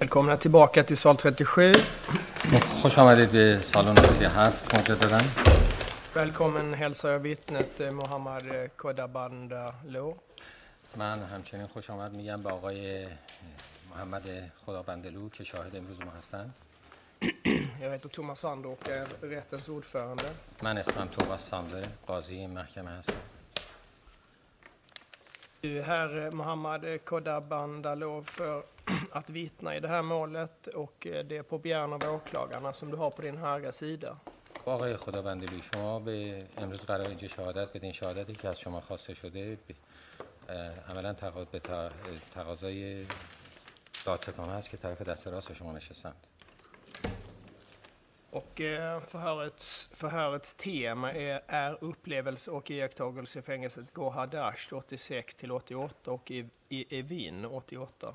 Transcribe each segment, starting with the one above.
Välkomna tillbaka till sal 37. خوش آمدید به سالن 37 مجددا Välkommen hälsar jag vittnet eh, Mohammad eh, Kodabanda Lo. من همچنین خوش آمد میگم به آقای محمد خدابندلو که شاهد امروز ما هستند Jag heter Thomas Sander och är rättens ordförande. من اسمم توباس سانده قاضی این محکمه هستم Du eh, Mohammad Kodabanda Lo, för att vittna i det här målet och eh, det är på begäran av åklagarna som du har på din högra sida. آقای خدابندلو شما به امروز قرار اینجا شهادت بدین شهادتی که از شما خواسته شده عملا تقاضای دادستان هست که طرف دست راست شما نشستند Och eh, förhörets, förhörets tema är, är upplevelse och iakttagelse i fängelset Gohardasht 86 till 88 och i, i Evin 88.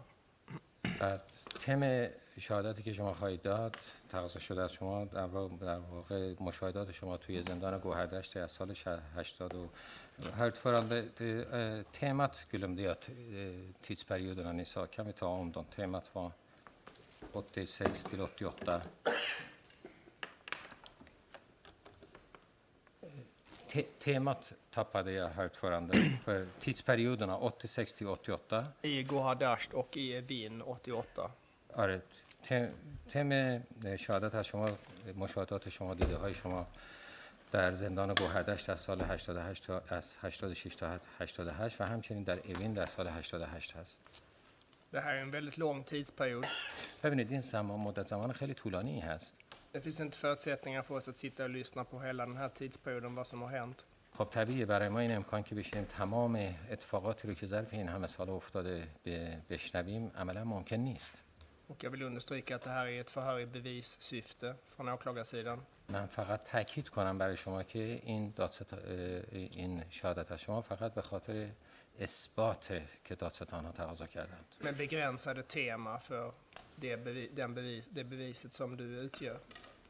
بعد تم شهادتی که شما خواهید داد تقاضا شده از شما در واقع, در واقع مشاهدات شما توی زندان گوهردشت از سال ش- 80 و Här utförande eh, temat glömde jag eh, tidsperioderna ni sa. Kan vi ta om dem? Temat var 86 till 88. Te temat tappade jag, herr ordförande, för tidsperioderna 86 till 88 I Gohardasht och i Evin 88. آره تم شهادت از شما مشاهدات شما دیده های شما در زندان گوهردشت از سال 88 تا از 86 تا 88 و همچنین در اوین در سال 88 هست Det här är en väldigt lång tidsperiod. ببینید این زمان مدت زمان خیلی طولانی هست Det finns inte förutsättningar för oss att sitta och lyssna på hela den här tidsperioden, vad som har hänt. خب طبیعیه برای ما این امکان که بشینیم تمام اتفاقاتی رو که ظرف این همه سال افتاده بشنویم عملا ممکن نیست Och jag vill understryka att det här är ett förhör i bevissyfte från åklagarsidan. من فقط تاکید کنم برای شما که این دادست این شهادت از شما فقط به خاطر اثبات که دادستان ها تقاضا کردند Med begränsade tema för det, bevi, den bevis, det beviset som du utgör.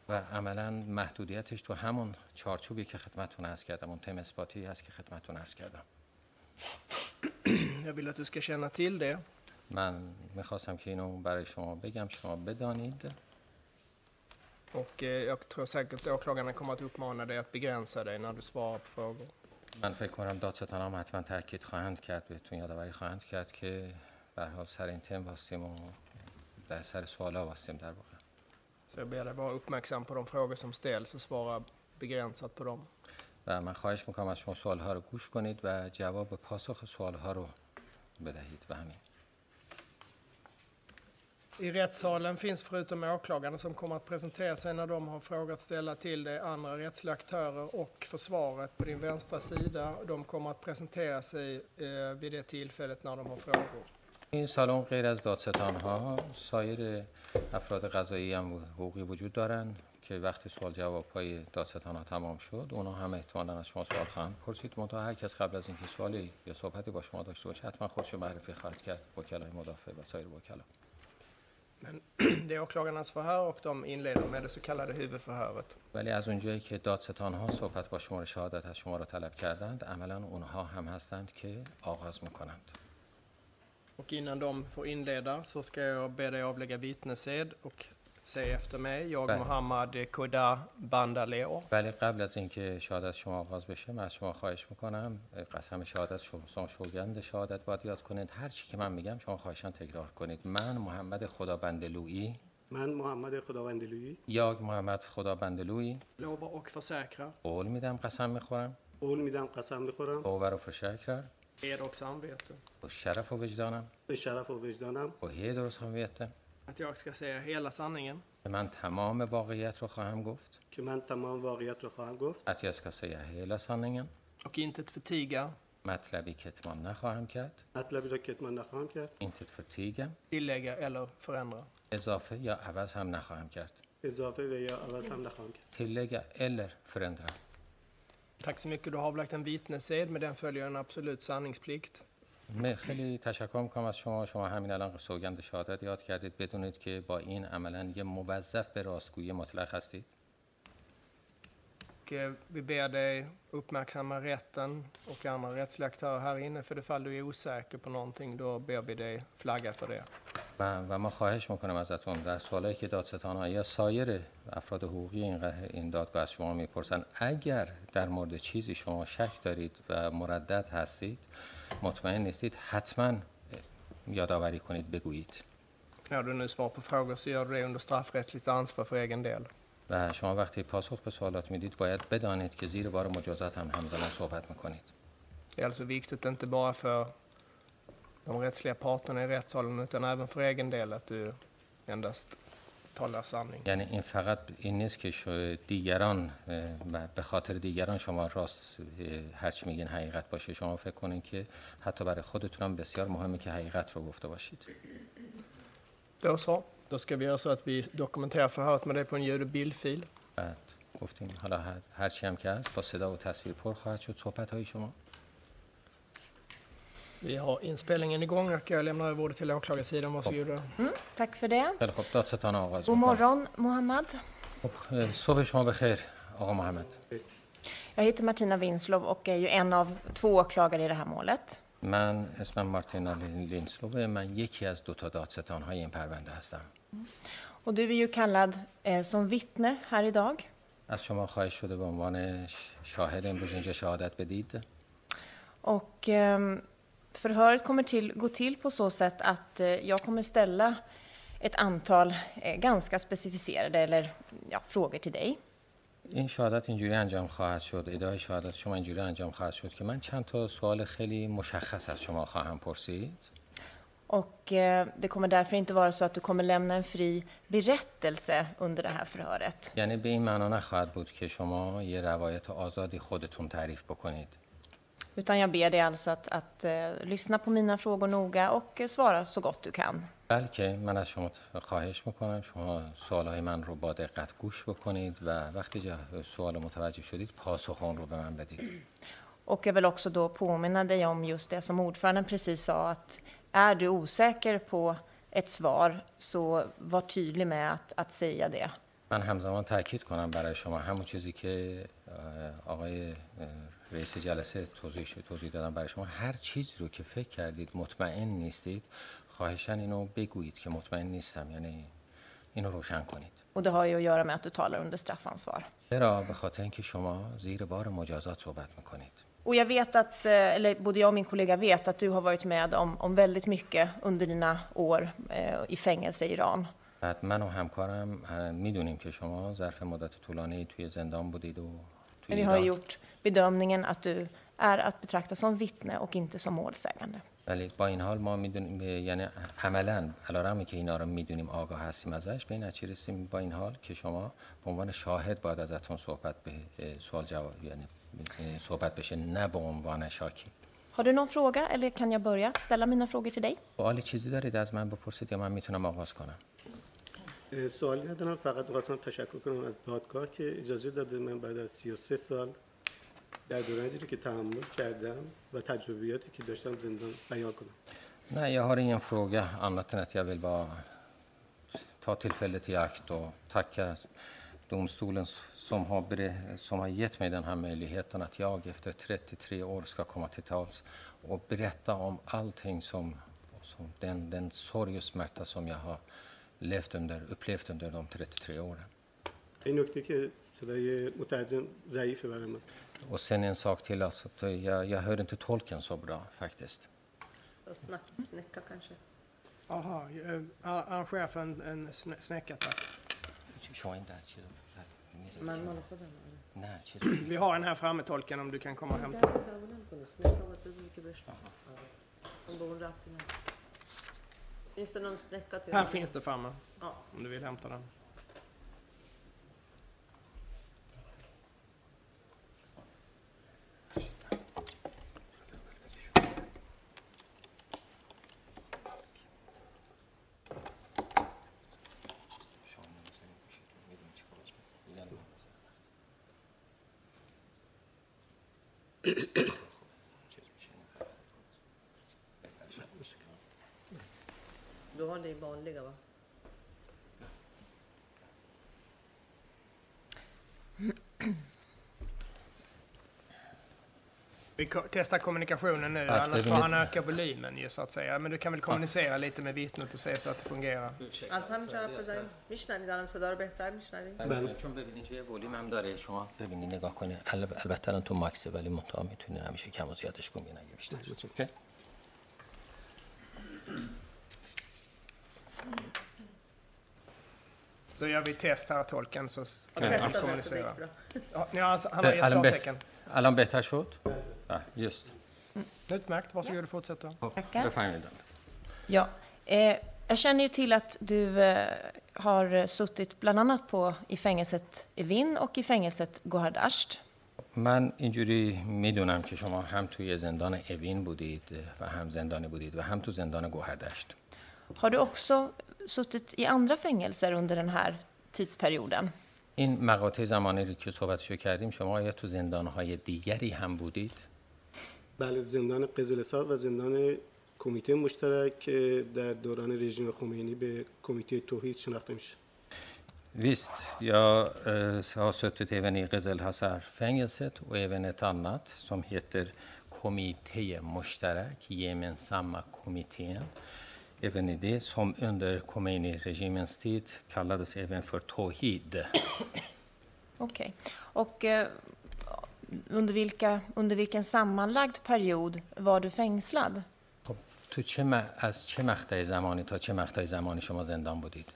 و عملا محدودیتش تو همون چارچوبی که خدمتتون عرض کردم اون تم اثباتی هست که خدمتتون عرض کردم Jag vill att du ska känna till det. من می‌خواستم که اینو برای شما بگم شما بدانید Och eh, jag tror säkert att åklagarna kommer att uppmana dig att begränsa dig när du svarar på frågor. من فکر کنم دادستان هم حتما تاکید خواهند کرد بهتون یادآوری خواهند کرد که به هر حال سر این تم واستیم و در سر سوالا واستیم در واقع Så jag ber dig vara uppmärksam på de frågor som ställs och svara begränsat på dem. و من خواهش میکنم از شما سوال ها رو گوش کنید و جواب پاسخ سوال ها رو بدهید و همین I rättssalen finns förutom åklagarna som kommer att presentera sig när de har frågor att ställa till dig andra rättsliga aktörer och försvaret på din vänstra sida. De kommer att presentera sig eh, vid det tillfället när de har frågor. این سالن غیر از دادستان ها سایر افراد قضایی هم حقوقی وجود دارن که وقتی سوال جواب های دادستان ها تمام شد اونا هم احتمالا از شما سوال خواهند پرسید. منتها هر کس قبل از اینکه سوالی یا صحبتی با شما داشته باشه حتما خودش معرفی خواهد کرد. وکلای مدافع و سایر وکلا. Men det är åklagarnas förhör och de inleder med det så kallade huvudförhöret. ولی از اونجایی که دادستان ها صحبت با شما شهادت از شما رو طلب کردند عملا اونها هم هستند که آغاز می‌کنند. Och innan de får inleda så ska jag be dig avlägga vittnesed och säg efter mig. Jag, Bäst. Mohammad Koda Bandaleo, ولی قبل از اینکه شهادت شما آغاز بشه من از شما خواهش می‌کنم قسم شهادت شما سوگند شهادت باید یاد کنید. هر چی که من میگم شما خواهشان تکرار کنید. من محمد خدابندلویی من محمد خداوندلویی. یا محمد خدابندلویی lovar och försäkrar قول میدم قسم می‌خورم. قول میدم قسم می‌خورم. باور و فشکر ed och samvete با شرف و وجدانم به شرف و وجدانم با heder och samvete att jag ska säga hela sanningen که من تمام واقعیت رو خواهم گفت که من تمام واقعیت رو خواهم گفت att jag ska säga hela sanningen och intet förtiga, مطلبی کتمان نخواهم کرد مطلبی را کتمان نخواهم کرد intet förtiga tillägga eller förändra. اضافه یا عوض هم نخواهم کرد اضافه و یا عوض هم نخواهم کرد tillägga eller förändra Tack så mycket. Du har avlagt en vittnesed, med den följer en absolut sanningsplikt. م- خیلی تشکر میکنم از شما شما همین الان سوگند شهادت یاد کردید بدونید که با این عملا یه موظف به راستگویی مطلق هستید och eh, vi ber dig uppmärksamma rätten och andra rättsliga aktörer här inne. För det fall du är osäker på någonting, då ber vi dig flagga för det. و, و ما خواهش می‌کنم ازتون در سوالایی که دادستان یا سایر افراد حقوقی این, این دادگاه از شما می‌پرسن اگر در مورد چیزی شما شک دارید و مردد هستید مطمئن نیستید حتما یادآوری کنید بگویید När du nu svar på frågor så gör du det under straffrättsligt ansvar för egen del. و شما وقتی پاسخ به سوالات می‌دید باید بدانید که زیر بار مجازات هم همزمان صحبت می‌کنید Det är alltså viktigt inte bara för de rättsliga parterna i rättssalen utan även för egen del att du endast talar sanning. یعنی این فقط این نیست که دیگران به خاطر دیگران شما راست هرچی میگین حقیقت باشه شما فکر کنین که حتی برای خودتون هم بسیار مهمه که حقیقت رو گفته باشید Då så. Då ska vi göra så att vi dokumenterar förhöret med dig på en ljud och bildfil. بعد گفتیم حالا هر, هر چی هم که هست با صدا و تصویر پر خواهد شد صحبت های شما Vi har inspelningen igång och jag lämnar över ordet till åklagarsidan. Varsågoda. Tack för det. خیلی خب دادستان آغاز God می‌کنم. morgon, Mohammad. خب اه، صبح شما بخیر آقا محمد Jag heter Martina Winslov och är ju en av två åklagare i det här målet. من اسمم مارتینا لینسلوه من یکی از دو تا دادستان های این پرونده هستم Och du är ju kallad eh, som vittne här idag. از شما خواهش شده به عنوان ش- شاهد امروز اینجا شهادت بدید Och ehm, förhöret kommer till, gå till på så sätt att eh, jag kommer ställa ett antal eh, ganska specificerade eller, ja, frågor till dig. این شهادت اینجوری انجام خواهد شد ادعای شهادت شما اینجوری انجام خواهد شد که من چند تا سوال خیلی مشخص از شما خواهم پرسید Och eh, det kommer därför inte vara så att du kommer lämna en fri berättelse under det här förhöret. یعنی به این معنا نخواهد بود که شما یه روایت آزادی خودتون تعریف بکنید Utan jag ber dig alltså att, att eh, lyssna på mina frågor noga och eh, svara så gott du kan. بلکه من از شما خواهش میکنم شما سوالهای من رو با دقت گوش بکنید و وقتی جا- سوال متوجه شدید پاسخ اون رو به من بدید Och jag vill också då påminna dig om just det som ordföranden precis sa att är du osäker på ett svar så var tydlig med att, att säga det. من همزمان تاکید کنم برای شما همون چیزی که اه، آقای اه، رئیس جلسه توضیح شد توضیح دادم برای شما. هر چیزی رو که فکر کردید مطمئن نیستید خواهشاً اینو بگویید که مطمئن نیستم. یعنی اینو روشن کنید. Och det har ju att göra med att du talar under straffansvar. چرا؟ به خاطر اینکه شما زیر بار مجازات صحبت می‌کنید. Och jag vet att, eh, eller både jag och min kollega vet att du har varit med om, om väldigt mycket under dina år eh, i fängelse i Iran. بعد من و همکارم می‌دونیم که شما ظرف مدت طولانی توی زندان بودید و توی vi har ju ایران. gjort bedömningen att du är att betrakta som vittne och inte som målsägande. ولی با این حال ما می‌دونیم یعنی عملا علیرغمی که اینا رو می‌دونیم آگاه هستیم ازش به این نتیجه رسیدیم با این حال که شما به عنوان شاهد باید ازتون صحبت به سوال جواب یعنی صحبت بشه نه به عنوان شاکی Har du någon fråga eller kan jag börja ställa mina frågor till dig? سوالی چیزی دارید از من بپرسید یا من می‌تونم آغاز کنم سوالی ندارم فقط می‌خواستم تشکر کنم از دادگاه که اجازه داده من بعد از 33 سال در دورانی که تحمل کردم و تجربیاتی که داشتم زندان بیان کنم Nej, jag har ingen fråga annat än att jag vill bara ta tillfället i akt och tacka domstolen s- som har, ber- som har gett mig den här möjligheten att jag efter 33 år ska komma till tals och berätta om allting som, som den, den sorg och smärta som jag har levt under, upplevt under de 33 åren. این نکته که صدای مترجم ضعیفه برای من Och sen en sak till, alltså, jag, jag hörde inte tolken så bra faktiskt. Och snäcka kanske? Aha, eh, arrangera för en, en snäckattack. Man Vi har en här framme tolken om du kan komma och hämta. Finns det någon snäcka till? Här finns det framme. Ja. Om du vill hämta den. Vi ko- testar kommunikationen nu, Ja, annars det får är han öka volymen ju så att säga. Men du kan väl kommunicera lite med vittnet och se så att det fungerar. از همینجا حرف بزنیم میشنوید الان صدا رو بهتر میشنوید بله. چون ببینید یه ولیم هم داره شما ببینید نگاه کنید ال- البته الان تو ماکسه ولی منتها میتونید همیشه کم و زیادش کنید اگه بیشتر شد. اوکی؟ Då gör vi test här, tolken, så s- Och kan vi testade så det kommunicera. gick bra. Ja, ni har- han har gett الان, klartecken. بهت... الان بهتر شد؟ ja, just. Utmärkt, varsågod och fortsätta. خب، Tackar. بفرمایید Ja, eh, jag känner ju till att du eh, har suttit bland annat på, i fängelset Evin och i fängelset Gohardasht. من اینجوری میدونم که شما هم توی زندان اوین بودید و هم زندانی بودید و هم تو زندان گوهردشت Har du också suttit i andra fängelser under den här tidsperioden? این مقاطع زمانی رو که صحبتشو کردیم شما آیا تو زندانهای دیگری هم بودید؟ بله زندان قزلسار و زندان کمیته مشترک که در دوران رژیم خمینی به کمیته توحید شناخته میشه Visst, jag eh, har suttit även i Gezelhasar-fängelset och även ett annat som heter Kommitté Mushtarak, gemensamma kommittén. Även i det som under Khomeini-regimens tid kallades även för Tohid. Okej. Och eh, under, vilka, under vilken sammanlagd period var du fängslad? خب تو چه م- از چه مقطع زمانی تا چه مقطع زمانی شما زندان بودید؟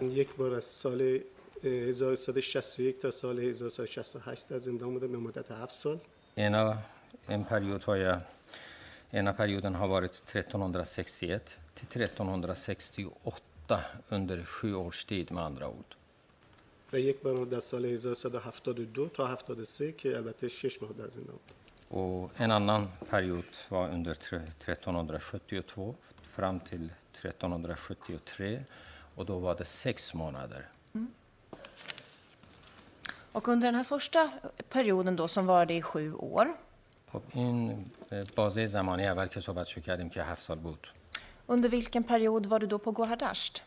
من یک بار از سال اه، 1361 تا سال 1368 در زندان بودم به مدت 7 سال Ena en period har jag ena perioden har varit 1361 till 1368 under sju års tid med andra ord. و یک بار در سال 1372 تا 73 که البته 6 ماه در زندان بودم Och en annan period var under tre- 1372 fram till 1373 och då var det sex månader. Och under den här första perioden då som var det i sju år, خب این بازه زمانی اول که صحبتشو کردیم که هفت سال بود. Under vilken period var du då på Gohardasht?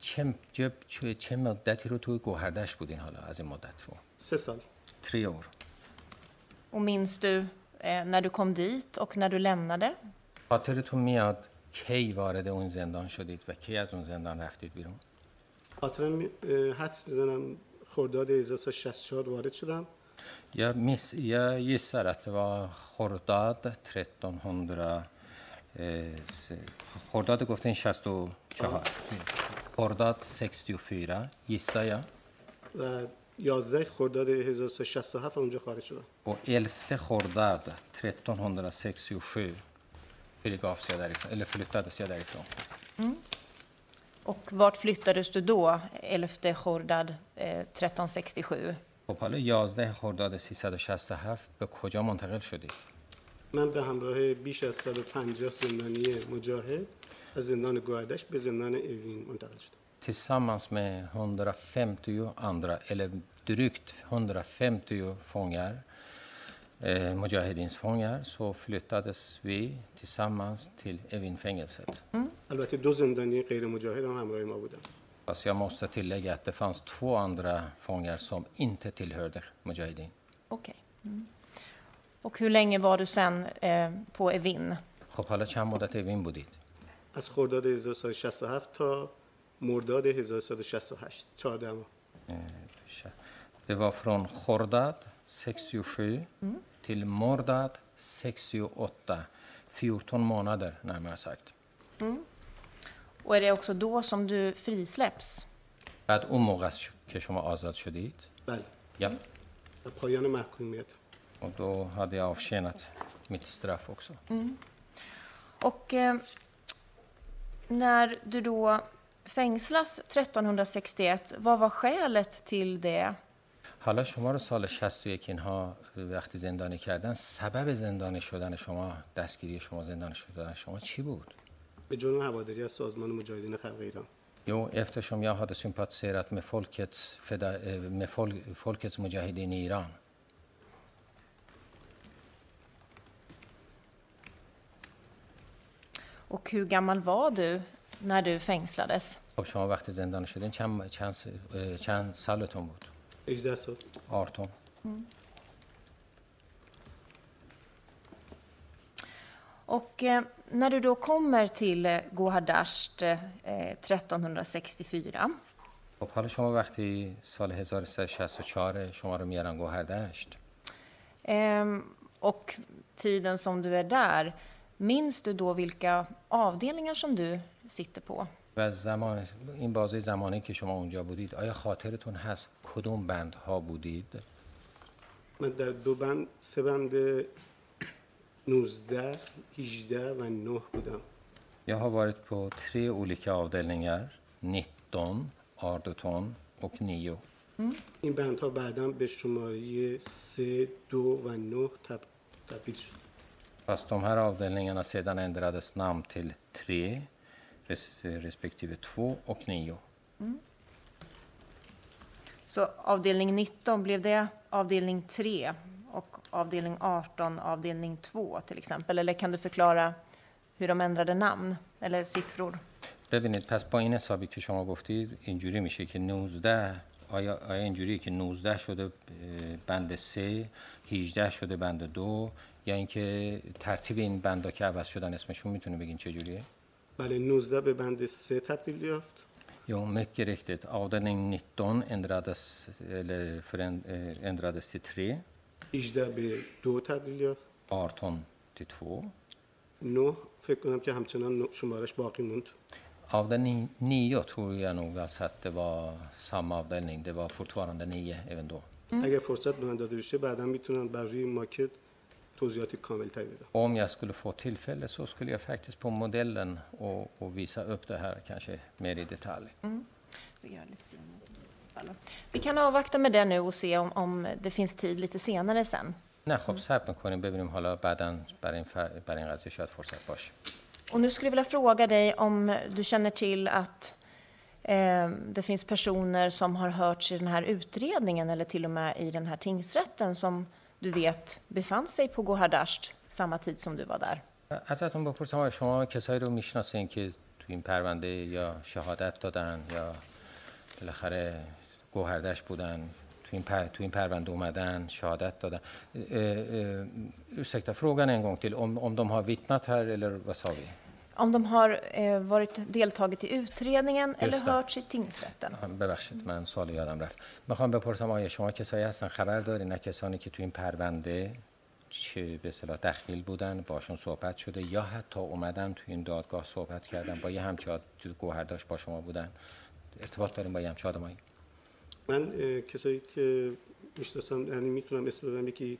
چه, چه, چه, چه مدتی رو توی گوهردشت بودین حالا از این مدت رو؟ سه سال. tre år Och minns du eh, när du kom dit och när du lämnade? خاطرتون میاد کی وارد اون زندان شدید و کی از اون زندان رفتید بیرون؟ خاطرم اه، حدس می‌زنم خرداد 1364 وارد شدم. Jag, miss, jag gissar att det var Khordad 1300 eh, se- Khordad گفتین 64 Khordad 64 gissar jag و 11 خرداد 1367 اونجا خارج شدم och 11 Khordad 1367 frigavs jag därifrån, eller flyttades jag därifrån. Och vart flyttades du då, 11 Khordad eh, 1367? خب حالا 11 خرداد 367 به کجا منتقل شدید؟ من به همراه بیش از 150 زندانی مجاهد از زندان گوهردشت به زندان اوین منتقل شدم Tillsammans med 150 andra, eller drygt 150 fångar, eh, Mujahedins fångar, så flyttades vi tillsammans till Evin-fängelset. البته دو زندانی غیر مجاهد هم همراه ما بودن Fast jag måste tillägga att det fanns två andra fångar som inte tillhörde Mujahedin. Okej. Mm. Och hur länge var du sen eh, på Evin? خب حالا چند مدت اوین بودید؟ از خرداد 1367 تا مرداد 1168 14 ماه Eh, Det var från Khordad 67 till Mordad 68. 14 månader närmare sagt. Och är det också då som du frisläpps? بعد اون موقع است که شما آزاد شدید بله ja. و پایان محکومیت och då hade jag avtjänat mitt straff också. Och eh, när du då fängslas 1361, vad var skälet till det? حالا شما رو سال 61 اینها وقتی زندانی کردن سبب زندانی شدن شما دستگیری شما زندانی شدن شما چی بود؟ به جرم هواداری از سازمان مجاهدین خلق ایران Jo, eftersom jag hade sympatiserat med folkets, feda, eh, med fol, folkets mujahedin i Iran. Och hur gammal var du när du fängslades? خب شما وقتی زندانی شدین چند, چند, چند سالتون بود؟ 18 سال 18 Och eh, när du då kommer till eh, Gohardasht eh, 1364 خب حالا شما وقتی سال 1364 شما رو میارن گوهردشت ehm, och tiden som du är där, minns du då vilka avdelningar som du sitter på? و زمان این بازه زمانی که شما اونجا بودید آیا خاطرتون هست کدوم بندها بودید من در دو بند سه بند 19 18 و 9 بودم Jag har varit på tre olika avdelningar, 19, 18 och 9. این بندها بعدا به شماره 3 2 و 9 تب... تبدیل شد Fast de här avdelningarna sedan ändrades namn till 3 res- respektive 2 och 9. Så avdelning 19, blev det avdelning 3 och Avdelning 18 avdelning 2 till exempel? Eller kan du förklara hur de ändrade namn eller siffror? ببینید پس با این حسابی که شما گفتید اینجوری میشه که 19 آیا آیا اینجوریه که 19 شده بند 3 18 شده بند 2 یا اینکه ترتیب این بندا که عوض شدن اسمشون می‌تونه بگین چه جوریه بله 19 به بند 3 تبدیل یافت Jo, mycket riktigt. Avdelning 19 ändrades, eller föränd, ändrades till 3, 18 به 2 تبدیل یافت 18 till 2. 9 فکر کنم که همچنان شمارش باقی موند Avdelning 9 tror jag nog alltså att det var samma avdelning. Det var fortfarande 9 även då. اگر فرصت به من داده بشه بعدا می‌تونم بر روی ماکت توضیحات کامل تری بدم Om jag skulle få tillfälle så skulle jag faktiskt på modellen och, och visa upp det här kanske mer i detalj. Vi kan avvakta med det nu och se om, om det finns tid lite senare sen. نه خب صبر میکنیم ببینیم حالا بعدا برای این, فر... برای این قضیه شاید فرصت باشه Och nu skulle jag vilja fråga dig om du känner till att eh, det finns personer som har hörts i den här utredningen eller till och med i den här tingsrätten som du vet befann sig på Gohardasht samma tid som du var där. ازتون بپرسم آیا شما کسایی رو میشناسین که تو این پرونده یا شهادت دادن یا بالاخره گوهردش بودن تو این, پر... تو این پرونده اومدن شهادت دادن. ursäkta frågan en gång till om, om de har vittnat här eller vad sa vi? Om de har eh, varit deltagit i utredningen eller det. hörts i tingsrätten. ببخشید من سوال یادم رفت می‌خوام بپرسم آیا شما کسایی هستن خبر دارین نه کسانی که تو این پرونده چه به اصطلاح دخیل بودن باشون صحبت شده یا حتی اومدن تو این دادگاه صحبت کردن با یه همچه تو گوهرداشت با شما بودن ارتباط داریم با یه همچه آدمایی من کسایی که می‌شناسم یعنی می‌تونم اسم ببرم یکی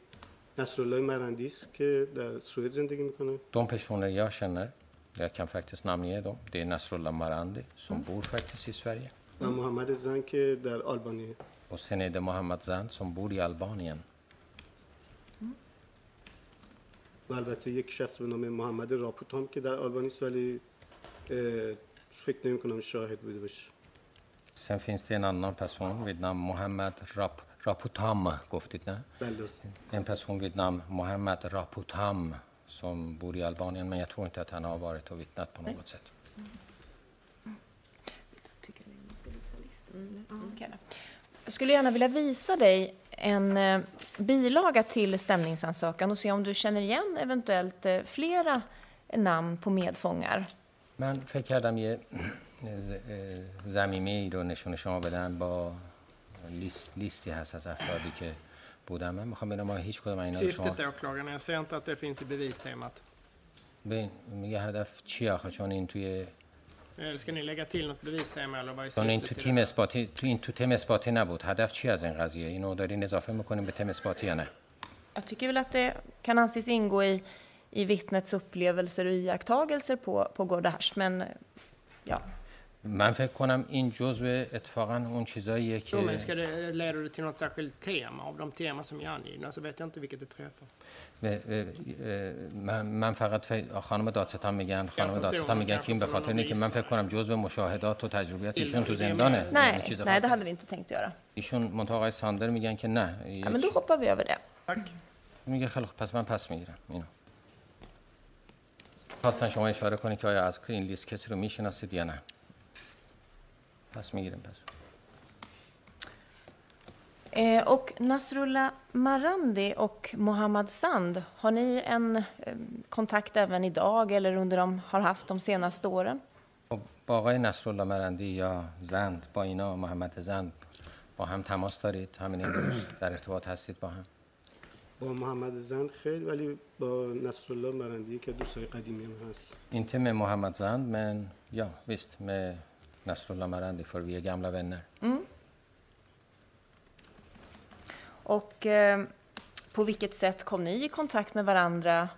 نصرالله مرندی است که در سوئد زندگی می‌کنه. De personer jag känner, jag kan faktiskt namnge dem, det är Nasrullah Marandi som bor faktiskt i Sverige. و محمد زن که در آلبانیه och sen är det Mohammed Zand som bor i Albanien. و البته یک شخص به نام محمد راپوتام که در آلبانی است ولی اه، فکر نمی کنم شاهد بوده باشه Sen finns det en annan person vid namn Mohammed Rap Raputam. En person vid namn Mohammed Raputam som bor i Albanien, men jag tror inte att han har varit och vittnat på något sätt. Mm, jag skulle gärna vilja visa dig en eh, bilaga till stämningsansökan och se om du känner igen eventuellt eh, flera namn på medfångar. Men Fekadamie, زمینه ای رو نشون شما بدم با لیست لیستی هست از افرادی که بودن. من می‌خوام ببینم ما هیچ کدوم اینا رو شما Syftet åklagaren, jag ser inte att det finns i bevistemat. ببین میگه هدف چی آخه؟ چون این توی Eller ska ni lägga till något bevistema eller vad är چون این تو syftet till تیم det? اثباتی تو این تو تیم اثباتی نبود. هدف چی از این قضیه؟ اینو دارین اضافه می‌کنیم به تیم اثباتی یا نه؟ Jag tycker väl att det kan anses ingå i, i vittnets upplevelser och iakttagelser på, på Gordahasht, men ja, من فکر کنم این جزء اتفاقا اون چیزاییه Jo, men که ska det, leder det till något särskilt tema av de teman som är angivna så vet jag inte vilket det träffar. من من فقط خانم دادستان میگن خانم دادستان میگن که این به خاطر اینه که من فکر کنم جزء مشاهدات و تجربیات ایشون تو زندانه nej, det خاصی. hade vi inte tänkt göra. ایشون آقای ساندر میگن که نه Ja, men då hoppar vi över det. Tack. میگه خیلی خوب پس من پس می‌گیرم اینو خواستن شما اشاره کنید که آیا از این لیست کسی رو می‌شناسید یا نه پس می‌گیریم پس Eh, och Nasrullah Marandi och Mohammad Sand, har ni en eh, kontakt även idag eller under de har haft de senaste åren? با آقای نصرالله مرندی یا زند با اینا محمد زند با هم تماس دارید همین امروز در ارتباط هستید با هم با محمد زند خیلی ولی با نصرالله مرندی که دوستای قدیمی من هست Inte med Mohammed Zand, men ja, visst med Nasrullah Marandi, för vi är gamla vänner. Och eh, på vilket sätt kom ni i kontakt med varandra?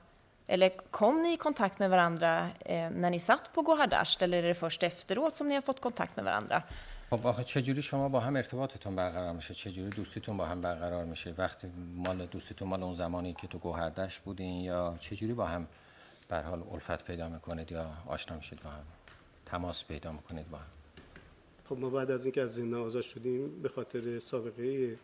Eller kom ni i kontakt med varandra eh, när ni satt på Gohardasht eller är det först efteråt som ni har fått kontakt med varandra? خب آخه چجوری شما با هم ارتباطتون برقرار میشه چجوری دوستیتون با هم برقرار میشه وقتی مال دوستیتون مال اون زمانی که تو گوهردش بودین یا چجوری با هم به حال الفت پیدا می‌کنید یا آشنا میشید با هم تماس پیدا میکنید با هم خب ما بعد از اینکه از زندان آزاد شدیم به خاطر سابقه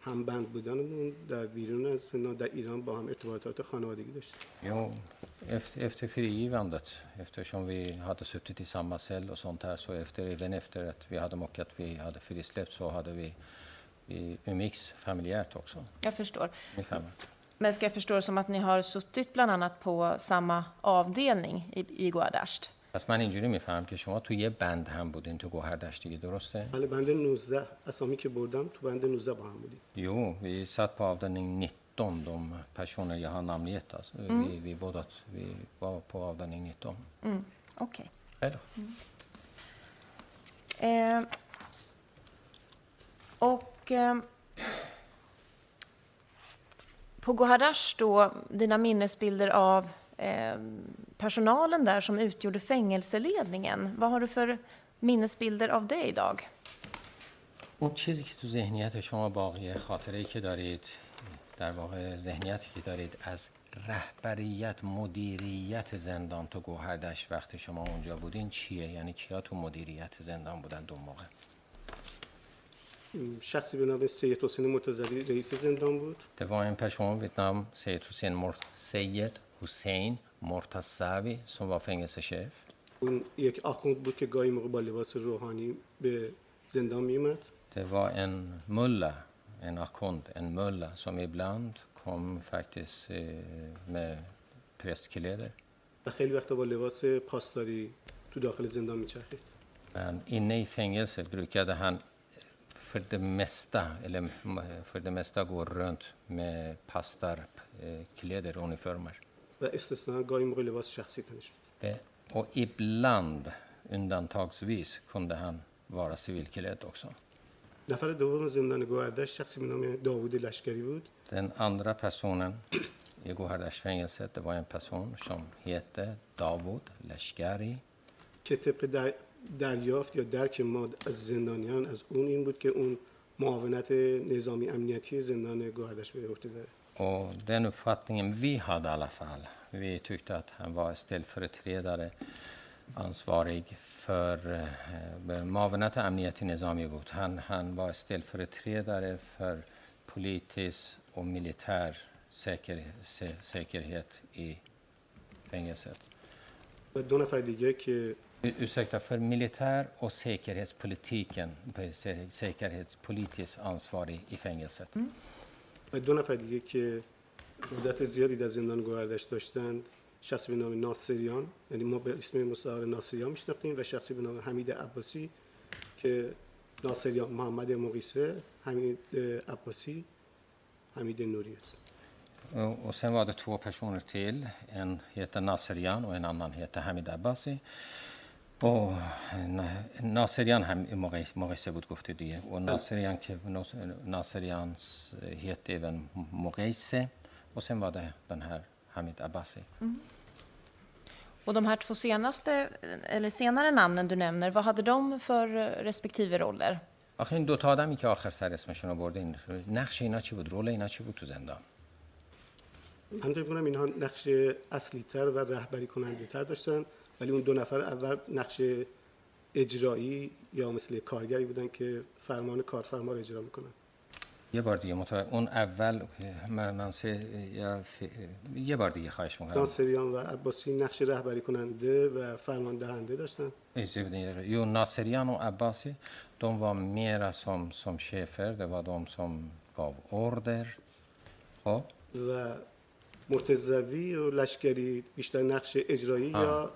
همبند بودنمون در بیرون از زندان در ایران با هم ارتباطات خانوادگی داشتیم Jo, efter, efter frigivandet, eftersom vi hade suttit i samma cell och sånt här, så efter, även efter att vi hade mockat, vi hade frisläppt, så hade vi, vi umgicks familjärt också. Jag förstår. Ungefär. Men ska jag förstå det som att ni har suttit bland annat på samma avdelning i, i Gohardasht? پس من اینجوری میفهم که شما تو یه بند هم بودین تو گوهردشت دیگه درسته؟ بله بنده 19 اسامی که بردم تو بنده 19 با هم بودیم Jo, vi satt på avdelning 19, de personer jag har namngett. Alltså. Vi, vi båda vi var på avdelning 19. Okej. Hej då. Eh, och eh, på Gohardasht då, dina minnesbilder av eh, personalen där som utgjorde fängelseledningen. Vad har du för minnesbilder av det idag? اون چیزی که تو ذهنیت شما باقیه خاطره ای که دارید در واقع ذهنیتی که دارید از رهبریت مدیریت زندان. تو گوهردش وقتی شما اونجا بودین چیه؟ یعنی کیا تو مدیریت زندان بودن دو موقع؟ شخصی به نام سید حسین مرتضوی رئیس زندان بود. Det var en person vid namn Seyed Hussein, Mor حسین مرتصوی سن و فنگسه شف اون یک اخوند بود که گایی موقع با لباس روحانی به زندان میمد ده و این ملا این اخوند این ملا سن ایبلاند کم فکتیس می پرست کلیده و خیلی وقتا با لباس پاسداری تو داخل زندان میچرخید. این ای فنگسه بروکده هن för det mesta eller för det mesta går runt med pastarkläder eh, och uniformer. و استثنا گاهی موقع لباس شخصی تنش بود Det, och ibland, undantagsvis, kunde han vara civilklädd också. نفر دوم زندان گوهردش شخصی به نام داوود لشکری بود Den andra personen i Gohardashfängelset, det var en person som hette Davud Lashkari. که طبق در دریافت یا درک ما از زندانیان از اون این بود که اون معاونت نظامی امنیتی زندان گوهردش به عهده داره Och den uppfattningen vi hade i alla fall, vi tyckte att han var ställföreträdare ansvarig för eh, معاونت امنیتی نظامی بود. Han, han var ställföreträdare för politisk och militär säker, sä, säkerhet i fängelset. و دو نفر دیگه که U- Ursäkta, för militär och säkerhetspolitiken, sä- säkerhetspolitiskt ansvarig i fängelset. و دو نفر دیگه که مدت زیادی در زندان گوهردش داشتند شخصی به نام ناصریان یعنی ما به اسم مستعار ناصریان میشناختیم و شخصی به نام حمید عباسی که ناصریان محمد مقیسه حمید عباسی حمید نوری است Och sen var det två personer till. En heter Naserian och en annan heter Hamid Abbasi. با ناصریان هم مقایسه بود گفته دیگه. و بله. ناصریان که ناصریان هیت ایون مقایسه. و سم واده دن هر حمید و Och de här två senaste, eller senare namnen du nämner, vad hade de för respektive roller? آخرین دو تا آدمی که آخر سر اسمشون رو برده این نقش اینا چی بود؟ رول اینا چی بود تو زندان؟ همجوری میگم اینها نقش اصلی‌تر و رهبری کننده داشتن. ولی اون دو نفر اول نقش اجرایی یا مثل کارگری بودن که فرمان کارفرما رو اجرا می‌کنن. یه بار دیگه متوجه اون اول من, یا ف- یه بار دیگه خواهش می‌کنم. ناصریان و عباسی نقش رهبری کننده و فرمان دهنده داشتن. Jo, Nasserian och Abbasi, de var mera som, som chefer, det var de som gav order. خب. و مرتضوی و لشکری بیشتر نقش اجرایی یا اه،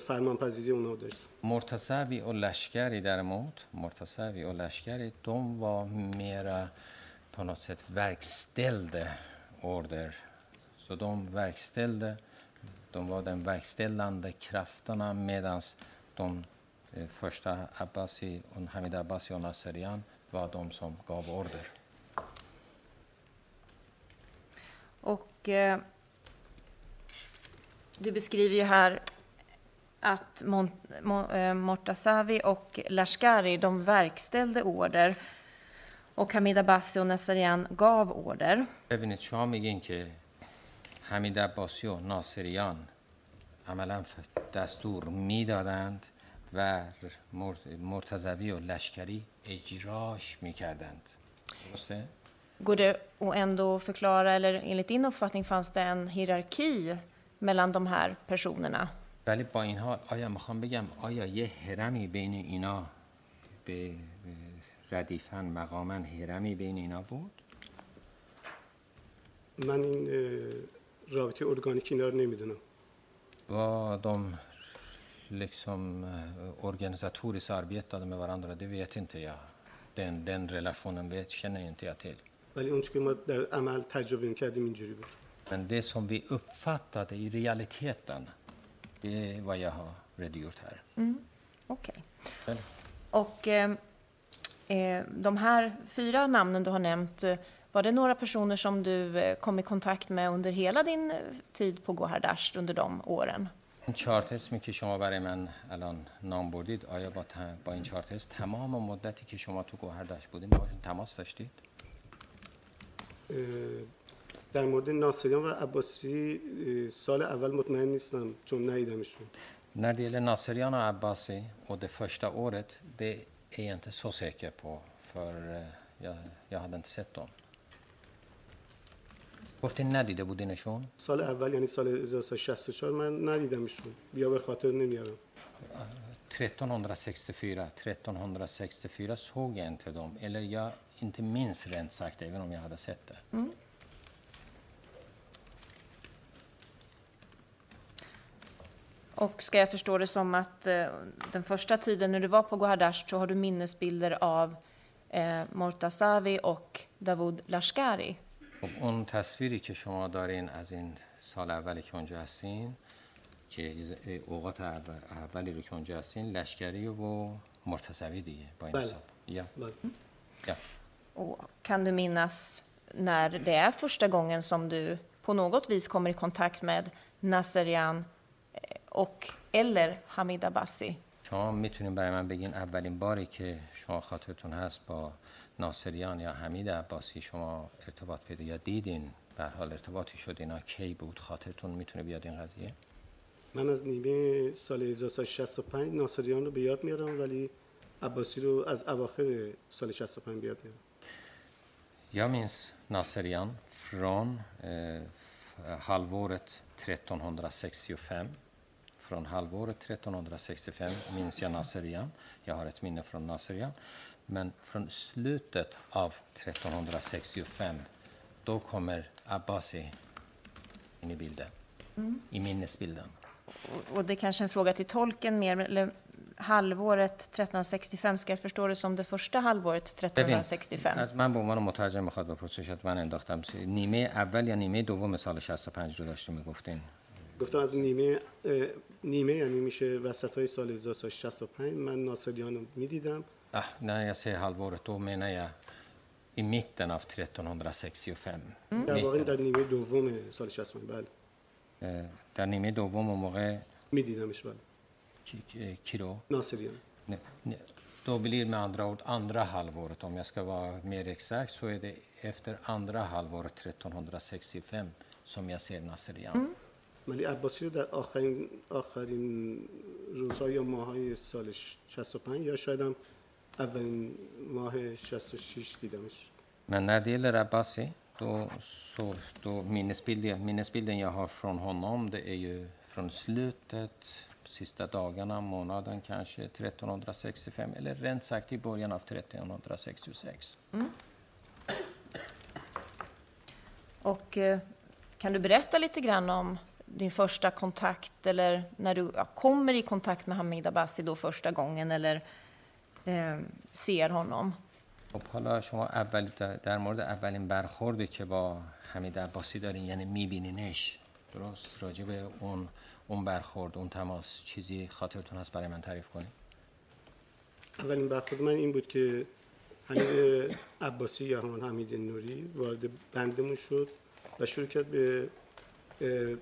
فرمانپذیری اونا داشت Mortasavi och Lashkari däremot, Mortasavi och Lashkari, de var mera på något sätt verkställde order. Så de verkställde, de var den verkställande krafterna medan de eh, första Abbasi, och Hamid Abbasi och Nasserian var de som gav order. Och eh, du beskriver ju här att Mon, Mo, eh, Mortazavi och Lashkari, de verkställde order och Hamid Abbasi och Nasserian gav order. ببینید شما میگین که حمید عباسی و ناصریان عملا ف- دستور میدادند و مر- مرتضوی و لشکری اجراش میکردند درسته؟ Går det att ändå förklara, eller enligt din uppfattning fanns det en hierarki mellan de här personerna? ولی با این حال آیا می‌خوام بگم آیا یه هرمی بین اینا به به ردیفا مقاما هرمی بین اینا بود؟ من این رابطه ارگانیک اینا رو نمی‌دونم Vad de liksom eh, organisatoriskt arbetade med varandra, det vet inte jag. Den, den relationen vet, känner inte jag till. ولی اون که ما در عمل تجربه می‌کردیم اینجوری بود Men det som vi uppfattade i realiteten, det är vad jag har redogjort här. Okej. Väl? Och eh, eh, de här fyra namnen du har nämnt, eh, var det några personer som du eh, kom i kontakt med under hela din eh, tid på Gohardasht under de åren? این چارت اسمی که شما برای من الان نام بردید آیا با, ت- با این چارت اسم تمام مدتی که شما تو گوهردشت بودین باشون تماس داشتید؟ در مورد ناصریان و عباسی سال اول مطمئن نیستم چون ندیدمشون När det gäller Nasserian och Abbasi och det första året, det är jag inte så säker på för eh, jag, jag hade inte sett dem. گفتین ندیده بودینشون؟ سال اول یعنی سال 1364 من ندیدمشون بیا به خاطر نمیارم 1364, 1364 såg jag inte dem, eller jag inte minns rent sagt, även om jag hade sett det. Och ska jag förstå det som att eh, den första tiden när du var på Gohardasht så har du minnesbilder av eh, Mortazavi och Davud Lashkari? خب اون تصویری که شما دارین از این سال اولی که اونجا هستین که ز- اوقات اول- اولی رو که اونجا هستین لشکری و مرتضوی دیگه با این بله. حساب یا بله. یا Och kan du minnas när det är första gången som du på något vis kommer i kontakt med Nasserian eh, och eller Hamid Abbasi? شما می‌تونین برای من بگین اولین باری که شما خاطرتون هست با ناصریان یا حمید عباسی شما ارتباط پیدا یا دیدین به هر حال ارتباطی شد اینا کی بود خاطرتون می‌تونه بیاد این قضیه من از نیمه سال 1365 ناصریان رو به یاد میارم ولی عباسی رو از اواخر سال 65 به یاد میارم Jag minns Nasserian från eh, halvåret 1365. Från halvåret 1365 minns jag Nasserian. Jag har ett minne från Nasserian. Men från slutet av 1365, då kommer Abbasi in i bilden. I minnesbilden. Och- Och det är kanske en fråga till tolken mer, eller halvåret 1365, ska jag förstå det som det första halvåret ببین 1365? از من به عنوان مترجم میخواد بپرسه شاید من انداختم نیمه اول یا نیمه دوم سال 65 رو داشتیم میگفتین گفتم از نیمه نیمه یعنی میشه وسط های سال 1365 من ناصریان رو می‌دیدم Ah, när jag säger halvåret, då menar jag i mitten av 1365. در واقع. در نیمه دوم سال 65 بله Eh, nere i دوم اون موقع میدیدمش بله کی رو ناصریان Då blir med andra ord andra halvåret, om jag ska vara mer exakt, så är det efter andra halvåret 1365 som jag ser Nasserian. ولی عباسی رو در آخرین آخرین روزها یا ماهای سال 65 یا شاید هم اولین ماه 66 دیدمش Men när det gäller Abbasi, då, så, då minnesbilden, minnesbilden jag har från honom det är ju från slutet, sista dagarna, månaden kanske, 1365 eller rent sagt i början av 1366. Och eh, kan du berätta lite grann om din första kontakt eller när du ja, kommer i kontakt med Hamid Abbasi då första gången eller eh, ser honom? خب حالا شما اول در- مورد اولین برخوردی که با حمید عباسی دارین یعنی میبینینش درست راجع به اون اون برخورد اون تماس چیزی خاطرتون هست برای من تعریف کنید اولین برخورد من این بود که حمید عباسی یا همان حمید نوری وارد بندمون شد و شروع کرد به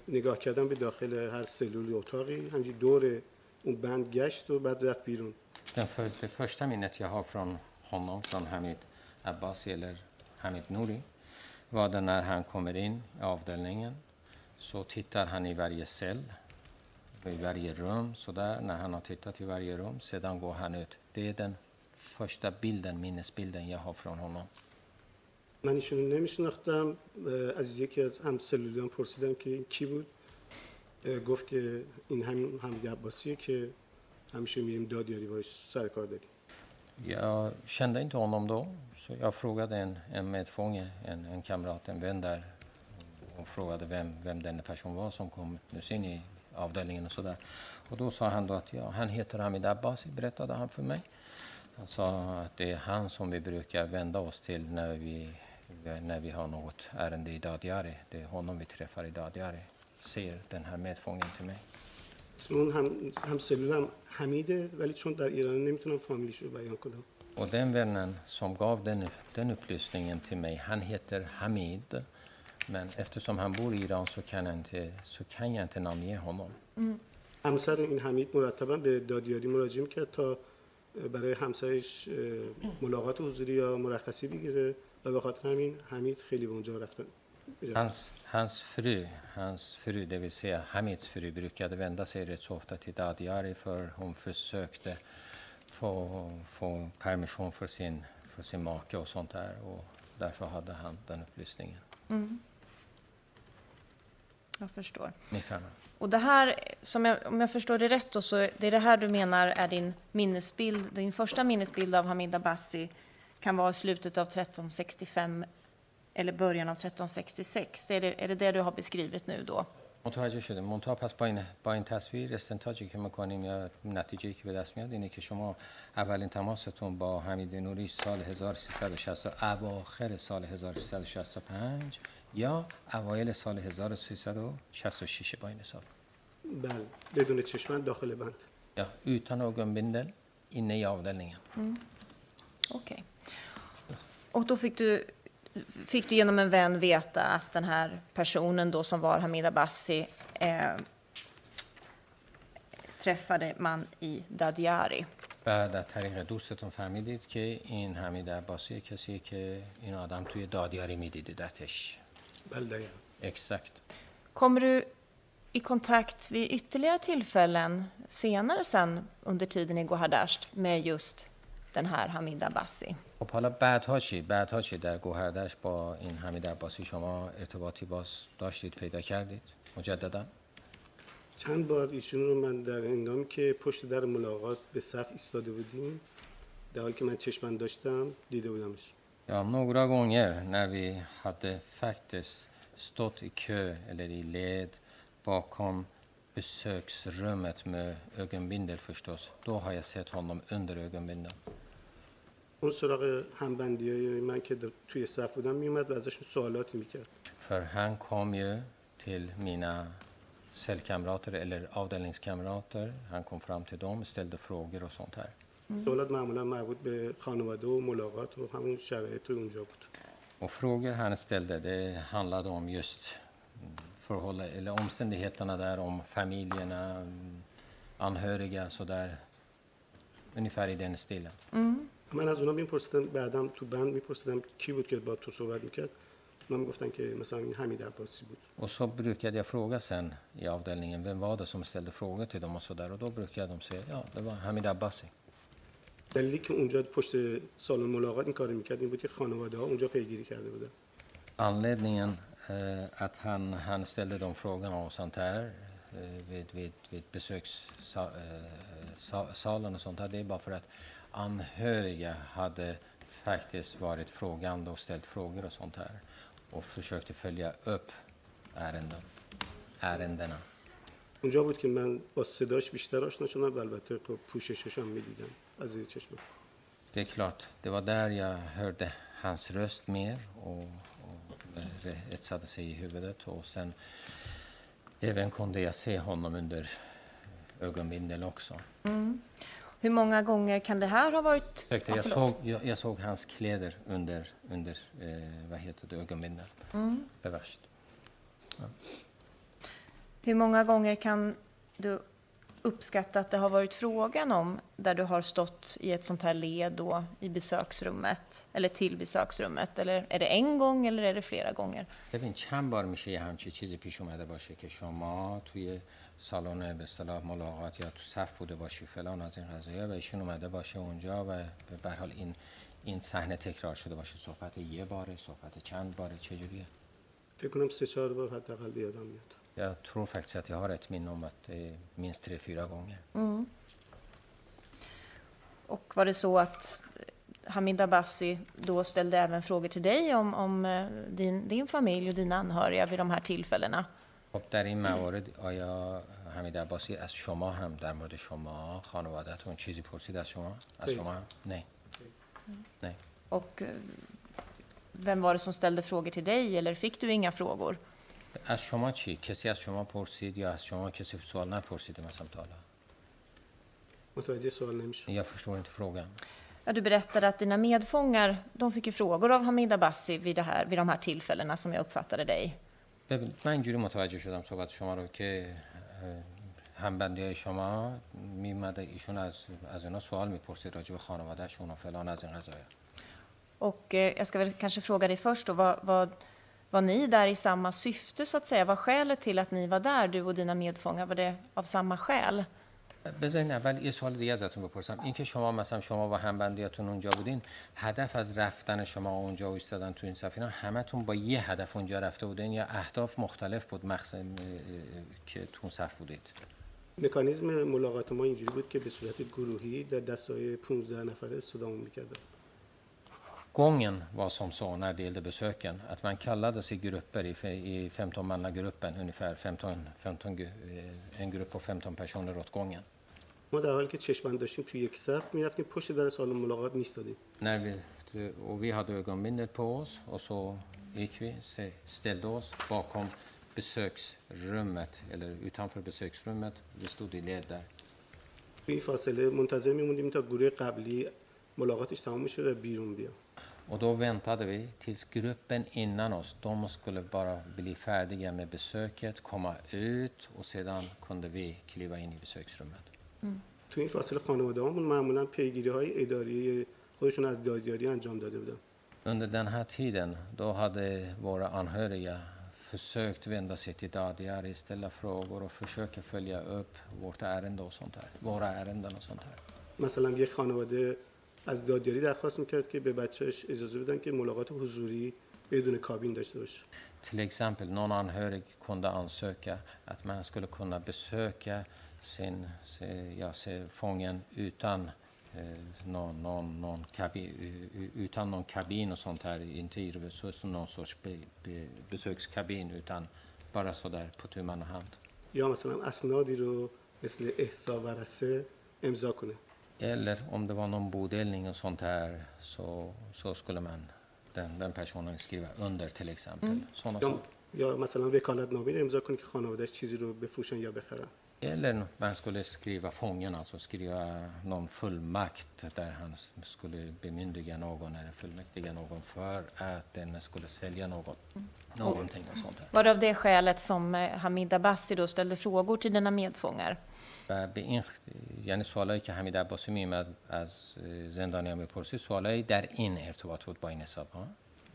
نگاه کردم به داخل هر سلول اتاقی همچی دور اون بند گشت و بعد رفت بیرون. فرشتم این نتیه ها فران خونم فران حمید عباس یلر حمید نوری و در نر هم کمرین آف سو تیتر هنی وری سل و وری روم سو در نر هنو تیتر تی وری روم سیدان گو هنوت دیدن فرشتا بیلدن مینس بیلدن یه ها فران هنو من ایشون نمیشناختم از یکی از هم سلولیان پرسیدم که این کی بود گفت که این هم حمید عباسیه که همیشه میریم دادیاری باش سر کار داریم Jag kände inte honom då, så jag frågade en, en medfånge, en, en kamrat, en vän där och frågade vem, vem den person var som kom nyss in i avdelningen och sådär. Och då sa han då att ja, han heter Hamid Abbasi, berättade han för mig. Han sa att det är han som vi brukar vända oss till när vi, när vi har något ärende i Dadiari. Det är honom vi träffar i Dadiari, säger den här medfången till mig. اسم اون هم, هم سلولم حمیده ولی چون در ایران نمیتونم فامیلیش رو بیان کنم Och den vännen som gav den, den upplysningen till mig, han heter Hamid. Men eftersom han bor i Iran så kan jag inte, så kan jag inte namnge honom. همسر این حمید مرتبا به دادیاری مراجعه میکرد تا برای همسرش اه، ملاقات حضوری یا مرخصی بگیره و به خاطر همین حمید خیلی به اونجا رفتن Hans, hans fru, hans fru, det vill säga Hamids fru, brukade vända sig rätt så ofta till Dadiari för hon försökte få, få permission för sin, för sin make och sånt där. Och därför hade han den upplysningen. Jag förstår. Ungefär. Och det här, som jag, om jag förstår det rätt då, så det är det här du menar är din minnesbild, din första minnesbild av Hamid Abbasi kan vara slutet av 1365 eller början av 1366. Det är, det, är det det du har beskrivit nu då? متوجه شده منتها پس با این با این تصویر استنتاجی که می‌کنیم یا نتیجه که به دست میاد اینه که شما اولین تماستون با حمید نوری سال 1360 اواخر سال 1365 یا اوایل سال 1366 با این حساب بله بدون چشمن داخل بند ja, utan ögonbindel inne i avdelningen. Okej. Och då fick du, fick du genom en vän veta att den här personen då som var Hamid Abbasi eh, träffade man i Dadiari. بعد از طریق دوستتون فهمیدید که این حمید عباسی کسی که این آدم توی دادیاری میدیدیدتش بله دقیقا exakt Kommer du i kontakt vid ytterligare tillfällen senare sen under tiden i Gohardasht med just den här Hamid Abbasi? خب حالا بعدها چی؟ بعدها چی؟ در گوهردش با این حمید عباسی شما ارتباطی باز داشتید پیدا کردید؟ مجددا؟ چند بار ایشون رو من در هنگامی که پشت در mulagat به صف ایستاده بودیم در حالی که من چشمن داشتم دیده بودمش. Ja, några gånger när vi hade faktiskt stått i kö eller i led bakom besöksrummet med ögonbindel förstås, då har jag sett honom under ögonbindeln. اون سراغ همبندی های من که توی صف بودم میومد و ازشون سوالاتی می‌کرد För han kom ju till mina cellkamrater eller avdelningskamrater. Han kom fram till dem, ställde frågor och sånt här. سوالات معمولا مربوط به خانواده و ملاقات و همون شرایط اونجا بود Och frågor han ställde, det handlade om just mm, förhålla, eller omständigheterna där, om familjerna, mm, anhöriga sådär. Ungefär i den stilen. من از اونا میپرسیدم بعدم تو بند میپرسیدم کی بود که با تو صحبت می‌کرد اونا می‌گفتن که مثلا این حمید عباسی بود Och så brukade jag fråga sen i avdelningen, vem var det som ställde frågor till dem och sådär. Och då brukade de säga, ja det var Hamid Abbasi. دلیلی که اونجا پشت سالن ملاقات این کار می‌کرد این بود که خانواده ها اونجا پیگیری کرده بودن Anledningen eh, att han, han ställde de frågorna och sånt här eh, vid, vid, vid besökssalen och sånt här, det är bara för att anhöriga hade faktiskt varit frågande och ställt frågor och sånt här och försökte följa upp ärenden, ärendena. اونجا بود که من با صداش بیشتر آشنا شدم و البته خب پوششش هم میدیدم از زیر چشم Det är klart, det var där jag hörde hans röst mer och, och det etsade sig i huvudet och sen även kunde jag se honom under ögonbindel också. Hur många gånger kan det här ha varit? Ursäkta, Ja, jag, förlåt. såg, jag, jag såg hans kläder under, under eh, vad heter det, ögonbindel. Bevärst. Hur många gånger kan du uppskatta att det har varit frågan om där du har stått i ett sånt här led då i besöksrummet eller till besöksrummet? Eller är det en gång eller är det flera gånger? ببین چند بار میشه یه همچی چیزی پیش اومده باشه که شما توی سالن به اصطلاح ملاقات یا تو صف بوده باشی فلان از این قضیه و ایشون اومده باشه اونجا و به هر حال این این صحنه تکرار شده باشه. صحبت یه باره صحبت چند باره چه جوریه؟ فکر کنم سه چهار بار حداقل یادم میاد. یا ترون فکسیتی ها رت می نومت مینستر فیرا گونگه Och var det så att Hamid Abassi då ställde även frågor till dig om, om din, din familj och dina anhöriga vid de här tillfällena? خب در این موارد آیا حمید عباسی از شما هم در مورد شما خانوادهتون چیزی پرسید از شما؟ از خیر. شما هم؟ نه نه Och eh, vem var det som ställde frågor till dig eller fick du inga frågor? از شما چی؟ کسی از شما پرسید یا از شما کسی سوال نپرسیده مثلا تا حالا؟ متوجه سوال نمیشه Jag förstår inte frågan. Ja, du berättade att dina medfångar de fick ju frågor av Hamid Abbasi vid, det här, vid de här tillfällena som jag uppfattade dig. ببین من اینجوری متوجه شدم صحبت شما رو که همبندی های شما میمده ایشون از از اینا سوال می‌پرسید راجع به خانوادهشون و فلان از این قضايا Och eh, jag ska väl kanske fråga dig först då, vad, vad, var ni där i samma syfte så att säga? Var skälet till att ni var där, du och dina medfångar, var det av samma skäl? بذارین اول یه سوال دیگه ازتون بپرسم. این که شما مثلا شما با همبندیاتون اونجا بودین هدف از رفتن شما اونجا و ایستادن تو این سفینه همتون با یه هدف اونجا رفته بودین یا اهداف مختلف بود مقصد که تو اون صف بودید؟ مکانیزم ملاقات ما اینجوری بود که به صورت گروهی در دستای 15 نفره صدامون می‌کردن. Gången var som så när det gällde besöken att man kallades i grupper, i i 15-mannagruppen ungefär, 15, 15, gu- eh, en grupp på 15 personer åt gången. ما در حالی که چشمان داشتیم توی یک سر می‌رفتیم پشت در سال ملاقات میستادیم نه و وی ها دو اگر پا از و سو ایکوی ستل دو از باکم بسکس رومت ایلی اوتانفر بسکس رومت وی ستو دیلی در. این فاصله منتظر میموندیم تا گروه قبلی ملاقاتش تمام میشه و بیرون بیا. و دو ونتا دو بی تیز گروپن اینن از دوم از کل برا بلی فردیگه می بسکت کما اوت و سیدان کنده وی کلیوه اینی بسکس توی این فاصله خانواده همون معمولا پیگیری های اداری خودشون از دادیاری انجام داده بودن Under den här tiden, då hade våra anhöriga försökt vända sig till Dadiari, ställa frågor och försöka följa upp vårt ärende och sånt här. Våra ärenden och sånt här. مثلا یک خانواده از دادیاری درخواست می‌کرد که به بچهش اجازه بدن که ملاقات حضوری بدون کابین داشته باشه Till exempel någon anhörig kunde ansöka att man skulle kunna besöka sin, se- ja, se, fången utan eh, någon, någon, någon kabin, utan någon kabin och sånt här, inte i så som någon sorts be, be, besökskabin utan bara sådär på tu man och hand. یا مثلا اسنادی رو مثل احسا ورسه امضا کنه Eller om det var någon bodelning och sånt här så, så skulle man den, den personen skriva under till exempel. Sådana یا, saker. یا مثلا وکالت نامه رو امضا کنه که خانوادهش چیزی رو بفروشن یا بخرن Eller man skulle skriva fången, alltså skriva någon fullmakt där han s- skulle bemyndiga någon eller fullmäktiga någon för att den skulle sälja något, någonting och sånt här. Var det av det skälet som eh, Hamid Abbasi då ställde frågor till dina medfångar? و به این خ- یعنی سوالایی که حمید عباسی میمد از اه، زندانیان میپرسید سوالایی در این ارتباط بود با این حساب ها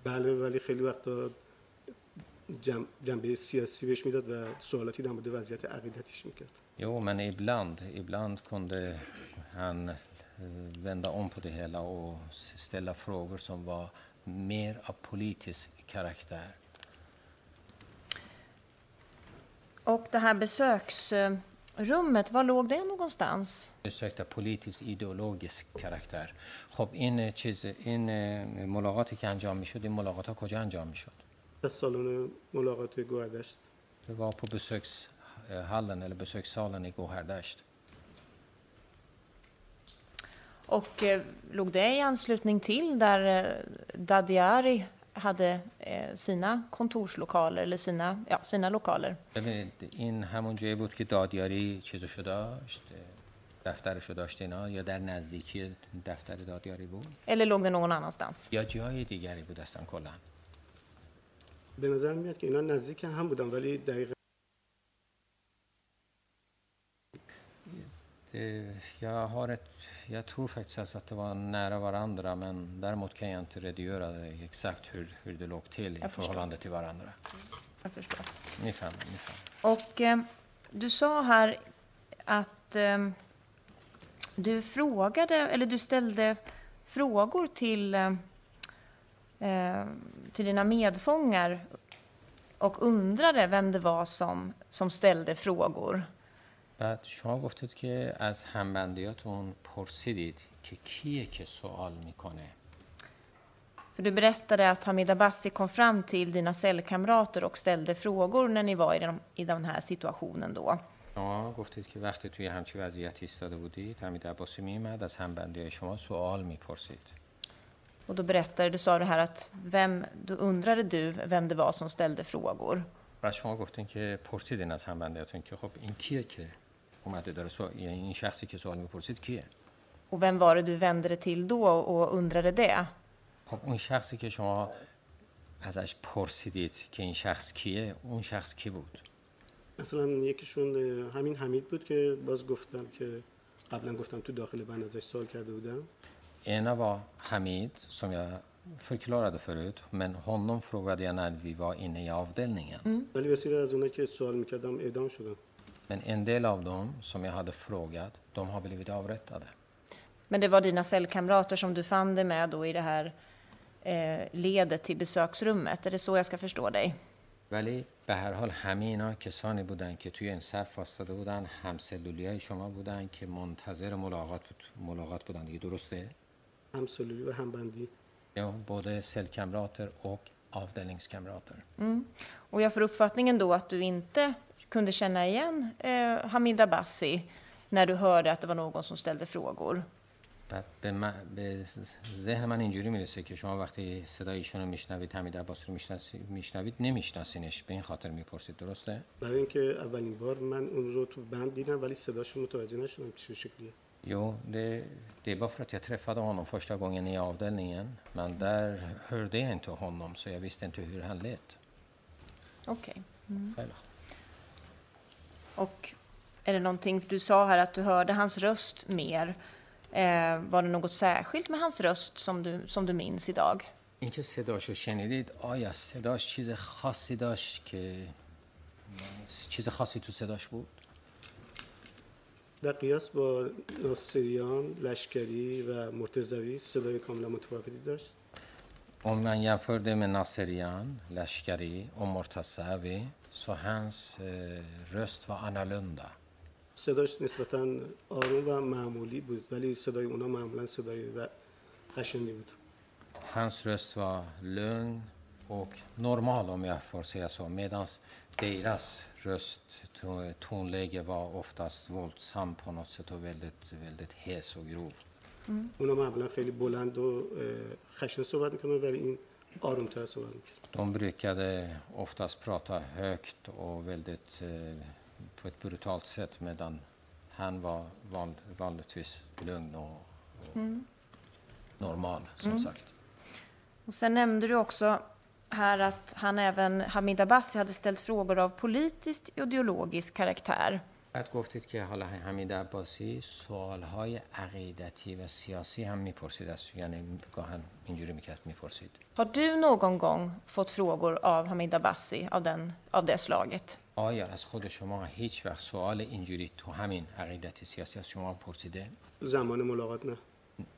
بله ولی خیلی وقتا جنب، جنبه سیاسی بهش میداد و سوالاتی در مورد وضعیت عقیدتش میکرد Jo, men ibland, ibland kunde han eh, vända om på det hela och s- ställa frågor som var mer av politisk karaktär. Och det här besöksrummet, var låg det någonstans? besökta politisk ideologisk karaktär خب این چیز این اه، ملاقاتی که انجام میشد این ملاقات ها کجا انجام میشد از سالن ملاقات گوهردشت det var på besökshallen eller besökssalen i Gåhärdasht Och eh, låg det i anslutning till där eh, Dadiari hade eh, sina kontorslokaler eller sina, ja, sina lokaler? ببینید این همون جایی بود که دادیاری چیزشو داشت اه، دفترشو داشت اینا یا در نزدیکی دفتر دادیاری بود Eller låg det någon annanstans? یا جای دیگری بود اصلا کلا به نظر میاد که اینا نزدیک هم بودن ولی دقیقا Det, jag, har ett, jag tror faktiskt alltså att det var nära varandra men däremot kan jag inte redogöra exakt hur, hur det låg till i Jag förstår. förhållande till varandra. Jag förstår. Ni fan, ni fan. Och eh, du sa här att eh, du frågade, eller du ställde frågor till, eh, eh, till dina medfångar och undrade vem det var som, som ställde frågor. بعد شما گفتید که از همبندیاتون پرسیدید که کیه که سوال میکنه För du berättade att Hamid Abbasi kom fram till dina cellkamrater och ställde frågor när ni var i den, i den här situationen då. شما گفتید که وقتی توی همچی وضعیتی ایستاده بودید حمید عباسی میمد از همبندی های شما سوال میپرسید Och då berättade du, sa du här att vem, då undrade du vem det var som ställde frågor. بعد شما گفتین که پرسیدین از همبندیاتون که خب این کیه که اومده داره سوال یعنی این شخصی که سوال می‌پرسید کیه Och vem var det du vände dig till då och undrade det? خب اون شخصی که شما ازش پرسیدید که این شخص کیه اون شخص کی بود مثلا یکیشون همین حمید بود که باز گفتم که قبلا گفتم تو داخل بند ازش سوال کرده بودم Ena var Hamid, som jag förklarade förut, men honom frågade jag när vi var inne i avdelningen. ولی بسیاری از اونها که سوال میکردم اعدام شدن Men en del av dem som jag hade frågat, de har blivit avrättade. Men det var dina cellkamrater som du fann dig med då i det här eh, ledet till besöksrummet. Är det så jag ska förstå dig? ولی به هر حال همه اینا کسانی بودن که توی این صف واسطه بودن همسلولی های شما بودن که منتظر ملاقات بود ملاقات بودن دیگه درسته؟ همسلولی و همبندی Ja, både cellkamrater och avdelningskamrater. Och jag får uppfattningen då att du inte kunde känna igen eh, Hamid Abbasi när du hörde att det var någon som ställde frågor. بعد به, من- به ذهن من اینجوری میرسه که شما وقتی صدای ایشون رو میشنوید حمید عباسی رو میشناسی- میشنوید نمیشناسینش به این خاطر میپرسید درسته برای اینکه اولین بار من اون رو تو بند دیدم ولی صداشو متوجه نشدم چه شکلیه Jo, det, det är bara för att jag träffade honom första gången i avdelningen. Men där hörde jag inte honom så jag visste inte hur han lät. Okej. Själv. Och är det någonting, du sa här att du hörde hans röst mer. Eh, var det något särskilt med hans röst som du, som du minns idag? اینکه صداشو شنیدید آیا صداش چیز خاصی داشت که چیز خاصی تو صداش بود در قیاس با ناصریان، لشکری و مرتضوی صدای کاملا متفاوتی داشت؟ اون من یه فرده من ناصریان، لشکری و مرتضوی سو هنس رست و آنالونده صدایش نسبتا آروم و معمولی بود ولی صدای اونا معمولا صدای و خشنی بود. هنس رست و لون و نرمال و میفرسی از و میدانس دیرست röst, to- tonläge var oftast våldsam på något sätt och väldigt, väldigt hes och grov. اونا معمولا خیلی بلند و اه، خشن صحبت میکنن ولی این آرومتر صحبت میکنه De brukade oftast prata högt och väldigt eh, på ett brutalt sätt medan han var van, vanligtvis lugn och, och normal som sagt. Och sen nämnde du också här att han även, Hamid Abbasi, hade ställt frågor av politiskt ideologisk karaktär. بعد گفتید که حالا حمید عباسی سوالهای عقیدتی و سیاسی هم میپرسید از یعنی گاهن اینجوری میکرد میپرسید Har du någon gång fått frågor av Hamid Abbasi av, den, av det slaget? آیا از خود شما هیچ وقت سوال اینجوری تو همین عقیدت سیاسی از شما پرسیده؟ زمان ملاقات نه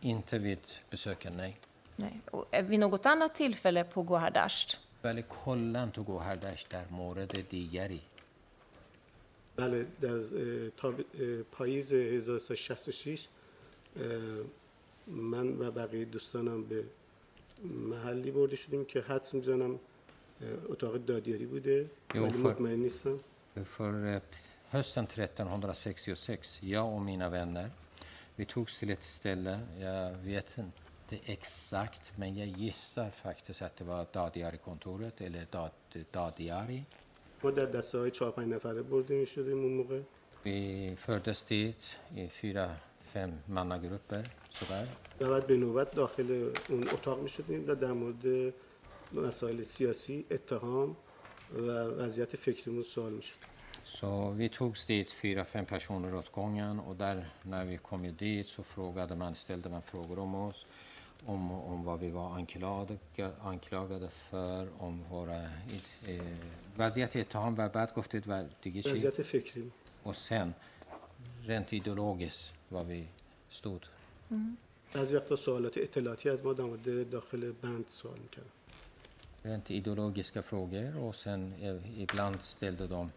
Inte vid besöken, nej. Nej. Och eh, vid något annat tillfälle på Gohardasht? ولی کلا تو گوهردشت در مورد دیگری بله در اه، تاب- اه، پاییز 1366 اه، من و بقیه دوستانم به محلی برده شدیم که حدس میزنم اتاق دادیاری بوده Jo, ولی för- مطمئن نیستم För eh, hösten 1366, jag och mina vänner, vi togs till ett ställe, jag vet inte exakt, men jag gissar faktiskt att det var Dadiari-kontoret eller Dad- Dadiari. ما در deste های چهار پنج نفره برده می شدیم اون موقع Vi fördes dit i fyra, fem mannagrupper sådär. و بعد به نوبت داخل اون اتاق می شدیم و در مورد مسائل سیاسی اتهام و وضعیت فکریمون سوال می شد Så vi togs dit fyra, fem personer åt gången och där när vi kom ju dit så frågade man, ställde man frågor om oss, Om, om vad vi var anklagade, anklagade för, om våra eh, وضعیت اتهام و بعد گفتید و دیگه چی؟ وضعیت فکری Och sen rent ideologiskt vad vi stod. بعضی وقتا سوالات اطلاعاتی از ما در مورد داخل بند سوال می‌کردن Rent ideologiska frågor och sen eh, ibland ställde de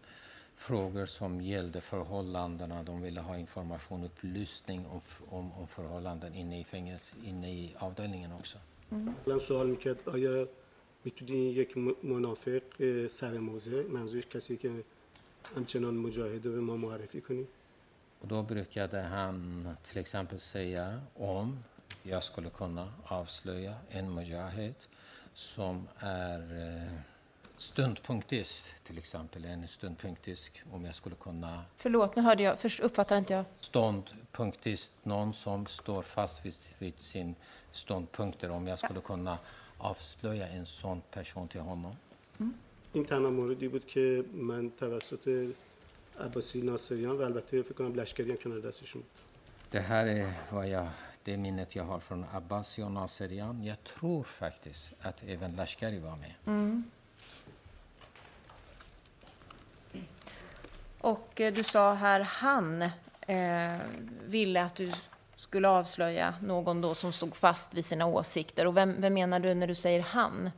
frågor som gällde förhållandena. De ville ha information, upplysning om, om, om förhållanden inne i fängelse, inne i avdelningen också. مثلا سوال میکرد آیا میتونی یک م- منافق اه، سر موضع منظورش کسی که همچنان مجاهده به ما معرفی کنی Och då brukade han till exempel säga om jag skulle kunna avslöja en mujahid som är eh, stundpunktist, till exempel en stundpunktist, om jag skulle kunna Förlåt, nu hörde jag, först uppfattade inte jag. ståndpunktist, någon som står fast vid, vid sin ståndpunkter, om jag skulle kunna avslöja en sån person till honom. این تنها موردی بود که من توسط عباسی ناصریان و البته فکر کنم لشکری هم کنار دستشون بود. Det här är vad jag, det minnet jag har från Abbasi och Naserian. Jag tror faktiskt att även Lashkari var med. Och eh, du sa här han eh, ville att du skulle avslöja någon då som stod fast vid sina åsikter. Och vem, vem menar du när du säger han?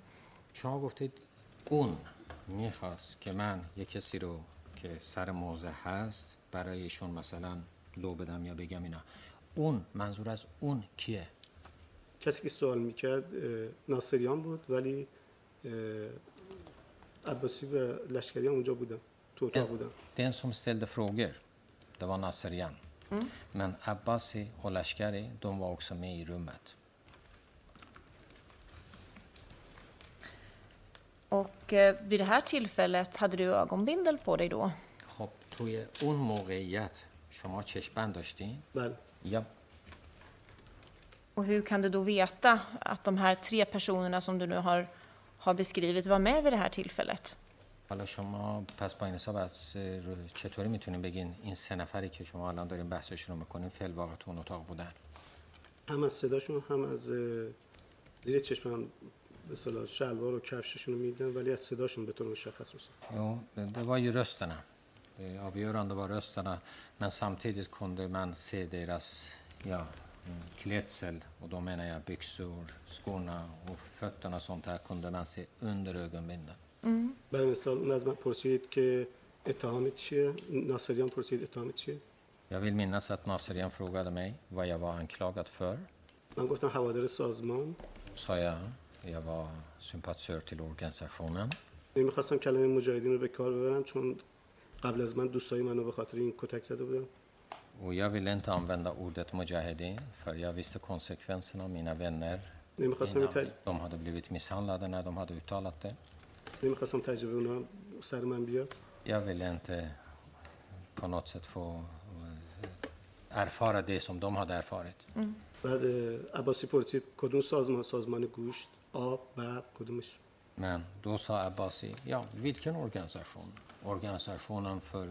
شما گفتید اون میخواست که من یک کسی رو که سر موضع هست برای ایشون مثلا لو بدم یا بگم اینا اون منظور از اون کیه کسی که سوال میکرد ناصریان بود ولی اه، عباسی و لشکری هم اونجا بودن تو اتاق بودن Den som ställde frågor, det var Nasserian. Men Abbasi och Lashkari, de var också med i rummet. Och eh, vid det här tillfället hade du ögonbindel på dig då? خب توی اون موقعیت شما چشمند داشتین؟ بله Ja. Och hur kan du då veta att de här tre personerna som du nu har, har beskrivit var med vid det här tillfället? حالا شما پس با این حساب از چطوری می‌تونین بگین این سه نفری که شما الان دارین بحثشون رو می‌کنین فعل واقع تو اون اتاق بودن هم از صداشون هم از زیر چشمم اصطلاح شلوار و کفششون رو می‌دیدم ولی از صداشون به طور مشخص det det var ju rösterna. Det avgörande var rösterna. Men samtidigt kunde man se deras ja, mm, klädsel. Och då menar jag byxor, skorna och fötterna och sånt här kunde man se under ögonbindeln. برای مثال اون از من پرسید که اتهامت چیه ناصریان پرسید اتهامت چیه Jag vill minnas att Naserian frågade mig vad jag var anklagad för. من گفتم هوادار سازمان Sa jag, jag var sympatisör till organisationen. نمی‌خواستم کلمه مجاهدین رو به کار ببرم چون قبل از من دوستای منو به خاطر این کتک زده بودن Och jag ville inte använda ordet mujahedin för jag visste konsekvenserna. Mina vänner innan, تج... de hade blivit misshandlade när de hade uttalat det. نمی‌خواستم تجربه اونا سر من بیاد Jag ville inte på något sätt få eh, erfara det som de hade erfarit. بعد اه، عباسی پرسید کدوم سازمان سازمان گوشت آب برق کدومش Men då sa Abbasi, ja, vilken organisation? Organisationen för,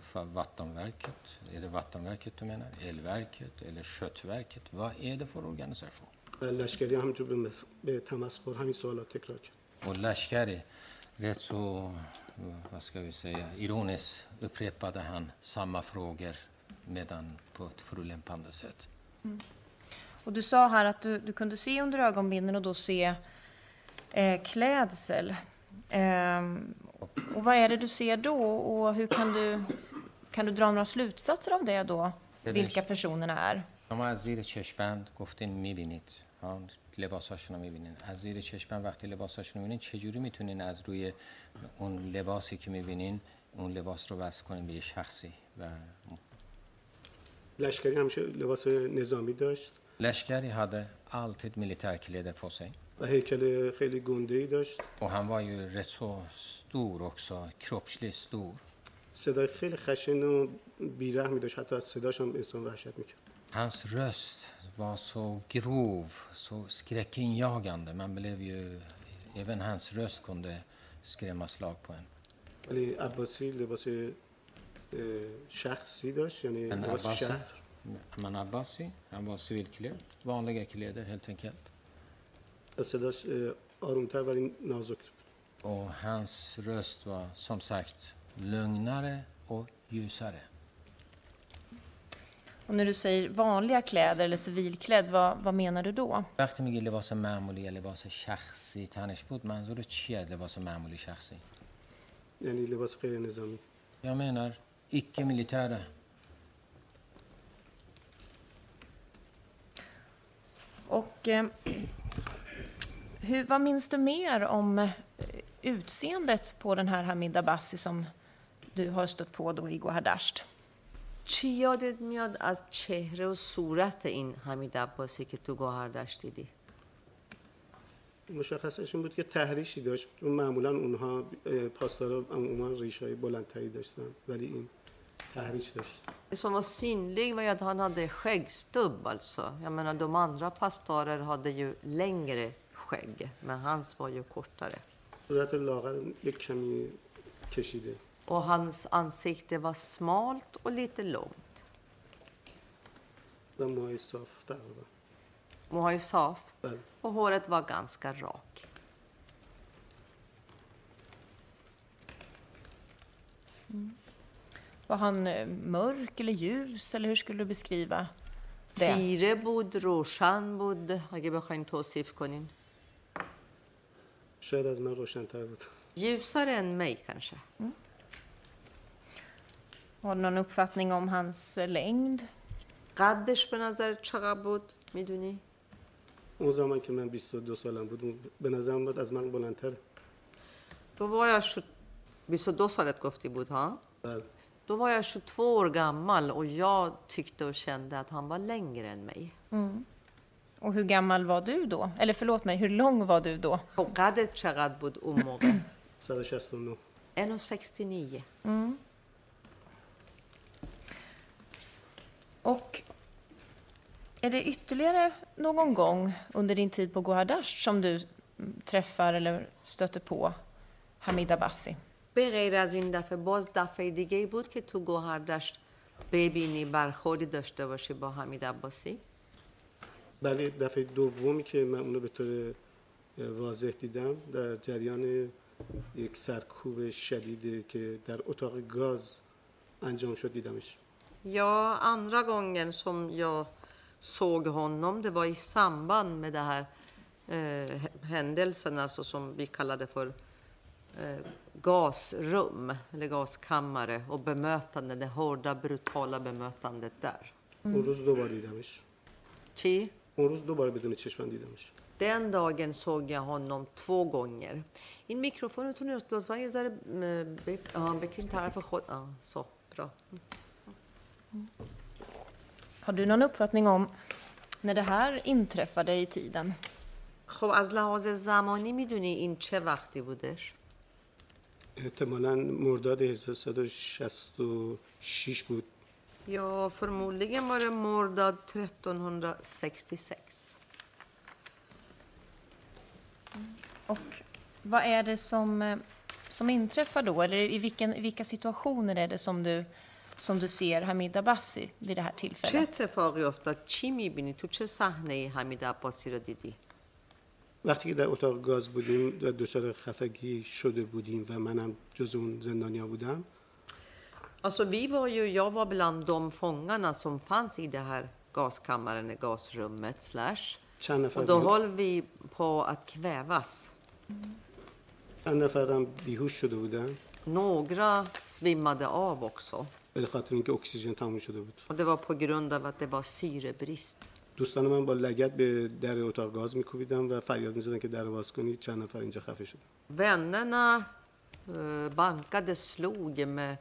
för vattenverket? Är det vattenverket du menar? Elverket eller köttverket? Vad är det för organisation? لشکری همینجور به, مس... به تمسخر همین سوالات تکرار کرد och lashkari rätt så, vad ska vi säga, ironiskt upprepade han samma frågor medan på ett förolämpande sätt. Och du sa här att du, du kunde se under ögonbindeln och då se eh, klädsel. Ehm, och vad är det du ser då och hur kan du, kan du dra några slutsatser av det då? Vilka personerna är? شما از زیر چشمند گفتین میبینید ها لباساشون رو می‌بینین. از زیر چشمند وقتی لباساشون رو می‌بینین چجوری می‌تونین از روی اون لباسی که می‌بینین اون لباس رو وصل کنین به یه شخصی و لشکری همیشه لباس نظامی داشت؟ لشکری hade alltid militärkläder på sig و هیکل خیلی گنده ای داشت. och han var ju rätt så stor också, kroppsligt stor. صدای خیلی خشن و بیرحمی داشت. حتی از صداش هم انسان وحشت می‌کرد. Hans röst var så grov, så skräckinjagande. Man blev ju, även hans röst kunde skrämma slag på en. ولی عباسی لباس اه، شخصی داشت یعنی Men لباس Abbasi, شهر men Abbasi, han var civilklädd, vanliga kläder helt enkelt. و صداش اه، آرومتر ولی نازک بود. Och hans röst var som sagt lugnare och ljusare. Och när du säger vanliga kläder eller civilklädd, vad, vad menar du då? وقتی میگی لباس معمولی یا لباس شخصی تنش بود منظور چیه لباس معمولی شخصی یعنی لباس غیر نظامی Jag menar icke militära. Och eh, hur, vad minns du mer om eh, utseendet på den här Hamid Abbasi som du har stött på då i Gohardasht? چی یادت میاد از چهره و صورت این حمید عباسی که تو گوهردشت دیدی؟ مشخصش این بود که تحریشی داشت. اون معمولا اونها پاسدارا عموما ریش های بلندتری داشتن ولی این تحریش داشت. som var synlig var ju att han hade skäggstubb alltså. Jag menar de andra pastorer hade ju längre skägg, men hans var ju kortare. صورت لاغر یک کمی کشیده. Och hans ansikte var smalt och lite långt. و موهای صاف تقریبا Mohai saf. بله Och håret var ganska rak. Var han eh, mörk eller ljus eller hur skulle du beskriva det? تیره بود روشن بود اگه بخواین توصیف کنین شاید از من روشنتر بود ljusare än mig kanske Har du någon uppfattning om hans eh, längd? قدش به نظر چقدر بود میدونی اون زمان که من 22 سالم بود اون به نظرم بود از من بلندتره då var jag 20 22 salet gofti بود ha بله Då var jag 22 år gammal och jag tyckte och kände att han var längre än mig. Och hur gammal var du då? Eller förlåt mig, hur lång var du då? Och قدت چقدر بود اون موقع 169 1,69 Och är det ytterligare någon gång under din tid på Gohardasht som du träffar eller stöter på Hamid Abbasi? به غیر از این دفعه باز دفعه دیگه ای بود که تو گوهردشت ببینی برخوردی داشته باشی با حمید عباسی بله دفعه دومی که من اونو به طور واضح دیدم در جریان یک سرکوب شدید که در اتاق گاز انجام شد دیدمش Ja, andra gången som jag såg honom, det var i samband med det här eh, händelsen, alltså som vi kallade för eh, gasrum eller gaskammare och bemötande, det hårda brutala bemötandet där. اون روز دوبار دیدمش Chi? اون روز دوباره بدون چشمم دیدمش Den dagen såg jag honom två gånger. این میکروفونتون رو لطفا یه ذره م، بک- آه، بکشین طرف خود آه، så bra Har du någon uppfattning om när det här inträffade i tiden? خب از لحاظ زمانی میدونی این چه وقتی بودش احتمالا مرداد 1366 بود Ja, förmodligen var det mordad 1366. Och vad är det som, eh, som inträffar då? Eller i, vilken, i vilka situationer är det som du, som du ser Hamid Abbasi vid det här چه tillfället? اتفاقی افتاد؟ چی میبینی؟ تو چه صحنه ای حمید عباسی رو دیدی؟ وقتی که در اتاق گاز بودیم و دچار خفگی شده بودیم و منم جز اون زندانیا بودم Alltså vi var ju, jag var bland de fångarna som fanns i det här gaskammaren, gasrummet slash. چند نفر Och då بیهوش, höll vi på att kvävas. چند نفرم بیهوش شده بودن Några svimmade av också. به خاطر اینکه اکسیژن تموم شده بود det var på grund av att det var syrebrist. دوستان من با لگت به در اتاق گاز میکوبیدم و فریاد می‌زدن که در رو باز کنید چند نفر اینجا خفه شده Vännerna eh, bankade, slog med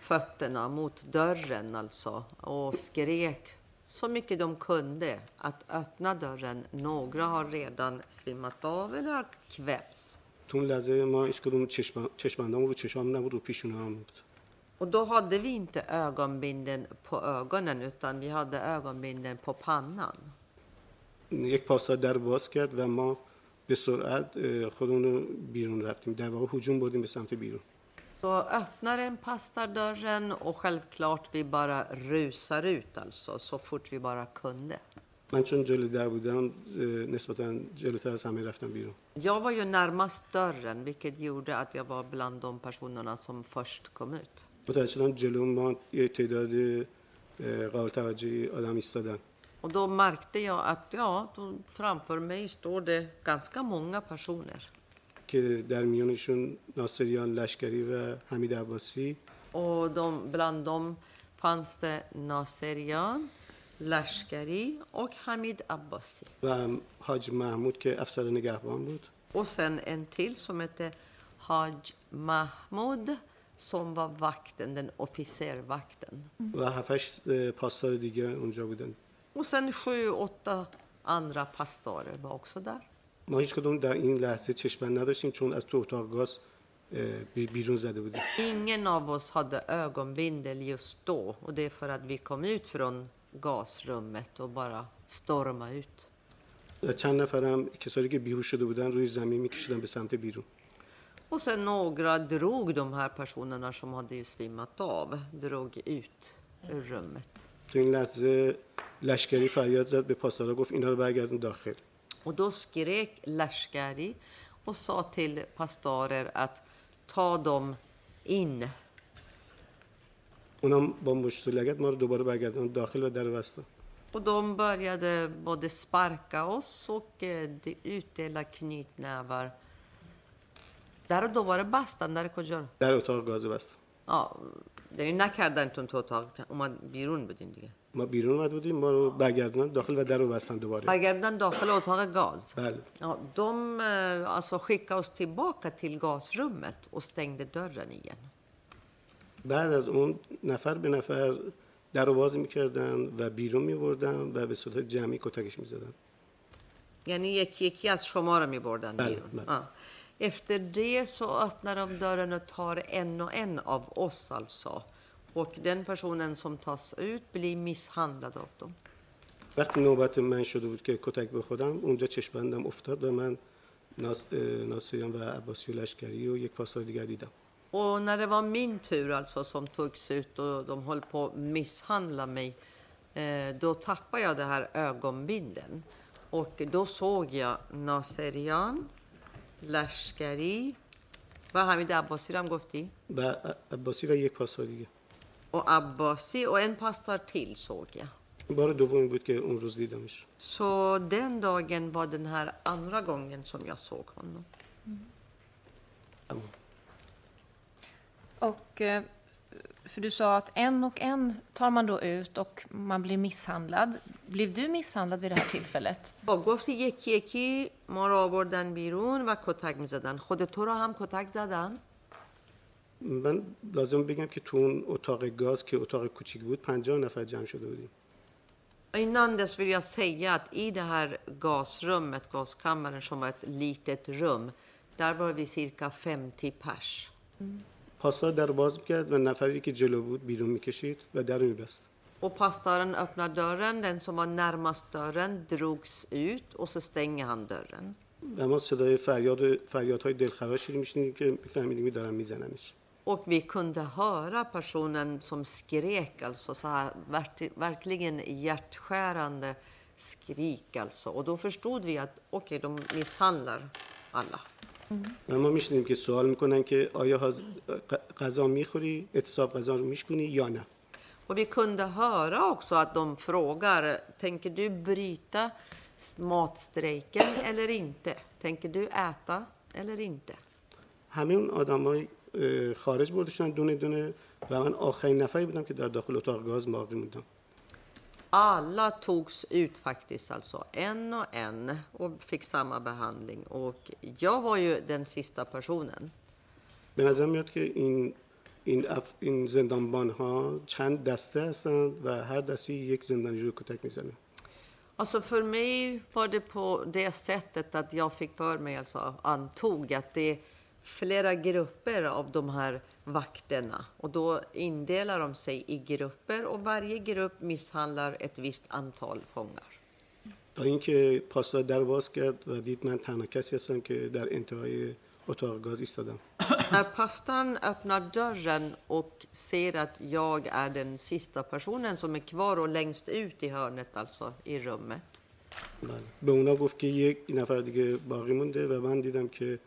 fötterna mot dörren alltså och skrek så mycket de kunde att öppna dörren. Några har redan svimmat av eller har kvävts. تو اون لحظه ما هیچ کدوم چشم چشمندامون رو چشام نبود رو پیشونه هم بود Och då hade vi inte ögonbinden på ögonen utan vi hade ögonbinden på pannan. یک پاسدار در رو باز کرد و ما به سرعت اه، خودمون رو بیرون رفتیم در واقع هجوم بردیم به سمت بیرون Så öppnar en pastar dörren och självklart vi bara rusar ut alltså så fort vi bara kunde. من چون جلو در بودم اه، نسبتا جلوتر از همه رفتم بیرون Jag var ju närmast dörren vilket gjorde att jag var bland de personerna som först kom ut. شدم جلو ما یه تعداد قابل توجهی آدم ایستادن Och då märkte jag att ja, då framför mig står det ganska många personer. که در میانشون ناصریان لشکری و حمید عباسی Och de, bland dem fanns det Naserian, Lashkari och Hamid Abbasi. و حاج محمود که افسر نگهبان بود Och sen en till som hette Haj Mahmoud som var vakten, den officervakten. و هفتش پاسدار دیگه اونجا بودن Och sen sju, åtta andra pastorer var också där. ما هیچ کدوم در این لحظه چشمن نداشتیم چون از تو اتاق گاز اه، بی- بیرون زده بودیم Ingen av oss hade ögonbindel just då och det är för att vi kom ut från gasrummet och bara storma ut. و چند نفرم کسایی که بیهوش شده بودن روی زمین میکشیدن به سمت بیرون Och sen några drog de här personerna som hade ju svimmat av, drog ut ur rummet. تو این لحظه لشکری فریاد زد به پاسدارا گفت اینا رو برگردون داخل Och då skrek Lashkari och sa till pastorer att ta dem in. اونم با مشت و لگت ما رو دوباره برگردون داخل و در رو بستن Och de började både sparka oss och eh, de- utdela knytnävar. در رو دوباره بستن در کجا رو؟ در اتاق گاز بستن Ja, یعنی نکردن تون تو اتاق اومد بیرون بدین دیگه ما بیرون اومد بودیم ما رو برگردوندن داخل و در رو بستن دوباره برگردن داخل اتاق gaz. بله Ja, de alltså skickade oss tillbaka till gasrummet och stängde dörren igen. بعد از اون نفر به نفر در رو باز می‌کردن و بیرون میوردن و به صورت جمعی کتکش می‌زدن یعنی یکی یکی از شما رو میبردن بله، بیرون. بله. Ja. Efter det så öppnar de dörren och tar en och en av oss alltså. Och den personen som tas ut blir misshandlad av dem. وقتی نوبت من شده بود که کتک بخورم اونجا چشمندم افتاد و من ناس... اه، ناصریان و عباسی و لشکری و یک پاسدار دیگر دیدم Och när det var min tur alltså som togs ut och de höll på att misshandla mig. Eh, då tappade jag det här ögonbinden. Och då såg jag Naserian, Lashkari. و حمید عباسی رو هم گفتی؟ و ع- عباسی و یک پاسدار دیگه Och Abbasi och en pastor till såg jag. این بار دومی بود که اون روز دیدمش Så den dagen var den här andra gången som jag såg honom. اما Och, eh, för du sa att en och en tar man då ut och man blir misshandlad. Blev du misshandlad vid det här tillfället? خب گفتی یکی یکی ما رو آوردن بیرون و کتک می زدن. خود تو رو هم کتک زدن؟ من لازم بگم که تو اون اتاق گاز که اتاق کوچیک بود 50 نفر جمع شده بودیم Innan dess vill jag säga att i det här gasrummet, gaskammaren som var ett litet rum, där var vi cirka 50 pers. پاسدار در رو باز میکرد و نفری که جلو بود بیرون میکشید و در رو میبست Och pastoren öppnar dörren, den som var närmast dörren drogs ut och så stänger han dörren. و ما صدای فریاد و فریادهای دلخراشی رو میشنیدیم که میفهمیدیم دارن میزننش Och vi kunde höra personen som skrek, alltså så här, vert- verkligen hjärtskärande skrik alltså. Och då förstod vi att okej, de misshandlar alla. و ما میشنیم که سوال می‌کنن که آیا غذا می‌خوری اعتصاب غذا رو میشکنی یا نه Och vi kunde höra också att de frågar, tänker du bryta matstrejken eller inte? Tänker du äta eller inte? همه اون آدمای اه، خارج برده شدن دونه دونه و من آخرین نفری بودم که در داخل اتاق گاز باقی موندم Alla togs ut faktiskt, alltså en och en och fick samma behandling. Och jag var ju den sista personen. به نظر میاد که این این, اف... این زندانبان ها چند دسته هستند و هر دسته یک زندانی رو کتک میزنه Alltså för mig var det på det sättet att jag fick för mig, alltså antog att det är flera grupper av de här vakterna. Och då indelar de sig i grupper och varje grupp misshandlar ett visst antal fångar. تا اینکه پاسدار در باز کرد و دید من تنها کسی هستم که در انتهای اتاق گاز ایستادم När pastorn öppnar dörren och ser att jag är den sista personen som är kvar och längst ut i hörnet, alltså i rummet. بله. به اونا گفت که یک نفر دیگه باقی مونده و من دیدم که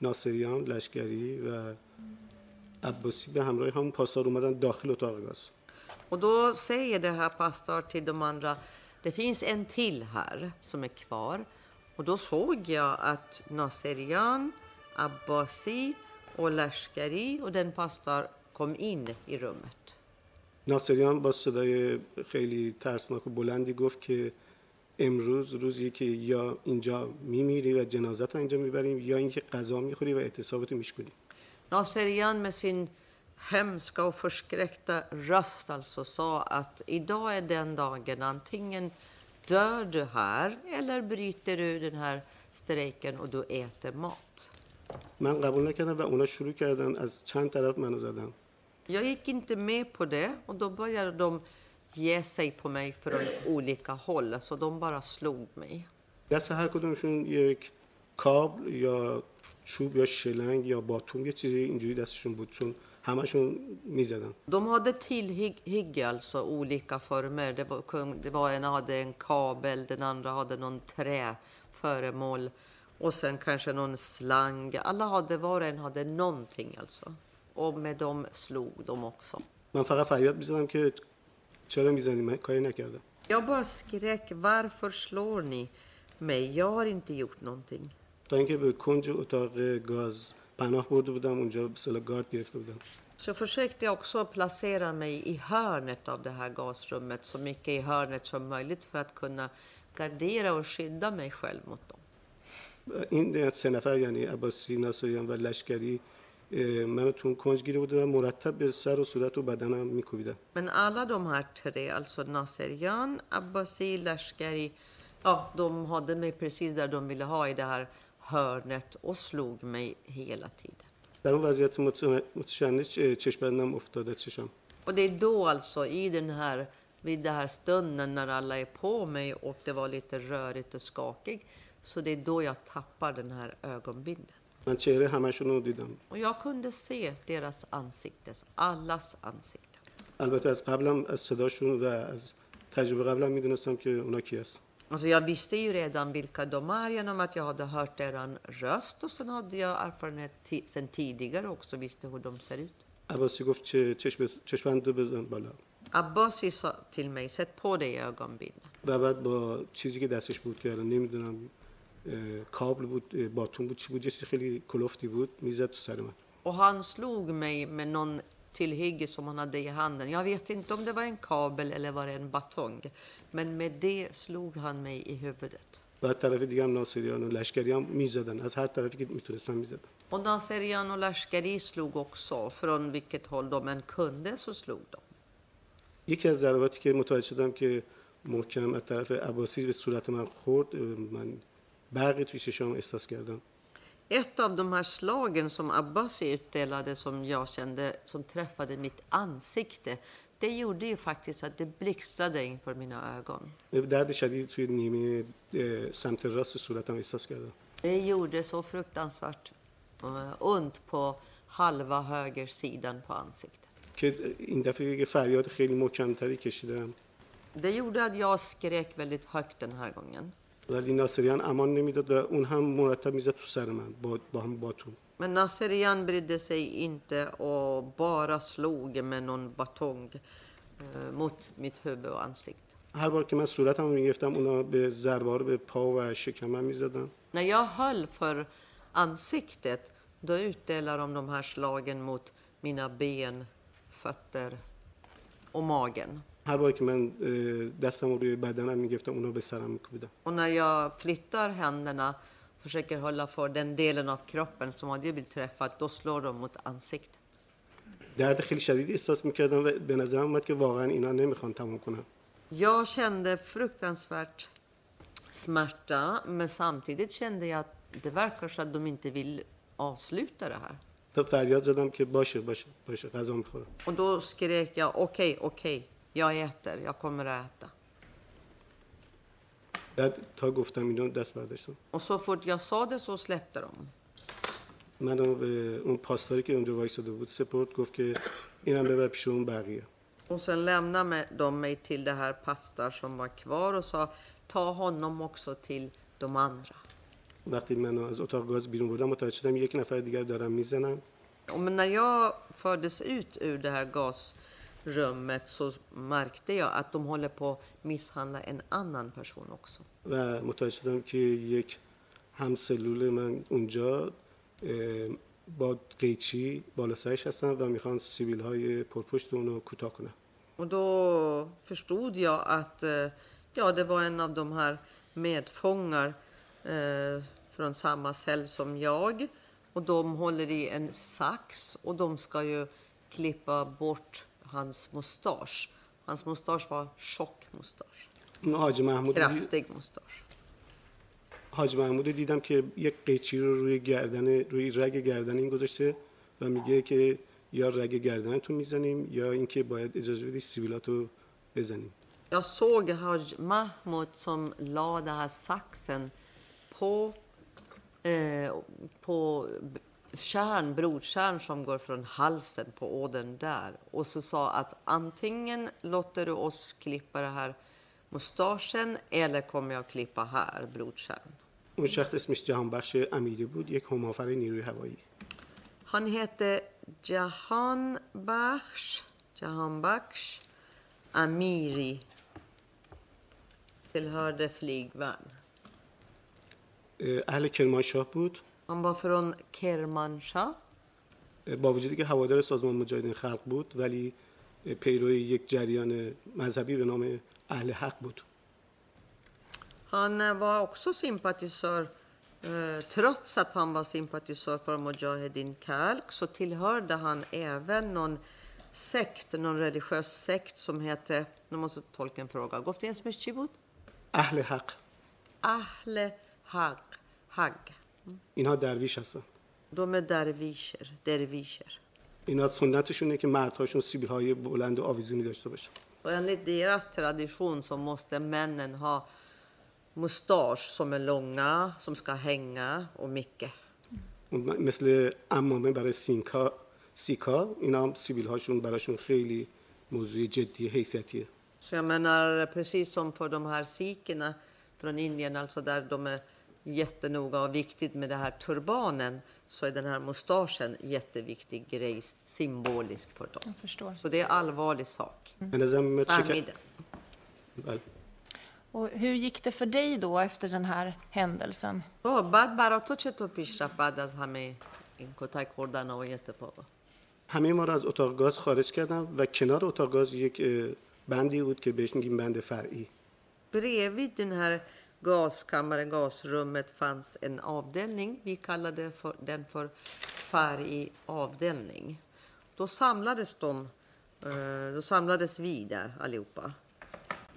ناصریان لشکری و عباسی به همراه همون پاسدار اومدن داخل اتاق گاز Och då säger det här pastor till de andra, det finns en till här som är kvar. Och då såg jag att Naserian, Abbasi och Lashkari och den pastor kom in i rummet. ناصریان با صدای خیلی ترسناک و بلندی گفت که امروز روزی که یا اینجا میمیری و جنازت رو اینجا می‌بریم یا اینکه غذا می‌خوری و اعتصابت رو میشکنی Naserian med sin hemska och förskräckta röst alltså sa att idag är den dagen antingen dör du här eller bryter du den här strejken och du äter mat. من قبول نکردم و اونا شروع کردن از چند طرف منو زدن Jag gick inte med på det och då började de ge sig på mig från olika håll. Så de bara slog mig. دست هر کدومشون یک کابل یا چوب یا شلنگ یا باتوم یه چیزی اینجوری دستشون بود چون همشون میزدن De hade tillhygge, alltså olika former. Det var, det var en hade en kabel, den andra hade någon träföremål och sen kanske någon slang. Alla hade, var och en hade någonting alltså. Och med dem slog de också. من فقط فریاد میزدم که چرا میزنی من کاری نکردم Jag bara skrek, varför slår ni mig? Jag har inte gjort någonting. تا اینکه به کنج اتاق گاز پناه برده بودم اونجا به اصطلاح گارد گرفته بودم Så försökte jag också placera mig i hörnet av det här gasrummet, så mycket i hörnet som möjligt för att kunna gardera och skydda mig själv mot dem. این سه نفر یعنی عباسی ناصریان و لشکری اه، منو تو اون کنج گیره بودن و مرتب به سر و صورت و بدنم میکوبیدن Men alla de här tre, alltså Naserian, Abbasi, Lashkari, ja, de hade mig precis där de ville ha i det här hörnet och slog mig hela tiden. در اون وضعیت مت- متشنج چه- چشم بدنم افتاده چشم Och det är då alltså i den här, vid den här stunden när alla är på mig och det var lite rörigt och skakigt, så det är då jag tappar den här ögonbindeln. من چهره همشون رو دیدم Och jag kunde se deras ansikten, allas ansikten. البته از قبلم از صداشون و از تجربه قبلم می‌دونستم که اونا کی هست Alltså jag visste ju redan vilka de är genom att jag hade hört deras röst och sen hade jag erfarenhet sen tidigare också, visste hur de ser ut. گفت چشم بزن بالا Abbasi sa till mig, sätt på dig ögonbindeln. و بعد با چیزی که دستش بود که الان نمی‌دونم اه، کابل بود باتون بود چی بود یه چیز خیلی کلفتی بود می‌زد تو سر من Och han slog mig med någon tillhygge som han hade i handen. Jag vet inte om det var en kabel eller var det en batong. Men med det slog han mig i huvudet. بعد طرف دیگه هم ناصریان و لشکری هم می‌زدن از هر طرفی که می‌تونستن می‌زدن Och Naserian och Lashkari slog också. Från vilket håll de än kunde så slog de. یکی از ضرباتی که متوجه شدم که محکم از طرف عباسی به صورت من خورد من Beret Yüzüşan Esasgarden. Ett av de här slagen som Abbas utdelade som jag kände som träffade mitt ansikte det gjorde ju faktiskt att det blixtrade inför mina ögon. Det gjorde så fruktansvärt eh, ont på halva högersidan på ansiktet. Det gjorde att jag skrek väldigt högt den här gången. ولی ناصریان امان نمیداد و اون هم مرتب میزد تو سر من با, با هم باتون Men Nasserian brydde sig inte och bara slog med någon batong eh, mot mitt huvud och ansikte. هر بار که من صورتم رو میگفتم اونا به ضربه رو به پا و شکمم میزدن När jag höll för ansiktet, då utdelade de de här slagen mot mina ben, fötter och magen. هر بار که من اه، دستم رو روی بدنم میگفتم اونا به سرم میکوبیدن Och när jag flyttar händerna, försöker hålla för den delen av kroppen som hade blivit träffad, då slår de mot ansiktet. درد خیلی شدیدی احساس میکردم و به نظرم اومد که واقعا اینا نمیخوان تمام کنم Jag kände fruktansvärt smärta, men samtidigt kände jag att det verkar så att de inte vill avsluta det här. تا فریاد زدم که باشه باشه باشه غذا میخورم Och då skrek jag okej, okej, jag äter, jag kommer att äta. بعد تا گفتم اینا دست برداشتم Och så fort jag sa det så släppte de. منو به اون پاسداری که اونجا وایساده بود سپورت گفت که اینم ببر پیش اون بقیه Och sen lämnade mig- de mig till det här pastor som var kvar och sa ta honom också till de andra. وقتی منو از اتاق گاز بیرون بردم متوجه شدم یک نفر دیگر دارم میزنم Och men när jag fördes ut ur det här gasrummet så märkte jag att de håller på att misshandla en annan person också. و متوجه شدم که یک همسلول من اونجا اه، با قیچی بالا سرش هستن و میخوان سیبیل های پرپشت اونو کوتاه کنن Och då förstod jag att eh, ja, det var en av de här medfångar eh, från samma cell som jag. Och de håller i en sax och de ska ju klippa bort hans mustasch. Hans mustasch var tjock mustasch. حاج محمود Kraftig mustasch. حاج محمود دیدم که یک قیچی رو روی گردن روی رگ گردن این گذاشته و میگه که یا رگ گردنتو می‌زنیم یا اینکه باید اجازه بدی سیبیلاتو بزنیم Jag såg Haj Mahmoud som la den här saxen på, eh, på kärn, blodkärn som går från halsen på ådern där. Och så sa att antingen låter du oss klippa det här mustaschen eller kommer jag klippa här, blodkärn. اون شخص اسمش جهانبخش امیری بود یک همافر نیروی هوایی Han hette Jahan Bakhsh, Jahan Bakhsh Amiri. Tillhörde flygvärn. اه، اهل کرمانشاه بود Han var från Kermanshah. اه، با وجودی که هوادار سازمان مجاهدین خلق بود ولی پیروی یک جریان مذهبی به نام اهل حق بود Han eh, var också sympatisör. Eh, trots att han var sympatisör för Mujahedin Khalq så tillhörde han även någon sekt, någon religiös sekt som hette, nu måste tolken fråga, چی بود؟ اهل حق Ahle Hag. Hag. اینا درویش هستن. دوم درویشر، درویشر. اینا سنتشون اینه که مردهاشون سیبیل‌های بلند و آویزی می‌داشته باشه. Byandet deras tradition som måste männen ha mustasch som är långa som ska hänga och mycket. و مثلا امم برای سینکا، سیکا، اینا سیبیل‌هاشون براشون خیلی موضوع جدی و حیثیتیه. شما نار دقیقاً هم فر دومینن also där de jättenoga och viktigt med det här turbanen, så är den här mustaschen jätteviktig grej, symbolisk för dem. Jag förstår. Så det är allvarlig sak. به نظر میاد شکر... Fahmide. بله. Och hur gick det för dig då efter den här händelsen? آه، بعد برا تو چطور پیش رفت بعد از همه این کتک خوردن و این اتفاقا همه ما رو از اتاق گاز خارج کردم و کنار اتاق گاز یک اه، بندی بود که بهش میگیم بند فرعی Bredvid den här gaskammaren, gasrummet, fanns en avdelning. Vi kallade för, den för färg avdelning. Då samlades de, eh, då samlades vi där allihopa.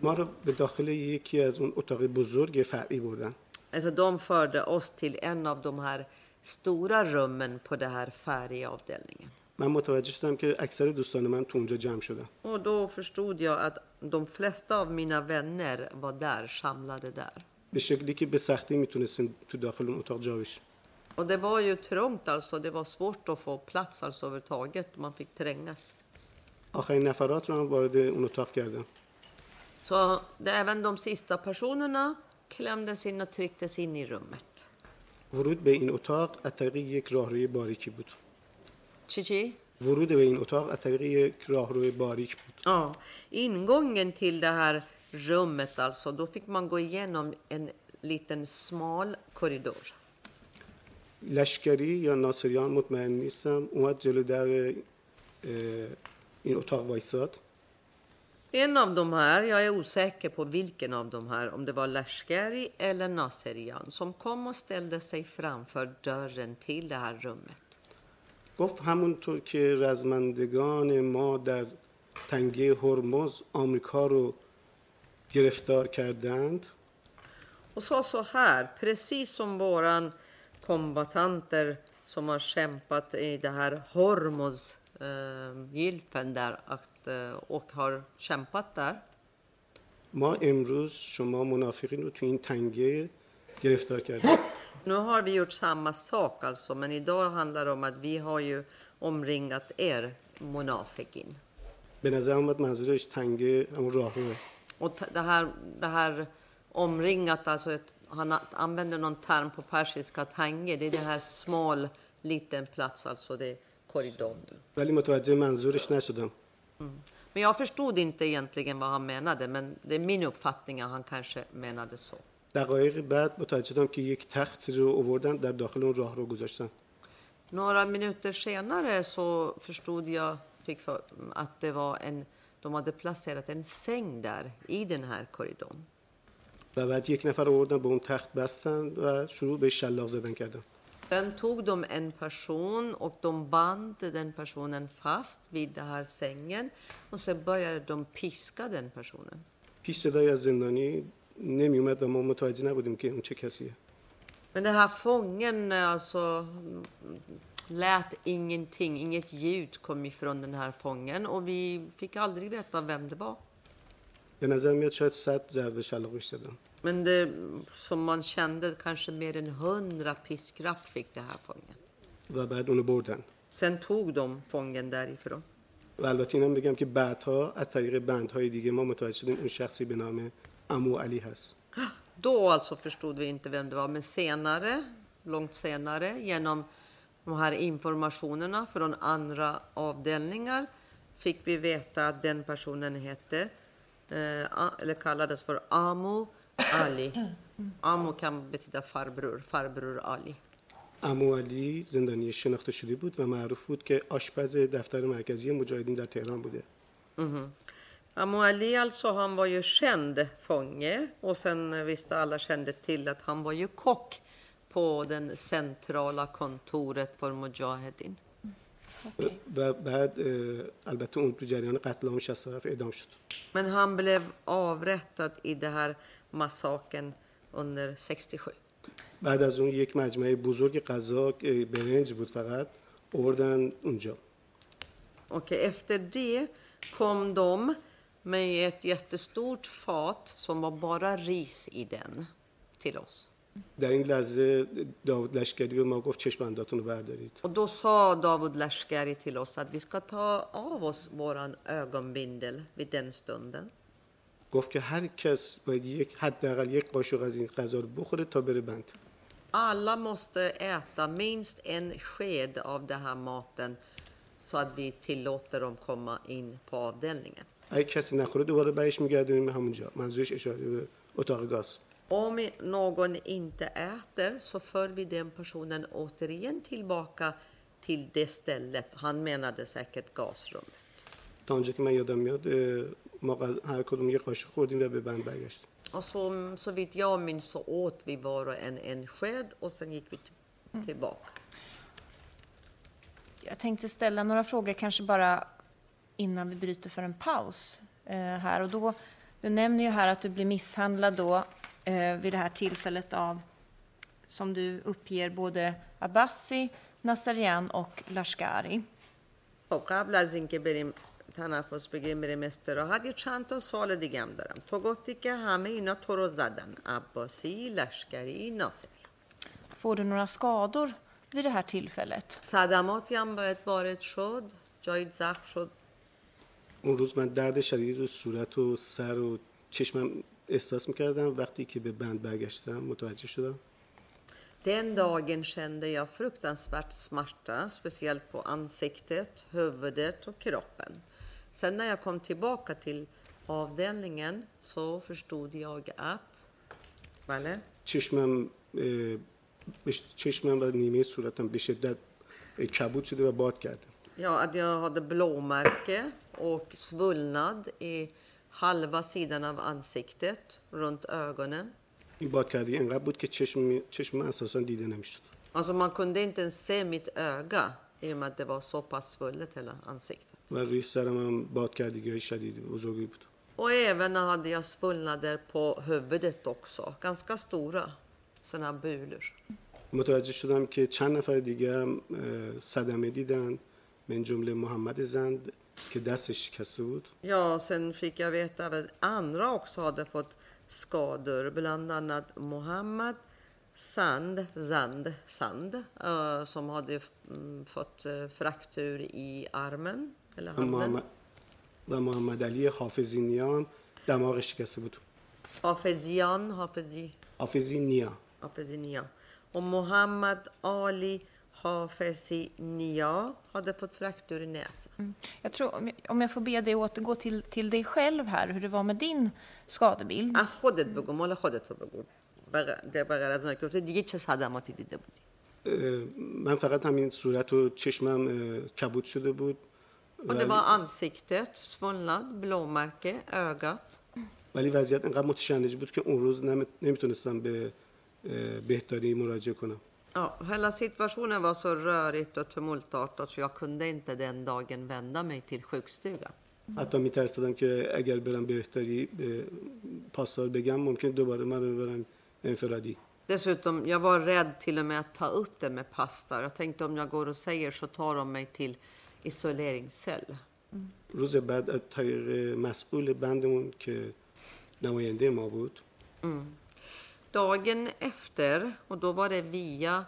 ما رو به داخل یکی از اون اتاق بزرگ فرعی بردن Alltså de förde oss till en av de här stora rummen på den här färgavdelningen. من متوجه شدم که اکثر دوستان من تو اونجا جمع شدن Och då förstod jag att de flesta av mina vänner var där, samlade där. به شکلی که به سختی می‌تونستیم تو داخل اون اتاق جا بشیم Och det var ju trångt alltså, det var svårt att få plats alltså överhuvudtaget. Man fick trängas. آخرین نفرات رو هم وارد اون اتاق کردم Så det, även de sista personerna klämdes in och trycktes in i rummet. ورود به این اتاق از طریق یک راهروی باریکی بود Chi chi? ورود به این اتاق از طریق یک راهروی باریک بود Ja, ingången till det här rummet alltså, då fick man gå igenom en liten smal korridor. لشکری یا ناصریان مطمئن نیستم اومد جلو در اه، این اتاق وایساد En av de här, jag är osäker på vilken av de här, om det var Lashkari eller Naserian, som kom och ställde sig framför dörren till det här rummet. گفت همونطور که رزمندگان ما در تنگه هرمز آمریکا رو گرفتار کردند Och sa så här, precis som våran kombatanter som har kämpat i det här Hormuz eh, gylfen där att, eh, och har kämpat där. ما امروز شما منافقین رو تو این تنگه گرفتار کردیم Nu har vi gjort samma sak alltså, men idag handlar det om att vi har ju omringat er Monafikin. به نظر اومد منظورش تنگه همون راهروه Och t- det här, det här omringat, alltså ett, han a- använder någon term på persiska, tange, det är det här smal liten plats, alltså det är korridorn. ولی متوجه منظورش نشدم Men jag förstod inte egentligen vad han menade, men det är min uppfattning att han kanske menade så. دقایق بعد متوجه شدم که یک تخت رو آوردن در داخل اون راه رو گذاشتن Några minuter senare så förstod jag fick för, att det var en, de hade placerat en säng där i den här korridorn. و بعد یک نفر رو آوردن به اون تخت بستن و شروع به شلاق زدن کردن Sen tog de en person och de band den personen fast vid den här sängen och sen började de piska den personen. هیچ صدایی از زندانی نمی اومد و ما متوجه نبودیم که اون چه کسیه Men den här fången alltså mm, lät ingenting, inget ljud kom ifrån den här fången och vi fick aldrig veta vem det var. به نظر میاد شاید صد ضربه شلاقش زدن Men det som man kände, kanske mer än hundra piskrapp fick det här fången. و بعد اونو بردن Sen tog de fången därifrån. و البته اینم بگم که بعدها از طریق بندهای دیگه ما متوجه شدیم اون شخصی به نام امو علی هست Då alltså förstod vi inte vem det var, men senare, långt senare, genom de här informationerna från andra avdelningar fick vi veta att den personen hette, eh, a- eller kallades för Amo Ali. Amo kan betyda farbror, farbror Ali. امو علی زندانی شناخته شده بود و معروف بود که آشپز دفتر مرکزی مجاهدین در تهران بوده Amo Ali alltså, han var ju känd fånge och sen visste alla kände till att han var ju kock på den centrala kontoret för Mujahedin. و بعد اه، البته اون تو جریان قتل عام 67 اعدام شد Men han blev avrättad i den här massakern under 67. بعد از اون یک مجمع بزرگ غذا که برنج بود فقط آوردن اونجا Och efter det kom de med ett jättestort fat som var bara ris i den till oss. در این لحظه داود لشکری به ما گفت چشمانداتون رو بردارید. Och då sa Davud Lashkari till oss att vi ska ta av oss våran ögonbindel vid den stunden. گفت که هر کس باید یک حداقل یک قاشق از این غذا رو بخوره تا بره بند. Alla måste äta minst en sked av den här maten så att vi tillåter dem komma in på avdelningen. اگه کسی نخوره دوباره برش میگردونیم همونجا. منظورش اشاره به اتاق گاز. Om någon inte äter så för vi den personen återigen tillbaka till det stället. Han menade säkert gasrummet. تا اونجا که من یادم میاد اه، ما غذا- هر کدوم یک قاشق خوردیم و به بند برگشتیم Och så, så vitt jag minns så åt vi var och en en sked och sen gick vi till- tillbaka. Jag tänkte ställa några frågor kanske bara innan vi bryter för en paus eh, här. Och då, du nämner ju här att du blir misshandlad då eh, vid det här tillfället av, som du uppger, både Abbasi, Nassarian och Lashkari. خب قبل از اینکه بریم تنفس بگیریم بریم استراحت یه چند تا سال دیگه هم دارم تو گفتی که همه اینا تو رو زدن عباسی لشکری ناصری Får du några skador vid det här tillfället? صدماتی هم باید وارد شد جایی زخم شد اون روز من درد شدید رو صورت و سر و چشمم احساس میکردم وقتی که به بند برگشتم متوجه شدم Den dagen kände jag fruktansvärt smärta, speciellt på ansiktet, huvudet och kroppen. Sen när jag kom tillbaka till avdelningen så förstod jag att... Vale? چشمم اه، به ش- چشمم و نیمه صورتم به شدت اه، کبود شده و باد کرده Ja, att jag hade blåmärke och svullnad i halva sidan av ansiktet, runt ögonen. این باد کردی انقدر بود که چشم چشم من اساسا دیده نمیشد Alltså man kunde inte ens se mitt öga i och med att det var så pass svullet hela ansiktet. و روی سرم هم باد کردگی های شدیدی بزرگی بود Och även hade jag svullnader på huvudet också, ganska stora sådana bulor. متوجه شدم که چند نفر دیگه هم اه، صدمه دیدن من جمله محمد زند که دستش شکسته بود Ja, sen fick jag veta att andra också hade fått skador, bland annat Mohammed Sand, Zand, Sand, eh, som hade mm, fått eh, fraktur i armen eller و handen. محمد, و محمد علی حافظی نیا هم دماغش شکسته بود Hafezian, Hafezi, حافظی نیا Hafezinia. Och Mohammed Ali Hafezi Nia hade fått fraktur i näsan. Jag tror, om jag- om jag får be dig återgå till, till dig själv här, hur det var med din skadebild. از خودت بگو مال خودت رو بگو بغیر از اینکه گفتی دیگه چه صدماتی دیده بودی من فقط همین صورت و چشمم کبود شده بود Och det var ansiktet, svullnad, blåmärke, ögat. ولی وضعیت انقدر متشنج بود که اون روز نمی- نمی‌تونستم به اه، بهداری مراجعه کنم Ja, hela situationen var så rörigt och tumultartat så jag kunde inte den dagen vända mig till sjukstugan. حتی میترسیدم که اگر برم بهداری به پاسدار بگم ممکن دوباره من رو ببرم انفرادی Dessutom, jag var rädd till och med att ta upp det med pastor. Jag tänkte om jag går och säger så tar de mig till isoleringscell. روز بعد از طریق مسئول بندمون که نماینده ما بود Dagen efter, och då var det via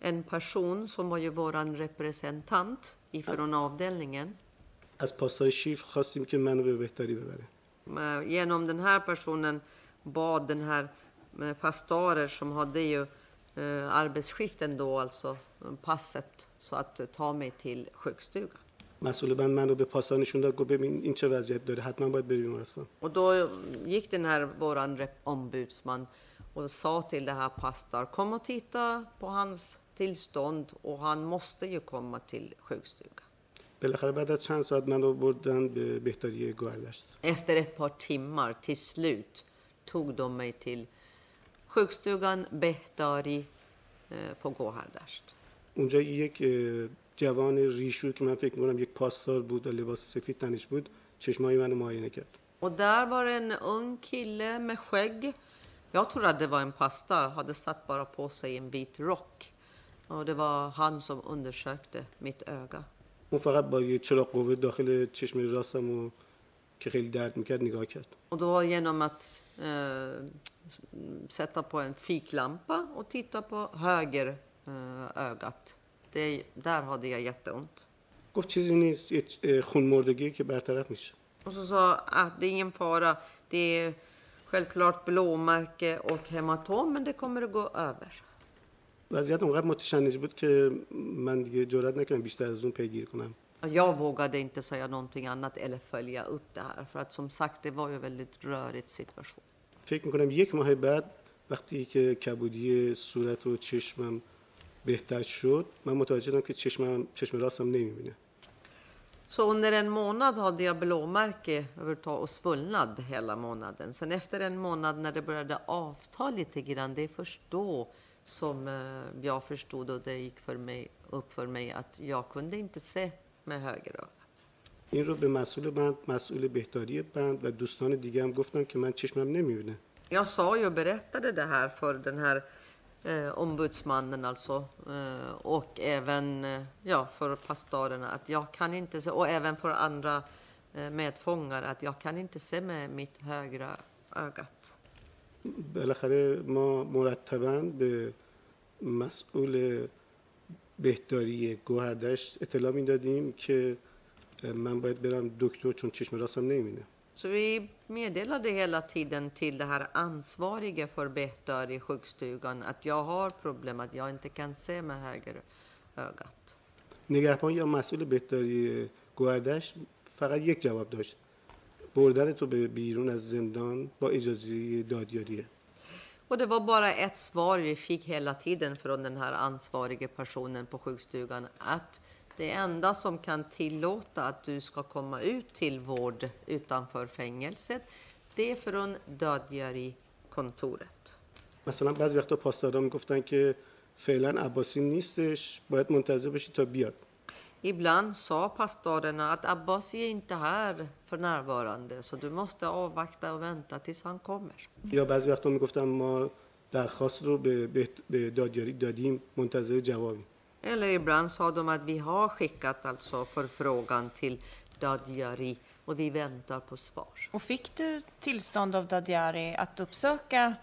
en person som var ju våran representant ifrån avdelningen. از پاسدار شیف خواستیم که منو به بهداری ببره Eh, Genom den här personen bad den här eh, pastorer som hade ju eh, arbetsskiften då, alltså eh, passet, så att eh, ta mig till sjukstugan. مسئول بند من رو به پاسدار نشون داد گفت ببین این چه وضعیت داره حتما باید بری بیمارستان Och då gick den här våran rep- ombudsman och sa till det här pastor, kom och titta på hans tillstånd och han måste ju komma till sjukstugan. بالاخره بعد از چند ساعت من رو بردن به بهداری گوهردشت Efter ett par timmar till slut tog de mig till sjukstugan Behtari eh, på Gåhardasht. اونجا یک جوان ریشو که من فکر می‌کنم یک پاسدار بود و لباس سفید تنش بود چشمای منو معاینه کرد Och där var en ung kille med skägg. Jag trodde att det var en pastor, hade satt bara på sig en vit rock. Och det var han som undersökte mitt öga. اون فقط با یه چراغ قوه داخل چشم راستم و که خیلی درد میکرد نگاه کرد Och då genom att eh, sätta på en fiklampa och titta på höger eh, ögat. Det, där hade jag jätteont. گفت چیزی نیست یه اه، خونمردگی که برطرف میشه Och så sa att det är ingen fara. Det är självklart blåmärke och hematom, men det kommer att gå över. وضعیت اونقدر متشنج بود که من دیگه جرئت نکردم بیشتر از اون پیگیری کنم Jag vågade inte säga någonting annat eller följa upp det här. För att som sagt, det var ju en väldigt rörigt situation. فکر می‌کنم یک ماه بعد وقتی که کبودی صورت و چشمم بهتر شد من متوجه شدم که چشمم چشم راستم نمی‌بینه Så under en månad hade jag blåmärke överhuvudtaget och svullnad hela månaden. Sen efter en månad när det började avta lite grann, det är först då som eh, jag förstod och det gick för mig, upp för mig att jag kunde inte se med höger öga. این رو به مسئول بند مسئول بهداری بند و دوستان دیگه هم گفتم که من چشمم نمیبینه Jag sa ju och berättade det här för den här eh, ombudsmannen alltså eh, och även eh, ja, för pastorerna att jag kan inte se och även för andra eh, medfångar att jag kan inte se med mitt högra ögat. بالاخره ما مرتبا به مسئول بهداری گوهردشت اطلاع میدادیم که من باید برم دکتر چون چشم راستم نمیبینه Så vi meddelade hela tiden till det här ansvariga för Behtar i sjukstugan att jag har problem, att jag inte kan se med höger ögat. نگهبان یا مسئول بهداری گوهردش فقط یک جواب داشت بردن تو به بیرون از زندان با اجازه دادیاریه Och det var bara ett svar vi fick hela tiden från den här ansvariga personen på sjukstugan att det enda som kan tillåta att du ska komma ut till vård utanför fängelset, det är från dödgörikontoret. مثلا بعضی وقتا پاسدارا میگفتن که فعلا عباسی نیستش باید منتظر باشی تا بیاد Ibland sa pastorerna att Abbas är inte här för närvarande, så du måste avvakta och vänta tills han kommer. یا بعضی وقتا میگفتن ما درخواست رو به, به, به دادیاری دادیم منتظر جوابیم Eller ibland sa de att vi har skickat alltså förfrågan till Dadjari och vi väntar på svar. Och fick du tillstånd av Dadjari att uppsöka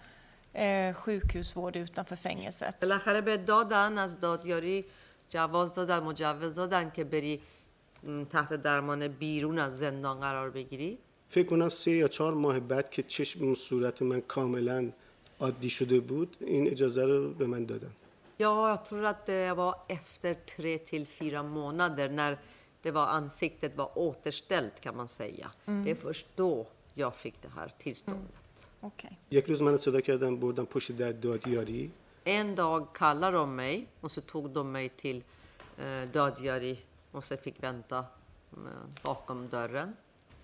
eh, sjukhusvård utanför fängelset? بالاخره به دادن از دادیاری جواز دادن مجوز دادن که بری تحت درمان بیرون از زندان قرار بگیری فکر کنم سه یا چهار ماه بعد که چشم صورت من کاملا عادی شده بود این اجازه رو به من دادن Ja, jag tror att det var efter tre till fyra månader när det var ansiktet var återställt kan man säga. Det är först då jag fick det här tillståndet. Okej. یک روز من صدا کردم بردم پشت در دادیاری En dag kallade de mig och så tog de mig till eh, Dadjari och så fick vänta eh, bakom dörren.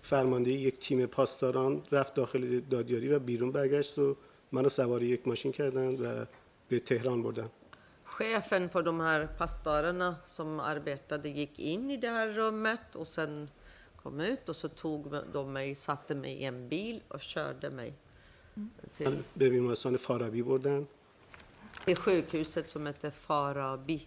فرمانده یک تیم پاسداران رفت داخل دادیاری و بیرون برگشت و منو سوار یک ماشین کردن و به تهران بردن Chefen för de här pastorerna som arbetade gick in i det här rummet och sen kom ut och så tog de mig, satte mig i en bil och körde mig till, من به بیمارستان فارابی بردن till sjukhuset som heter Farabi.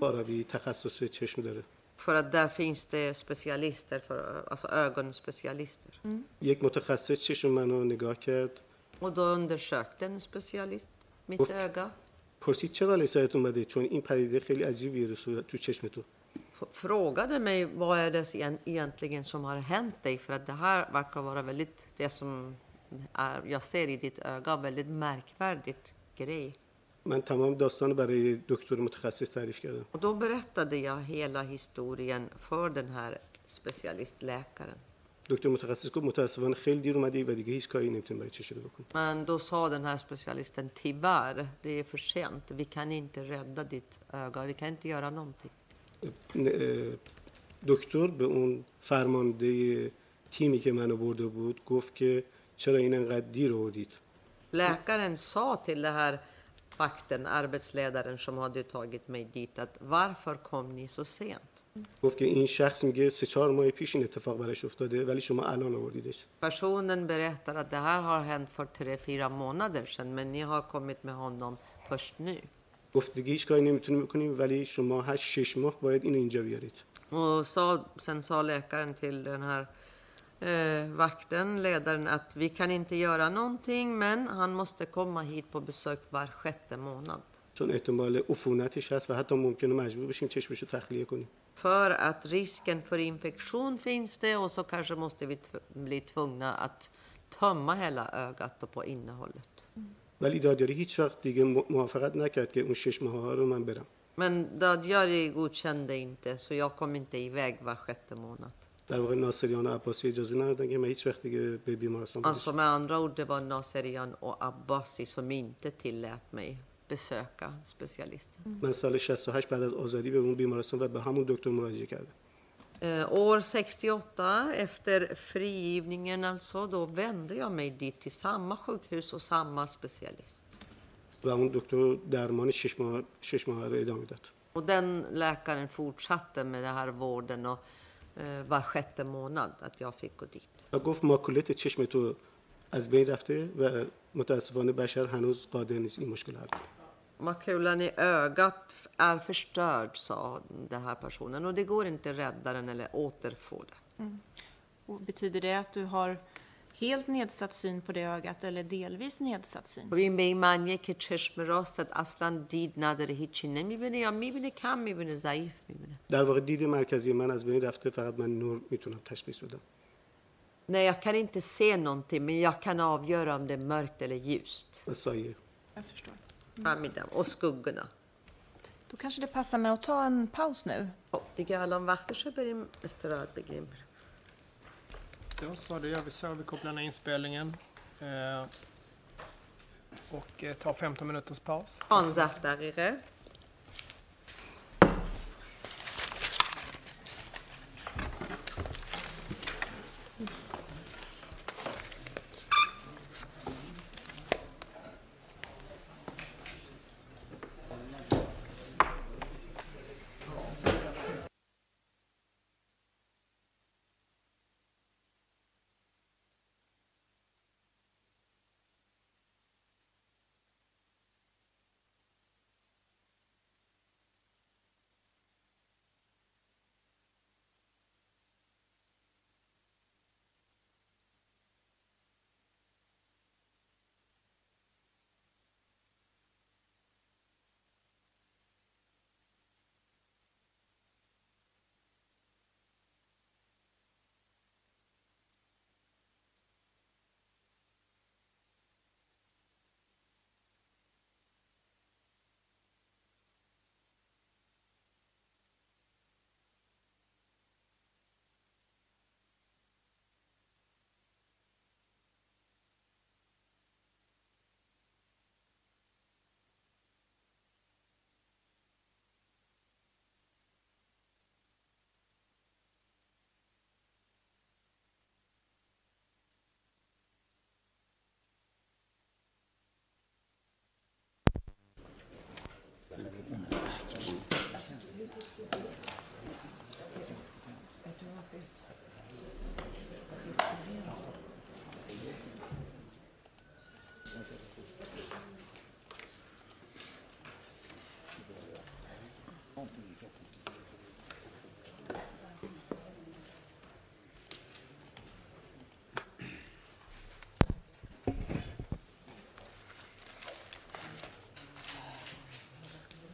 فارابی تخصص چشم داره För att där finns det specialister, för, alltså ögonspecialister. یک متخصص چشم منو نگاه کرد Och då undersökte en specialist mitt Uff. öga. پرسید چه بلایی سرت اومده چون این پدیده خیلی عجیبیه رو صورت- تو چشم تو F- Frågade mig vad är det egent- egentligen som har hänt dig? För att det här verkar vara väldigt, det som är, jag ser i ditt öga, väldigt märkvärdigt grej. من تمام داستان رو برای دکتر متخصص تعریف کردم Och då berättade jag hela historien för den här specialistläkaren. دکتر متخصص گفت متاسفانه خیلی دیر اومدی و دیگه هیچ کاری نمیتونیم برای چشم بکنیم Men då sa den här specialisten, tyvärr, det är för sent. Vi kan inte rädda ditt öga, vi kan inte göra någonting. اه، دکتر به اون فرمانده تیمی که منو برده بود گفت که چرا این انقدر دیر آوردید Läkaren sa till den här vakten, arbetsledaren som hade tagit mig dit, att varför kom ni så sent? گفت که این شخص میگه سه چهار ماه پیش این اتفاق براش افتاده ولی شما الان آوردیدش Personen berättar att det här har hänt för tre, fyra månader sedan, men ni har kommit med honom först nu. گفت دیگه هیچ کاری نمی‌تونیم بکنیم ولی شما هشت شش ماه باید اینو اینجا بیارید Och sa, sen sa läkaren till den här eh, vakten, ledaren, att vi kan inte göra någonting, men han måste komma hit på besök var sjätte månad. چون احتمال عفونتش هست و حتی ممکنه مجبور بشیم چشمشو تخلیه کنیم För att risken för infektion finns det och så kanske måste vi tv- bli tvungna att tömma hela ögat och på innehållet. ولی دادیاری هیچ وقت دیگه م- موافقت نکرد که اون شش ماه ها رو من برم Men Dadjari godkände inte, så jag kom inte iväg var sjätte månad. در واقع ناصریان و عباسی اجازه ندادن که من هیچ وقت دیگه به بیمارستان برسم Alltså med andra ord, det var Naserian och Abbasi som inte tillät mig besöka specialisten. من سال 68 بعد از آزادی به اون بیمارستان و به همون دکتر مراجعه کردم Eh, år 68, efter frigivningen alltså, då vände jag mig dit till samma sjukhus och samma specialist. و اون دکتر درمان شش ماه شش ماه رو ادامه داد Och den läkaren fortsatte med den här vården och eh, var sjätte månad att jag fick gå dit. و گفت ماکولت چشم تو از بین رفته و متاسفانه بشر هنوز قادر نیست این مشکل حل کنه Makulan i ögat är förstörd, sa den här personen. Och det går inte att rädda den eller återfå det. Och betyder det att du har helt nedsatt syn på det ögat eller delvis nedsatt syn? و این به این معنیه که چشم راستت اصلا دید نداره هیچی نمیبینه یا میبینه کم میبینه ضعیف میبینه در واقع دید مرکزی من از بین رفته فقط من نور میتونم تشخیص بدم Nej, jag kan inte se någonting, men jag kan avgöra om det är mörkt eller ljust. و سایه Jag förstår. förmiddag och skuggorna. Då kanske det passar med att ta en paus nu. Ja, tycker jag alla om Wachterschöpper im Estradbegrimmer. Då så, då gör vi så. Vi kopplar ner inspelningen. Eh, och eh, tar 15 minuters paus. Ansaftare.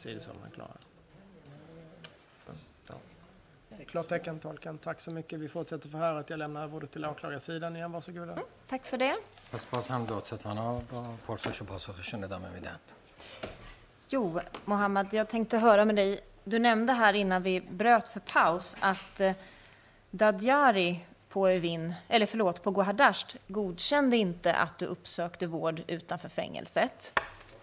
دقیقه Sidosållarna är klara. Ja. Klartecken, tolken. Tack så mycket. Vi fortsätter förhöret. Jag lämnar över ordet till åklagarsidan igen. Varsågoda. Tack för det. پس باز هم دادستانا با پرسش و پاسخشون ادامه میدن Jo, Mohammad, jag tänkte höra med dig. Du nämnde här innan vi bröt för paus att eh, Dadjari på Evin, eller förlåt, på Gohardasht godkände inte att du uppsökte vård utanför fängelset.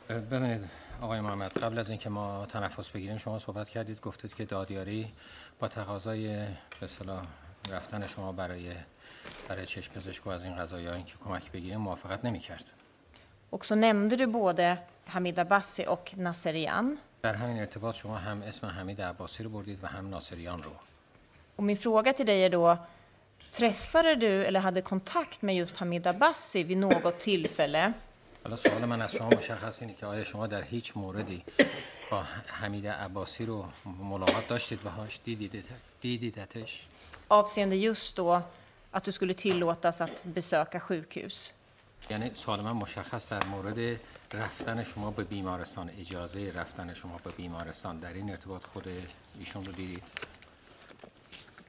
اه، ببینید آقای محمد قبل از اینکه ما تنفس بگیریم شما صحبت کردید گفتید که دادیاری با تقاضای به اصطلاح رفتن شما برای برای چشم پزشک از این قضايا اینکه کمک بگیریم موافقت نمی‌کرد Och så nämnde du både Hamid Abbasi och Nasserian. در همین ارتباط شما هم اسم حمید عباسی رو بردید و هم ناصریان رو Och min fråga till dig är då, träffade du eller hade kontakt med just Hamid Abbasi vid något tillfälle? حالا سوال من از شما مشخص اینه که آیا شما در هیچ موردی با حمید عباسی رو ملاقات داشتید و هاش دیدید دیدیدتش؟ Avseende just då att du skulle tillåtas att besöka sjukhus. یعنی سوال من مشخص در مورد رفتن شما به بیمارستان اجازه رفتن شما به بیمارستان در این ارتباط خود ایشون رو دیدید؟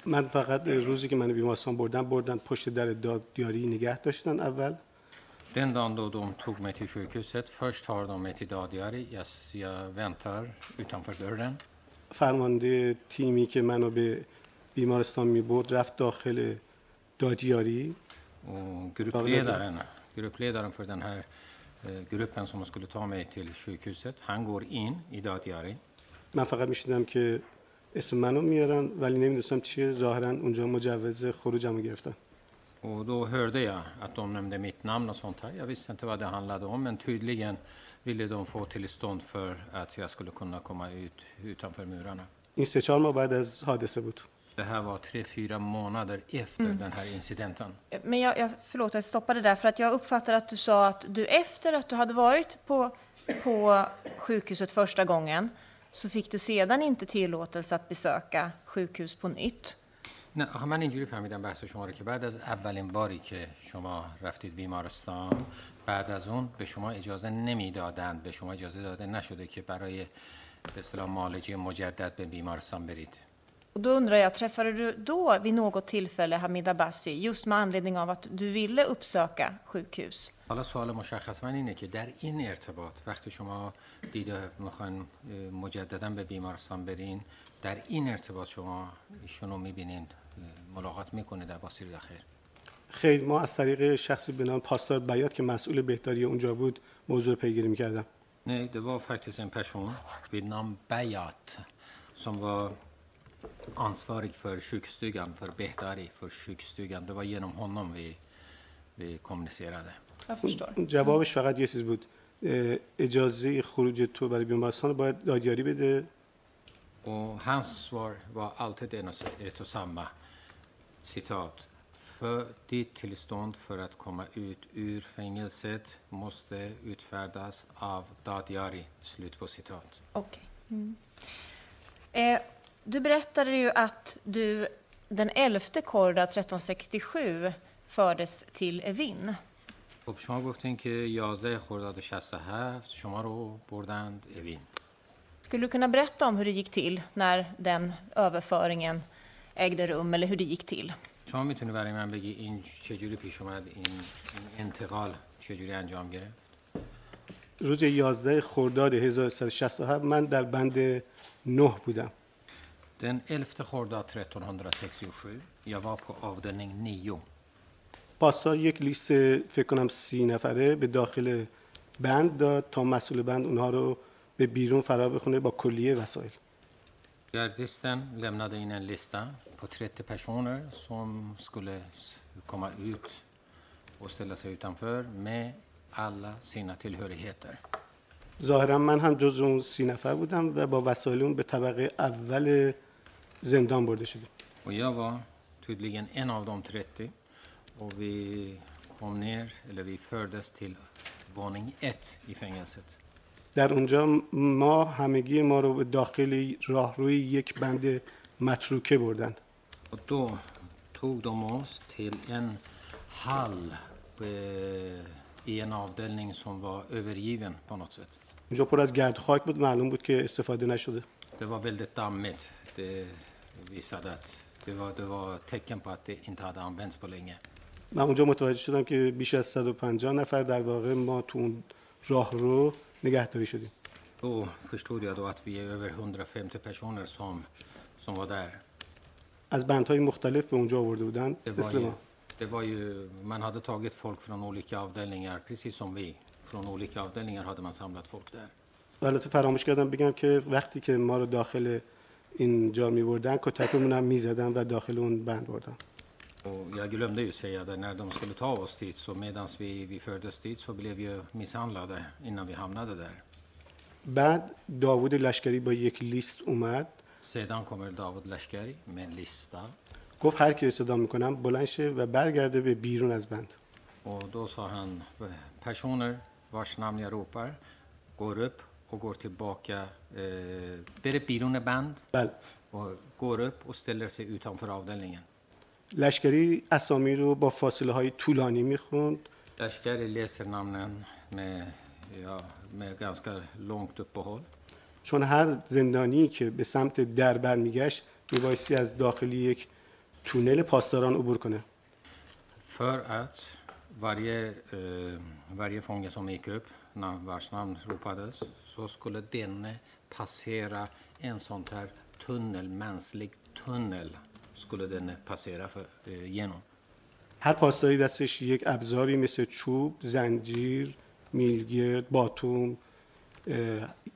من فقط روزی که من بیمارستان بردم بردن پشت در دادیاری نگه داشتن اول. Den dagen då de tog mig till sjukhuset, först tar de mig till Dadiari, jag, jag väntar utanför dörren. فرمانده تیمی که منو به بیمارستان می برد رفت داخل دادیاری Och gruppledaren, gruppledaren för den här eh, gruppen som skulle ta mig till sjukhuset, han går in i Dadiari. من فقط میشیدم که اسم منو میارن ولی نمی‌دونستم چیه ظاهرا اونجا مجوز خروجمو گرفتن Och då hörde jag att de nämnde mitt namn och sånt här. Jag visste inte vad det handlade om, men tydligen ville de få tillstånd för att jag skulle kunna komma ut utanför murarna. این سه چهار ماه بعد از حادثه بود Det här var tre, fyra månader efter den här incidenten. Men jag, jag, förlåt, jag stoppade där för att jag uppfattar att du sa att du efter att du hade varit på, på sjukhuset första gången så fick du sedan inte tillåtelse att besöka sjukhus på nytt. نه آخه من اینجوری فهمیدم بحث شما رو که بعد از اولین باری که شما رفتید بیمارستان بعد از اون به شما اجازه نمی‌دادند به شما اجازه داده نشده که برای به اصطلاح معالجه مجدد به بیمارستان برید Och då undrar jag, träffade du då vid något tillfälle Hamid Abbasi just med anledning av att du ville uppsöka sjukhus? حالا سوال مشخص من اینه که در این ارتباط وقتی شما دیده می‌خواین اه، مجددا به بیمارستان برین در این ارتباط شما ایشون رو می‌بینین ملاقات می‌کنه در باسیر داخل خیر ما از طریق شخصی به نام پاستور بیات که مسئول بهداری اونجا بود موضوع رو پیگیری می‌کردم Nej, det var faktiskt en person vid namn Bayat som var ansvarig för sjukstugan, för Behdari, för sjukstugan. Det var genom honom vi, vi kommunicerade. Jag förstår. جوابش فقط یه چیز بود اجازه خروج تو برای بیمارستان رو باید دادیاری بده Och hans svar var alltid en och, ett och samma. Citat. För ditt tillstånd för att komma ut ur fängelset måste utfärdas av Dadiari. Slut på citat. Okej. Mm. Eh, du berättade ju att du den 11 korda 1367 fördes till Evin. خب شما گفتین که 11 خرداد 67 شما رو بردند اوین Skulle du kunna berätta om hur det gick till när den överföringen ägde rum, eller hur det gick till? شما می‌تونی برای من بگی این چجوری پیش اومد؟ این, این انتقال چجوری انجام گرفت؟ روز 11 خرداد 1367 من در بند 9 بودم. Den 11 خرداد 1367 jag var på avdelning 9 پاسدار یک لیست فکر کنم سی نفره به داخل بند داد تا مسئول بند اونها رو به بیرون فرا بخونه با کلیه وسایل. در لیستن لمناد این لیستن پتریت پشونر سوم سکول کما اوت و ستلا سا اوتانفر می آلا سینا تلحوریهتر ظاهرا من هم جز اون سی نفر بودم و با وسایل اون به طبقه اول زندان برده شده و یا با تودلیگن این آف دام تریتی و بی کم نیر ایلا بی فردست تیل بانین ات ای فنگلسته در اونجا ما همگی ما رو به داخل راهروی یک بند متروکه بردن Och då tog de oss till en hall eh, i en avdelning som var övergiven på något sätt. اونجا پر از گرد و خاک بود معلوم بود که استفاده نشده Det var väldigt dammigt. Det visade att det var, det var tecken på att det inte hade använts på länge. من اونجا متوجه شدم که بیش از 150 نفر در واقع ما تو اون راهرو نگهداری شدیم Då förstod jag då att vi är över 150 personer som, som var där. از بندهای مختلف به اونجا آورده بودن Det var, مثل ju, ما det var ju, man hade tagit folk från olika avdelningar, precis som vi. Från olika avdelningar hade man samlat folk där. و البته فراموش کردم بگم که وقتی که ما رو داخل اینجا می بردن کتکمون هم می زدن و داخل اون بند بردن Och jag glömde ju säga det, när de skulle ta oss dit, så medan vi, vi fördes dit så blev vi misshandlade innan vi hamnade där. بعد داوود لشکری با یک لیست اومد Sedan kommer David Lashkari med en lista گفت هر کی رو صدا میکنم بلند شه و برگرده به بیرون از بند och då sa han personer vars namn jag ropar går upp och går tillbaka, eh, ber ett بیرون band بله och går upp och ställer sig utanför avdelningen. لشکری اسامی رو با فاصله های طولانی می‌خوند. لشکری لیست نامن یا مگانسکر لونگ تو پهول چون هر زندانی که به سمت دربر میگشت میبایستی از داخلی یک تونل پاسداران عبور کنه. فر ات varje uh, varje fånge som gick upp när vars سو سکوله så skulle denne passera en sån här tunnel tunnel skulle denne passera för, eh, genom. هر پاسداری دستش یک ابزاری مثل چوب زنجیر میلگرد باتوم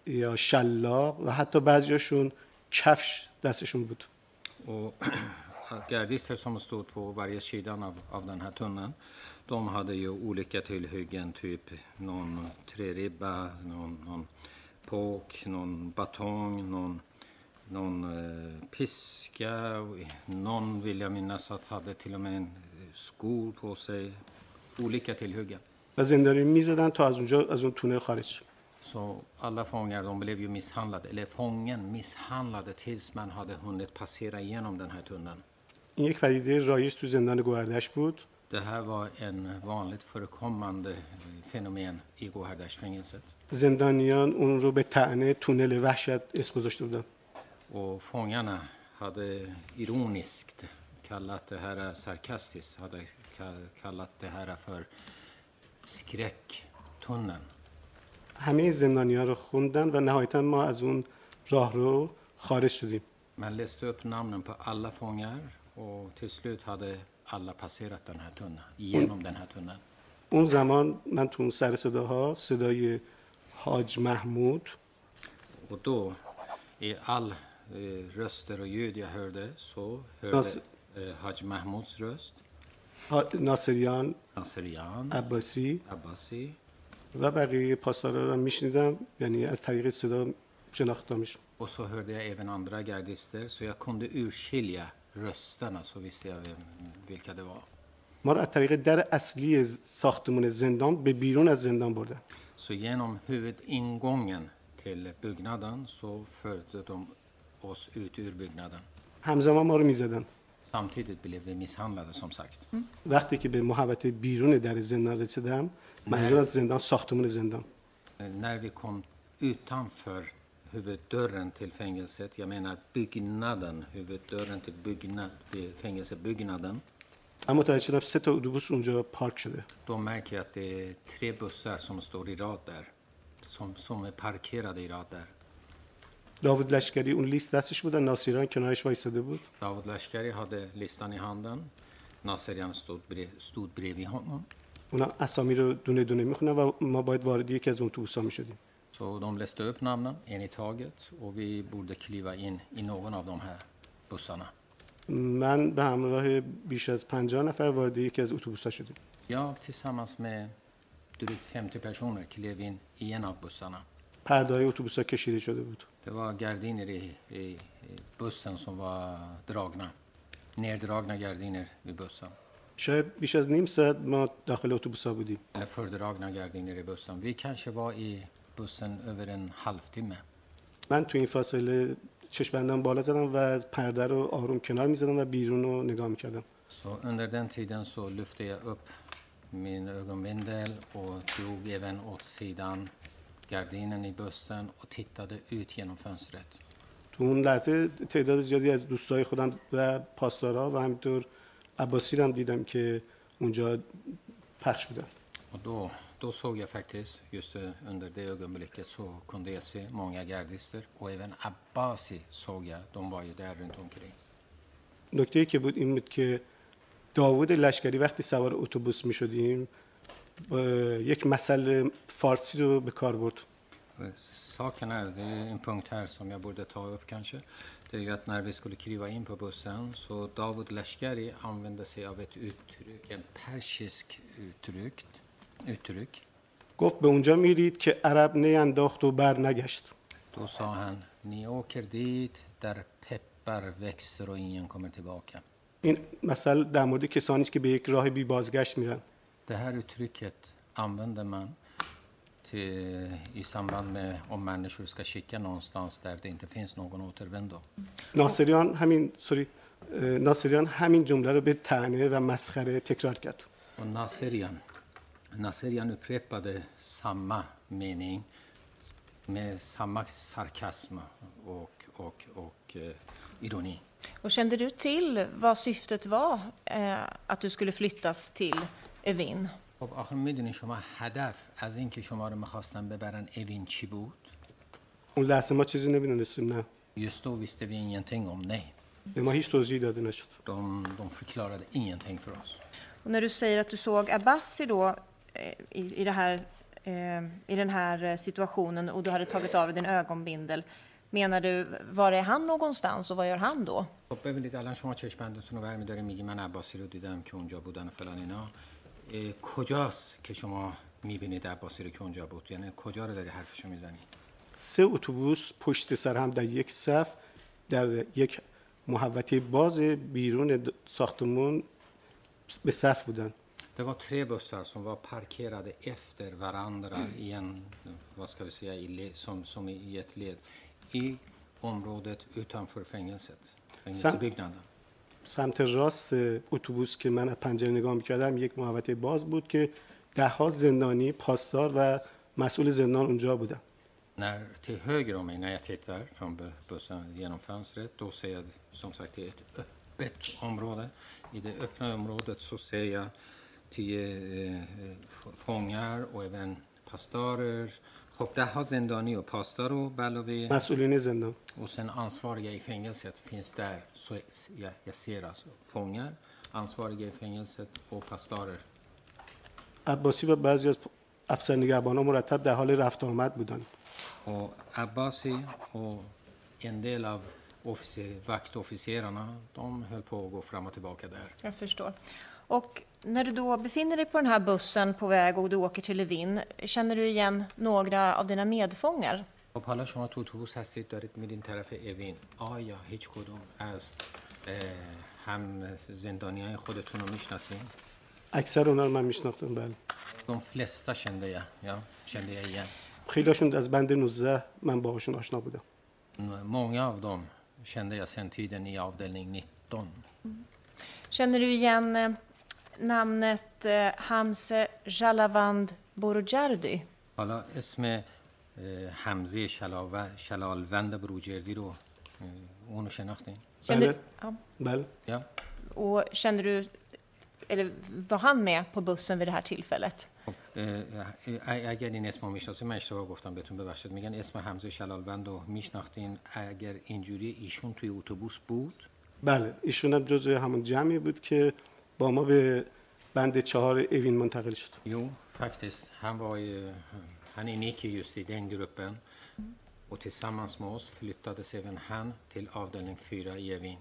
یا شلاق و حتی بعضیاشون کفش دستشون بود Och gardister som stod på varje sidan av, av den här tunneln, de hade ju olika tillhyggen, typ någon träribba, någon, någon påk, någon batong, någon, någon eh, piska. och Någon vill jag minnas att hade till och med en eh, skor på sig. Olika tillhyggen. و زندانی میزدن تا از اونجا از اون تونل خارج شه. Så alla fångar de blev ju misshandlade, eller fången misshandlade tills man hade hunnit passera igenom den här tunneln. این یک پدیده رایج تو زندان گوهردش بود Det här var en vanligt förekommande eh, fenomen i Gohardashfängelset. زندانیان اون رو به طعنه تونل وحشت اسم گذاشته بودن Och fångarna hade ironiskt kallat det här sarkastiskt hade ka- kallat det här för skräcktunneln. همه زندانی ها رو خوندن و نهایتا ما از اون راه رو خارج شدیم Man läste upp namnen på alla fångar och till slut hade alla passerat den här tunneln, genom den här tunneln. اون زمان من تو اون سر صداها صدای حاج محمود Och då, i all eh, röster och ljud jag hörde, så hörde Nas- eh, Haj Mahmouds röst, ناصریان Naserian, عباسی Abbasi و بقیه پاسدارا رو میشنیدم یعنی از طریق صدا شناختمشون och så hörde jag även andra gardister, så jag kunde urskilja rösterna så visste jag vilka det var. ما رو از طریق در اصلی ساختمون زندان به بیرون از زندان بردن Så genom huvudingången till byggnaden så förde de oss ut ur byggnaden. همزمان ما رو میزدن Samtidigt blev vi misshandlade som sagt. وقتی که به محوطه بیرون در زندان رسیدم منظور از زندان ساختمون زندان När vi kom utanför huvuddörren till fängelset, jag menar byggnaden, huvuddörren till byggnad, till fängelsebyggnaden, اما متوجه شدم سه تا اتوبوس اونجا پارک شده då märker jag att det är tre bussar som står i rad där. Som, som är parkerade i rad där. داوود لشکری اون لیست دستش بود ناصریان کنارش وایساده بود. داوود لشکری هاد لیستان هاندن ناصریان استود بری استود بری وی هاندن اونا اسامی رو دونه دونه می‌خونن و ما باید وارد یکی از اون اتوبوسا می‌شدیم. سو دوم لیست اپ نامن ان تاگت و وی بورد کلیوا این این نوگون اف دوم ها، بوسانا من به همراه بیش از 50 نفر وارد یکی از اتوبوسا شدیم. یا تیسامس می دریک 50 پرسونر کلیوین این اف بوسانا پرده های اتوبوسا کشیده شده بود. Det var gardiner i, i, i bussen som var dragna. Neddragna gardiner i bussen. شاید بیش از نیم ساعت ما داخل بودیم Eller fördragna gardiner i bussen. Vi kanske var i bussen över en halvtimme. من تو این فاصله چشمندم بالا زدم و پرده رو آروم کنار می‌زدم و بیرون رو نگاه می‌کردم Så under den tiden så lyfte jag upp min ögonbindel och drog även åt sidan gardinen i bussen och tittade ut genom fönstret. تو اون لحظه تعداد زیادی از دوستای خودم و پاسدارا و همینطور عباسی هم دیدم که اونجا پخش بودن Och då, då såg jag faktiskt, just eh, under det ögonblicket så kunde jag se många gardister och även Abbasi såg jag, de var ju där runt omkring. نکته که بود این بود که داوود لشکری وقتی سوار اتوبوس می شدیم یک مسئله فارسی رو به کار برد ساکن är det en punkt här som jag borde ta upp kanske. Det är att när vi skulle kliva in på bussen så David Lashkari använde sig av ett uttryck, گفت به اونجا میرید که عرب نینداخت و بر نگشت. دو سا نی اوکر دید در پپر وکس رو این کمر تباکم. این مثل در مورد کسانیش که به یک راه بی بازگشت میرن. Det här uttrycket använder man till, i samband med om människor ska skicka någonstans där det inte finns någon återvändo. ناصریان همین سوری اه، ناصریان همین جمله رو به تنه و مسخره تکرار کرد Och Naserian, Naserian upprepade samma mening med samma sarkasm och, och, och eh, ironi. Och kände du till vad syftet var eh, att du skulle flyttas till Evin? خب آخه می‌دونی شما هدف از اینکه شما رو می‌خواستن ببرن اوین چی بود؟ اون لحظه ما چیزی نمی‌دونستیم نه Just visste vi ingenting om nej. به ما هیچ توضیحی داده نشد De, de förklarade ingenting för oss. Och när du säger att du såg Abbasi då eh, i, i, det här, eh, i den här eh, situationen och du hade tagit av dig din ögonbindel, menar du, var är han någonstans och vad gör han då? خب ببینید الان شما چشمندتون رو برمیداری میگی من عباسی رو دیدم که اونجا بودن و فلان اینا کجاست که شما می‌بینید عباسی رو که اونجا بود یعنی کجا رو داری حرفشو می‌زنی سه اتوبوس پشت سر هم در یک صف در یک محوطه باز بیرون ساختمون به صف بودن Det var tre bussar som var parkerade efter varandra i en, vad ska vi säga, i som, som i ett led i området utanför fängelset, fängelsebyggnaden. سمت راست اتوبوس که من از پنجره نگاه می‌کردم یک محوطه باز بود که ده ها زندانی پاسدار و مسئول زندان اونجا بودن När, till höger om mig, när jag tittar från bu- bussen genom fönstret, då ser jag som sagt det är ett öppet område. I det öppna området så ser jag tio eh, fångar och även pastorer. خب ده ها زندانی و پاسدار و به علاوه مسئولین زندان och sen ansvariga i fängelset finns där. Så jag, jag ser alltså fångar, ansvariga i fängelset och pastorer. عباسی و بعضی از افسر نگهبانان مرتب در حال رفت آمد بودند Och Abbasi och en del av officer, vaktofficerarna, de höll på att gå fram och tillbaka där. Jag förstår. Och när du då befinner dig på den här bussen på väg och du åker till Levin, känner du igen några av dina medfångar? خب حالا شما تو اتوبوس هستید دارید میرین طرف اوین آیا هیچ کدوم از اه، هم زندانی های خودتون رو میشناسین؟ اکثر اونا رو من میشناختم بله De flesta kände jag, ja, kände jag igen. خیلیشون از بند 19 من باهاشون آشنا بودم Många av dem kände jag sedan tiden i avdelning 19. Känner du igen eh, namnet eh, Hamse Jalavand Borojardy? حالا اسم شلاو- شلالوند بروجردی رو اه، اونو شناختین؟ Känner, بله ja. بله Ja. Och känner du, eller var han med på bussen vid det här tillfället? اگر این اسم رو می‌شناسین من اشتباه گفتم بهتون ببخشید میگن اسم حمزه شلالوند رو میشناختین اگر اینجوری ایشون توی اتوبوس بود بله ایشون هم جزو همون جمعی بود که با ما به بند چهار اوین منتقل شد. یو فکتست هم وای هنی نیکی که یستی دین گروپن و تسامنس ما اوز فلیتاده سیون هن تل آفدالین فیرا اوین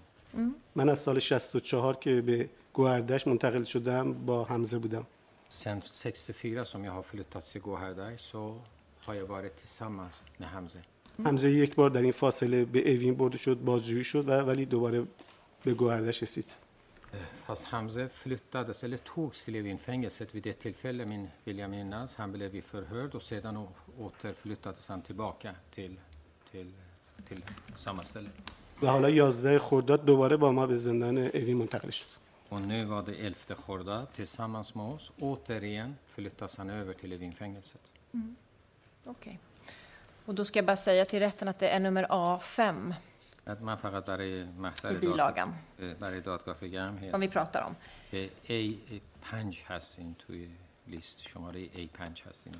من از سال 64 که به گوهردش منتقل شدم با حمزه بودم. سن 64 سم ها فلیتاده سی گوهردش سو های وارد تسامنس نه حمزه حمزه یک بار در این فاصله به اوین برده شد بازجویی شد و ولی دوباره به گوهردش رسید. Fast Hamze flyttades, eller togs till Evinfängelset vid ett tillfälle, min, vill jag minnas. Han blev ju förhörd och sedan å- återflyttades han tillbaka till, till, till samma ställe. و حالا 11 خرداد دوباره با ما به زندان اوین منتقل شد Och nu var det 11 Khordad tillsammans med oss. Återigen flyttas han över till Evinfängelset. Okej. Och då ska jag bara säga till rätten att det är nummer A5 Att man فقط برای محضر i bilagan اه، برای دادگاه بگم som vi pratar om. که A5 هستین توی لیست شماره A5 هستین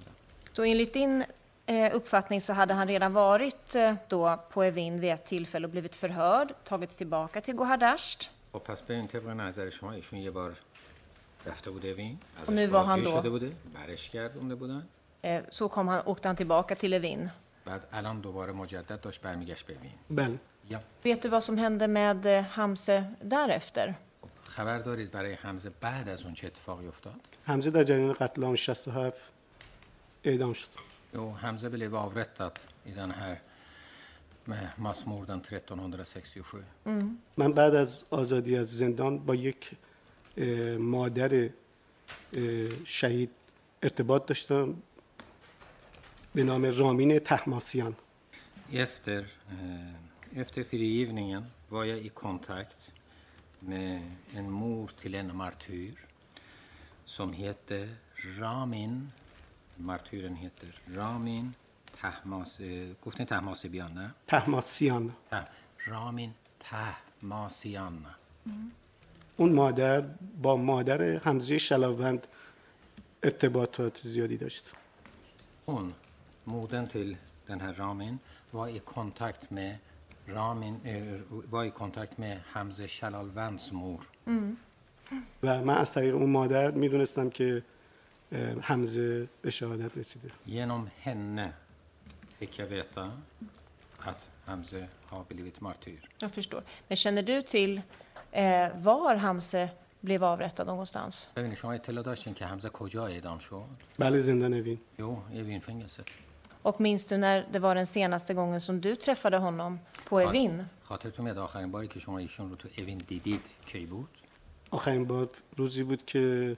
Så enligt din eh, uppfattning så hade han redan varit eh, då på Evin vid ett tillfälle och blivit förhörd, tagits tillbaka till Gohardasht. خب پس بریم طبق نظر شما ایشون یه بار رفته بوده وین خب nu ازش var han بازجویی då- شده بوده برش گردونده بودن Eh, så kom han, åkte han tillbaka till Evin. بعد الان دوباره مجدد داشت برمیگشت به وین بله یا Vet du vad som hände med eh, Hamse därefter? خب، خبر دارید برای حمزه بعد از اون چه اتفاقی افتاد؟ حمزه در جریان قتل عام 67 اعدام شد. Jo, Hamza blev avrättad i den här med massmorden 1367. من بعد از آزادی از زندان با یک مادر شهید ارتباط داشتم. به نام رامین تحماسیان. Efter, eh, efter frigivningen var jag i kontakt med en mor till en martyr som heter Ramin. Martyren heter Ramin Tahmas, eh, گفتین تحماسبیان نه؟ تحماسیان نه، رامین تحماسیان اون مادر با مادر حمزه شلاوند ارتباطات زیادی داشت Hon, modern till den här Ramin, var i kontakt med Ramin, eh, var i kontakt med Hamze Shalalvans mor. و من از طریق اون مادر می‌دونستم که حمزه به شهادت رسیده Genom henne fick jag veta att Hamze har blivit martyr. Jag förstår. Men känner du till eh, var Hamse blev avrättad någonstans? ببینید شما اطلاع داشتین که حمزه کجا اعدام شد؟ بله زندان اوین Jo, i Vinfängelset. Och minns du när det var den senaste gången som du träffade honom på Evin? خاطرتون میاد آخرین باری که شما ایشون رو تو اوین دیدید کی بود؟ آخرین بار روزی بود که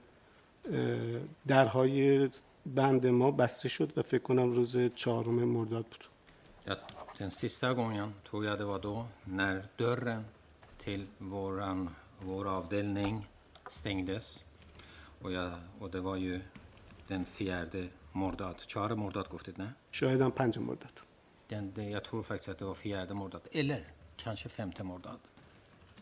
اه، درهای بند ما بسته شد و فکر کنم روز چهارم مرداد بود Ja, den sista gången tror jag det var då när dörren till våran, vår avdelning stängdes. Och, jag, och det var ju den fjärde mordad. چهار مرداد گفتید نه؟ شاید هم پنج مرداد Den, det, jag tror faktiskt att det var fjärde mordet, eller kanske femte mordet.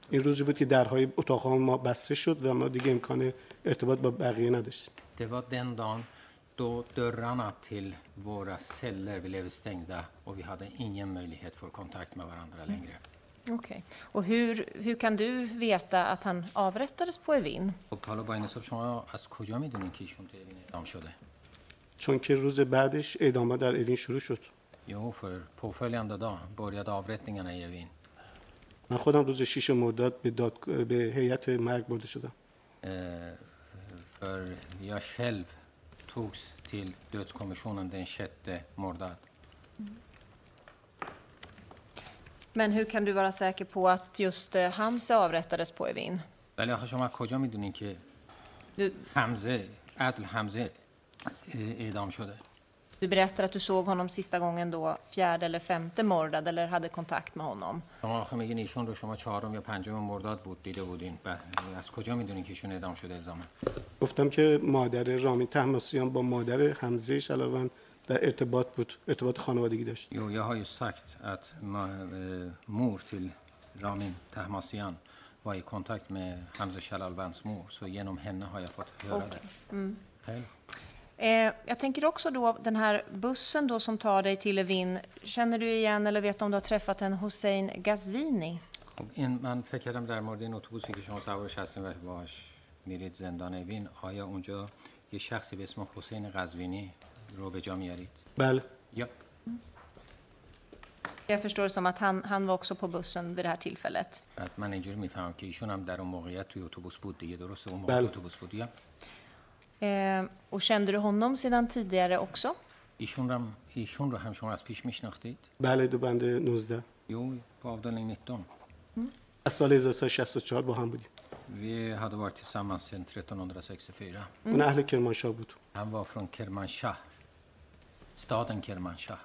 این روزی بود که درهای اتاق ما بسته شد و ما دیگه امکان ارتباط با بقیه نداشتیم Det var den dagen då dörrarna till våra celler blev stängda och vi hade ingen möjlighet för kontakt med varandra längre. Okej. Och hur, hur kan du veta att han avrättades på Evin? خب حالا با این حساب شما از کجا میدونین که ایشون تو اوین اعدام شده؟ چون که روز بعدش اعدامات در اوین شروع شد Jo, för påföljande dag började avrättningarna i Evin. من خودم روز 6 مرداد به, داد... به هیئت مرگ برده شدم Eh, för jag själv togs till dödskommissionen den 6 mordad. Men hur kan du vara säker på att just eh, Hamse avrättades på Evin? ولی آخه شما از کجا می‌دونین که Du, حمزه عدل حمزه اعدام شده du berättar att du såg honom sista gången då fjärde eller femte mordad eller hade kontakt med honom. شما آخه میگین ایشون رو شما چهارم یا پنجم مرداد بود دیده بودین ب- از کجا می‌دونین که ایشون اعدام شده الزاما گفتم که مادر رامین تحماسیان با مادر حمزه شلاوند در ارتباط بود ارتباط خانوادگی داشت Jo, jag har ju sagt att ma, eh, mor till Ramin Tahmasian var i kontakt med Hamza Shalalvans mor, så genom henne har jag fått höra Okej. det. Hej. Eh, jag tänker också då den här bussen då som tar dig till Evin. Känner du igen eller vet om du har träffat en Hussein Gazvini? خب این من فکر کردم در مورد این اتوبوسی که شما سوارش هستین و باش میرید زندان اوین آیا اونجا یه شخصی به اسم حسین قزوینی رو به جا میارید بله یا Jag förstår det som att han, han var också på bussen vid det här tillfället. بعد من اینجوری میفهمم که ایشون هم در اون موقعیت توی اتوبوس بود دیگه درسته اون موقع بله. توی اتوبوس بود یا Eh, och kände du honom sedan tidigare också? ایشون رو هم ایشون رو هم شما از پیش میشناختید بله دو بنده 19 Jo, på avdelning 19. از سال 1364 با هم بودیم Vi hade varit tillsammans sedan 1364. اون اهل کرمانشاه بود Han var från Kermanshah, staden Kermanshah.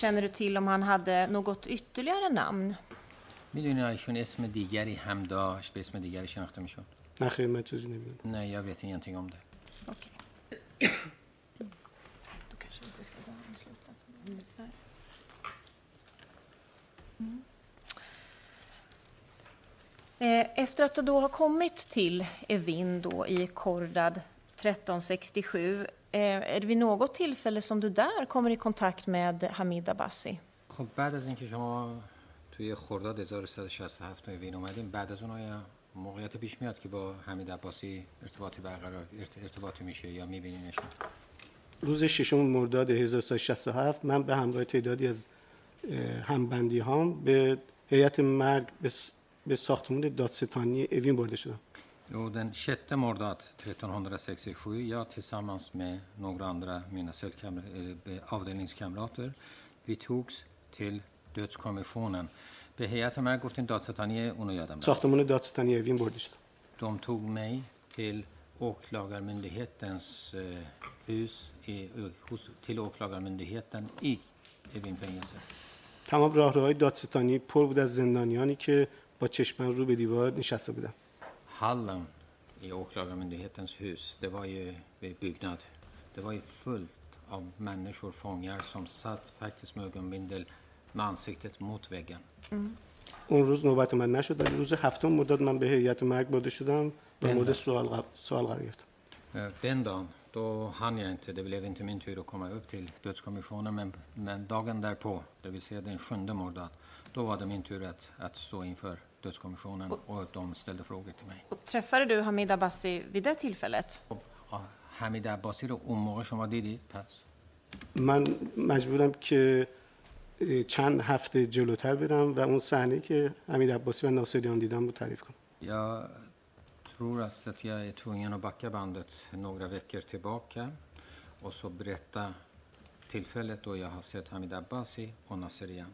Känner du till om han hade något ytterligare namn? می‌دونی ایشون اسم دیگری هم داشت به اسم دیگری شناخته می‌شد نه خیر من چیزی نمیدونم نه jag vet ingenting om det Okej. Du kanske inte ska dra en slutsats. Mm. Eh, Efter att du då har kommit till Evin då i Kordad 1367, eh, är det vid något tillfälle som du där kommer i kontakt med Hamid Abbasi? خب بعد از اینکه شما توی خرداد 1367 توی وین اومدین بعد از اون آیا موقعیت پیش میاد که با حمید عباسی ارتباطی برقرار ارت- ارتباطی میشه یا میبینینشون روز ششم مرداد 1367 من به همراه تعدادی از همبندی هام به هیئت مرگ به س- به ساختمون دادستانی اوین برده شدم Jo, den 6 mordad 1367, jag tillsammans med några andra mina avdelningskamrater, vi togs till dödskommissionen. به هیئت مرگ گفتین دادستانی اونو یادم رفت. ساختمون دادستانی اوین برده شدم De tog mig till åklagarmyndighetens eh, hus, i, eh, hos, till åklagarmyndigheten i Evin fängelse. تمام راهروهای دادستانی پر بود از زندانیانی که با چشمن رو به دیوار نشسته بودن Hallen i åklagarmyndighetens hus, det var ju vid byggnad. Det var ju fullt av människor, fångar, som satt faktiskt med ögonbindel med ansiktet mot väggen. اون روز نوبت من نشد ولی روز هفتم مرداد من به هیئت مرگ برده شدم و بله. مورد سوال, ق- سوال قرار گرفتم Eh, Den dagen, då hann jag inte, det blev inte min tur att komma upp till dödskommissionen, men, men dagen därpå, det vill säga den sjunde mordad, då var det min tur att, att stå inför dödskommissionen och de ställde frågor till mig. Och träffade du Hamid Abbasi vid det tillfället? خب آه، حمید عباسی رو اون موقع شما دیدید پس من مجبورم که اه، چند هفته جلوتر برم و اون صحنه که حمید عباسی و ناصریان دیدم رو تعریف کنم Jag tror alltså att jag är tvungen att backa bandet några veckor tillbaka och så berätta tillfället då jag har sett Hamid Abbasi och Nasserian.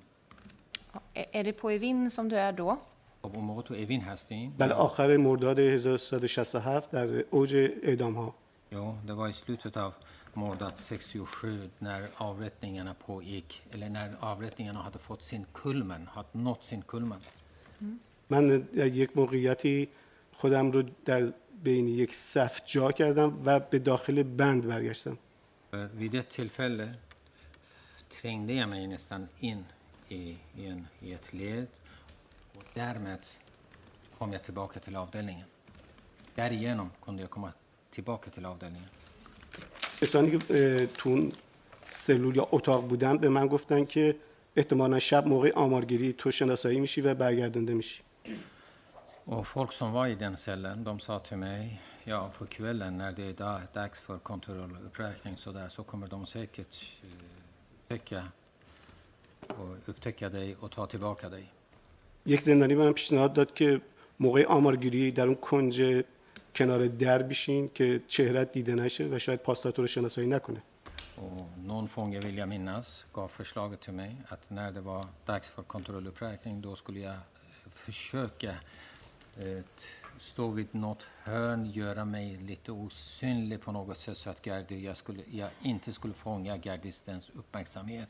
Ja, Är det på Evin som du är då? خب اون موقع تو اوین هستین؟ بله آخر مرداد 1367 در اوج اعدام ها Jo, det var i slutet av mordat 67 när avrättningarna pågick, eller när avrättningarna hade fått sin kulmen, hade nått sin kulmen. من در یک موقعیتی خودم رو در بین یک صف جا کردم و به داخل بند برگشتم För vid ett tillfälle trängde jag mig nästan in i, i, en, i ett led och därmed kom jag tillbaka till avdelningen. Därigenom kunde jag komma tillbaka till avdelningen. کسانی که تو سلول یا اتاق بودن به من گفتن که احتمالا شب موقع آمارگیری تو شناسایی میشی و برگردونده میشی Och folk som var i den cellen, de sa till mig, ja på kvällen när det är da- dags för kontrolluppräkning så där så kommer de säkert eh, upptäcka, och upptäcka dig och ta tillbaka dig. یک زندانی به من پیشنهاد داد که موقع آمارگیری در اون کنج کنار در بشین که چهرت دیده نشه و شاید پاسدار رو شناسایی نکنه Och någon fånge vill jag minnas gav förslaget till mig att när det var dags för kontrolluppräkning då skulle jag eh, försöka eh, stå vid något hörn, göra mig lite osynlig på något sätt så att gardi, jag, skulle, jag inte skulle fånga gardistens uppmärksamhet.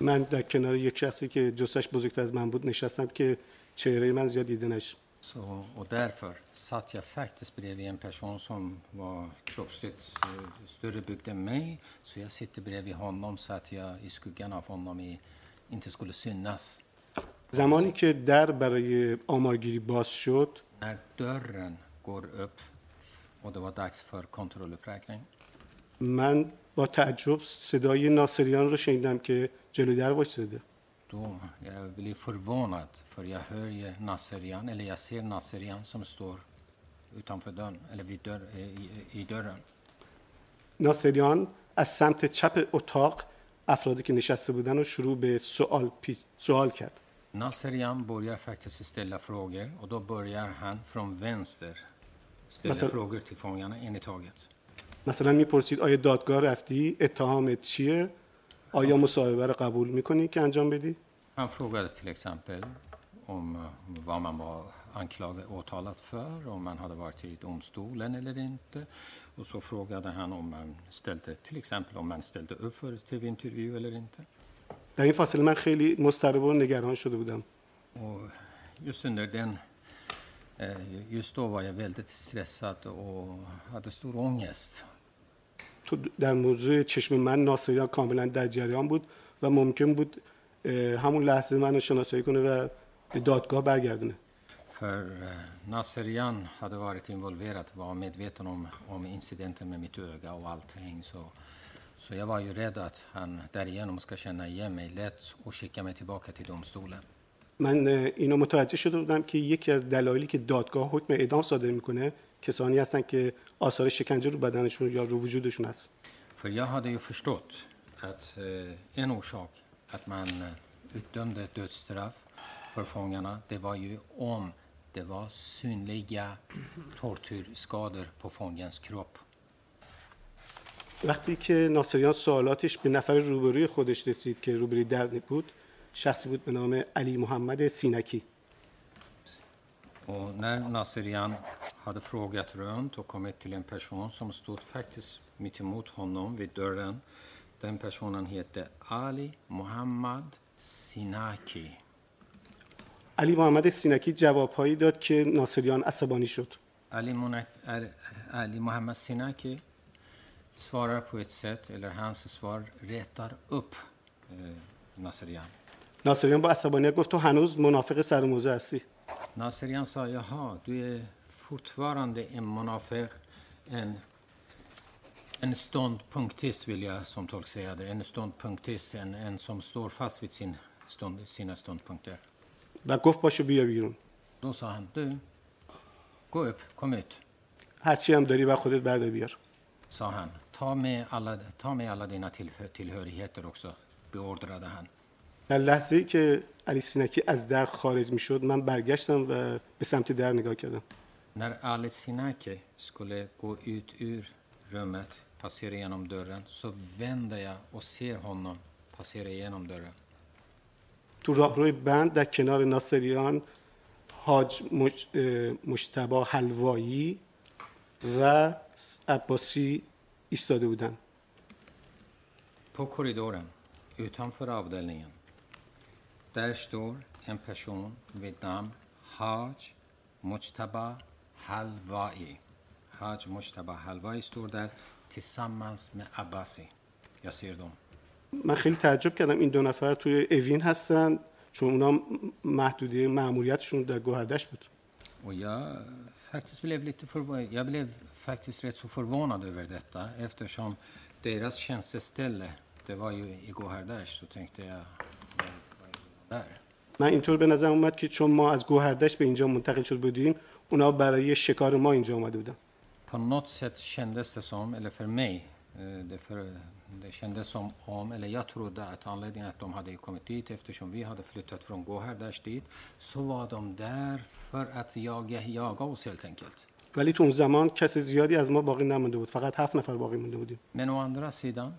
من در کنار یک شخصی که جسش بزرگتر از من بود نشستم که چهره من زیاد دیده نشه Så, och därför satt jag faktiskt bredvid en person som var kroppsligt eh, större byggd än mig. Så jag sitter bredvid honom så att jag i skuggan av honom i, inte skulle synas. زمانی که در برای آمارگیری باز شد När dörren går upp och det var dags för kontrolluppräkning من با تعجب صدای ناصریان رو شنیدم که جلوی در وایساده då jag blir förvånad för jag hör ju Nasserian, eller jag ser Nasserian som står utanför dörren, eller vid dörr, eh, i, i dörren. ناصریان از سمت چپ اتاق افرادی که نشسته بودن رو شروع به سوال, پی- سوال کرد Nasserian börjar faktiskt ställa frågor och då börjar han från vänster ställa Massa- frågor till fångarna en i taget. مثلا میپرسید آیا دادگاه رفتی اتهامت چیه آیا مصاحبه رو قبول می‌کنی که انجام بدی Han frågade till exempel om eh, vad man var anklagad, åtalat för, om man hade varit i domstolen eller inte. Och så frågade han om man ställde, till exempel om man ställde upp för tv-intervju eller inte. در این فاصله من خیلی مضطرب و نگران شده بودم just under den, eh, just då var jag väldigt stressad och hade stor ångest. تو در موضوع چشم من ناصریان کاملا در جریان بود و ممکن بود همون لحظه منو شناسایی کنه و به دادگاه برگردونه För eh, Nasserian hade varit involverad, var medveten om, om incidenten med mitt öga och allting. Så, så jag var ju rädd att han därigenom ska känna igen mig lätt och skicka mig tillbaka till domstolen. من اینو متوجه شده بودم که یکی از دلایلی که دادگاه حکم اعدام صادر می‌کنه کسانی هستن که آثار شکنجه رو بدنشون یا رو وجودشون هست För jag hade ju förstått att eh, en orsak att man utdömde dödsstraff för fångarna, det var ju om det var synliga tortyrskador på fångens kropp. وقتی که ناصریان سوالاتش به نفر روبروی خودش رسید که روبروی در بود شخصی بود به نام علی محمد سینکی Och när Nasserian hade frågat runt och kommit till en person som stod faktiskt mitt emot honom vid dörren. Den personen hette Ali Muhammad Sinaki. علی محمد سینکی جوابهایی داد که ناصریان عصبانی شد Ali, Ali Muhammad Sinaki svarar på ett sätt, eller hans svar retar upp eh, Nasserian. ناصریان با عصبانیت گفت تو هنوز منافق سر موزه هستی Nasserian sa, jaha, du är fortfarande en monafer, en, en ståndpunktist vill jag som tolk säga det, en ståndpunktist, en, en som står fast vid sin stånd, sina ståndpunkter. و گفت پاشو بیا بیرون Då sa han, du, gå upp, kom ut, هرچی هم داری و خودت بردار بیار sa han. Ta med alla, ta med alla dina tillhör, tillhörigheter också, beordrade han. در لحظه ای که علی سینکی از در خارج می‌شد. من برگشتم و به سمت در نگاه کردم. در علی سینکی skulle gå ut ur rummet passera genom dörren så vände jag och ser honom passera genom dörren تو راهروی بند در کنار ناصریان حاج مج... مشتبا و عباسی ایستاده بودن. پو کوریدورن. اوتانفر آبدلنگن där står en person vid namn Haj Mujtaba Halvai. Haj Mujtaba Halvai står där tillsammans med Abbasi. Jag ser dem. من خیلی تعجب کردم این دو نفر توی اوین هستن چون اونا محدودیه مأموریتشون در گوهردشت بود Och jag faktiskt blev lite förvånad. Jag blev faktiskt rätt så förvånad över detta eftersom deras tjänsteställe, det var ju i Gohardasht, så tänkte jag, där? من اینطور به نظر اومد که چون ما از گوهردشت به اینجا منتقل شد بودیم اونا برای شکار ما اینجا آمده بودن På något sätt kändes det som, eller för mig, eh, det, för, det kändes som om, eller jag trodde att anledningen att de hade kommit dit eftersom vi hade flyttat från Gohardasht dit, så var de där för att jaga, jaga oss helt enkelt. ولی تو اون زمان کسی زیادی از ما باقی نمونده بود فقط هفت نفر باقی مونده بودیم Men å andra sidan,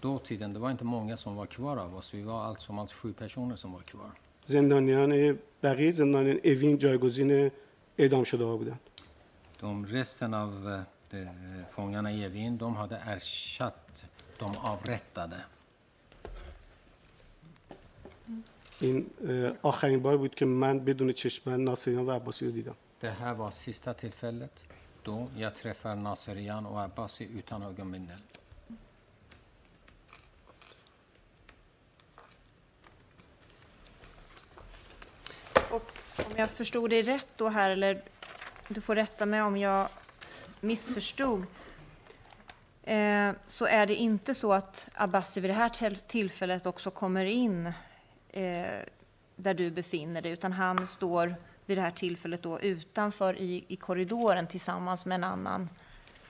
dåtiden, det var inte många som var kvar av oss. Vi var allt som allt sju personer som var kvar. زندانیان بقیه زندانیان اوین جایگزین اعدام شده ها بودن De resten av eh, de, eh, fångarna i Evin, de hade ersatt de avrättade. این اه، آخرین بار بود که من بدون چشمن ناصریان و عباسی رو دیدم Det här var sista tillfället då jag träffar Naserian och Abbasi utan ögonbindel. om jag förstod dig rätt då här, eller du får rätta mig om jag missförstod, eh, så är det inte så att Abbasi vid det här till- tillfället också kommer in eh, där du befinner dig, utan han står vid det här tillfället då utanför i, i korridoren tillsammans med en annan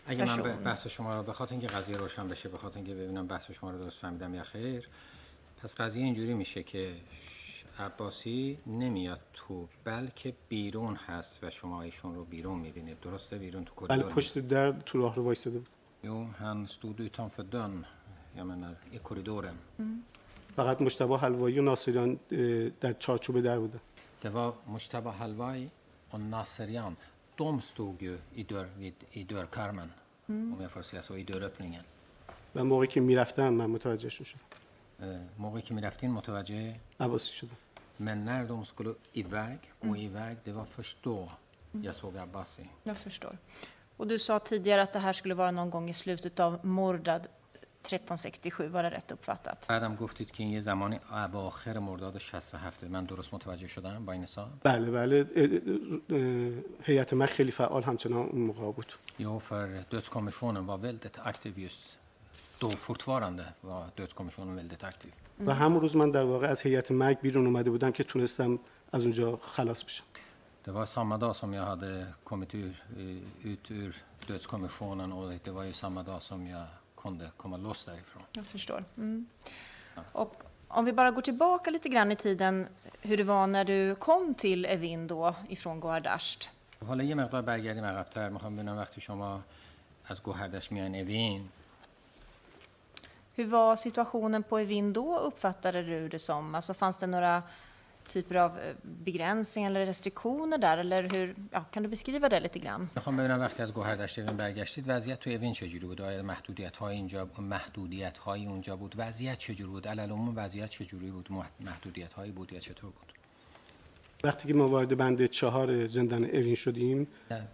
اگه من person. بحث شما رو بخاطر اینکه قضیه روشن بشه بخاطر اینکه ببینم بحث شما رو درست فهمیدم یا خیر پس قضیه اینجوری میشه که ش- عباسی نمیاد تو بلکه بیرون هست و شما ایشون رو بیرون می‌بینید. درسته؟ بیرون تو ولی کریدور پشت در تو راه رو بود. Jo, han stod utanför dörren, jag menar i korridoren. فقط مشتبه حلوایی و ناصریان در چارچوب در بودن Det var Mujtaba Halvai och Naserian. De stod ju i, dörr, vid, i dörrkarmen, om jag får säga så, i dörröppningen. و موقعی که می‌رفتم من متوجهشون شدم. موقعی که می‌رفتین متوجه عباسی شدم Men när de skulle iväg, gå iväg, det var först då jag såg Abbasi. Jag förstår. Och du sa tidigare att det här skulle vara någon gång i slutet av Mordad 1367, var det rätt uppfattat? بعدم گفتید که این یه زمانی اواخر مرداد 67 من درست متوجه شدم با این حساب بله بله هیئت من خیلی فعال همچنان اون موقع بود Jo, för dödskommissionen var väldigt aktiv just då fortfarande var dödskommissionen väldigt aktiv. و همون روز من در واقع از هیئت مرگ بیرون اومده بودم که تونستم از اونجا خلاص بشم Det var samma dag som jag hade kommit ur, eh, ut ur dödskommissionen och det var ju samma dag som jag kunde komma loss därifrån. Jag förstår. Mm. Och om vi bara går tillbaka lite grann i tiden, hur det var när du kom till Evin då ifrån Goardasht. حالا یه مقدار برگردیم عقب‌تر میخوام ببینم وقتی شما از گوهردش میان اوین Hur var situationen på Evin då uppfattade du det som? Alltså fanns det några typer av eh, begränsningar eller restriktioner där? Eller hur, ja, kan du beskriva det lite grann? می‌خوام ببینم وقتی از گوهردشت اوین برگشتید وضعیت تو اوین چجوری بود آیا محدودیت های اینجا محدودیت های اونجا بود وضعیت چجوری بود علل وضعیت چجوری بود محدودیت هایی بود یا چطور بود وقتی که ما وارد بند چهار زندان اوین شدیم.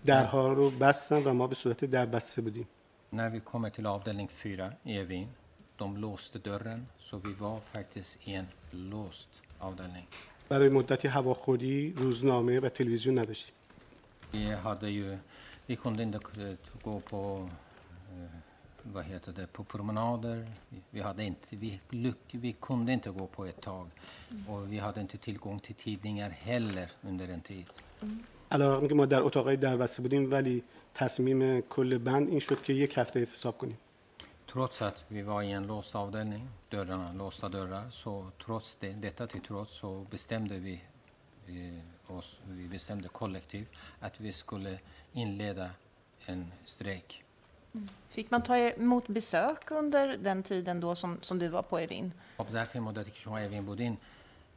درها رو بستن و ما به صورت در بسته بودیم När vi kommer till avdelning 4 i Evin, de låste dörren så vi var faktiskt i en låst avdelning. برای مدتی هواخوری روزنامه و تلویزیون نداشتیم Vi hade ju, vi kunde inte eh, gå på, eh, vad heter det, på promenader. Vi- Vi, hade inte, vi, lyck- vi kunde inte gå på ett tag. Och vi hade inte tillgång till tidningar heller under en tid. علیرغم که ما در اتاقای در بسته بودیم ولی تصمیم کل بند این شد که یک هفته اعتصاب کنیم Trots att vi var i en låst avdelning, dörrarna, låsta dörrar, så trots det, detta till trots så bestämde vi eh, oss, vi bestämde kollektivt att vi skulle inleda en strejk. Fick man ta emot besök under den tiden då som, som du var på Evin? خب ظرف این مدتی که شما اوین بودین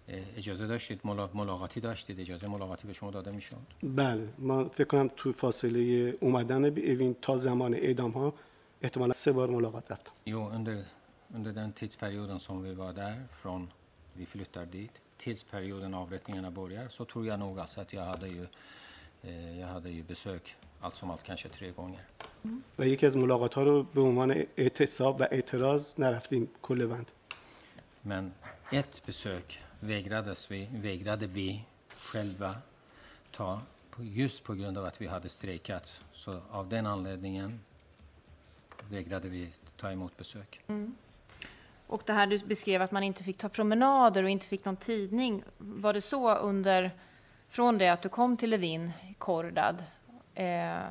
اه، اجازه داشتید ملا- ملاقاتی داشتید اجازه ملاقاتی به شما داده میشد بله ما فکر کنم تو فاصله اومدن به اوین تا زمان اعدام ها احتمالا سه بار ملاقات رفتم Jo, under, under den tidsperioden som vi var där, från vi flyttar dit, tidsperioden avrättningarna börjar, så tror jag nog alltså att jag hade ju, eh, jag hade ju besök allt som allt kanske tre gånger. و یکی از ملاقات ها رو به عنوان اعتصاب و اعتراض نرفتیم کل بند Men ett besök vägrades vi, vägrade vi själva ta på- just på grund av att vi hade strejkat. Så av den anledningen vägrade vi ta emot besök. Och det här du beskrev att man inte fick ta promenader och inte fick någon tidning. Var det så under, från det att du kom till Levin, Kordad? Eh,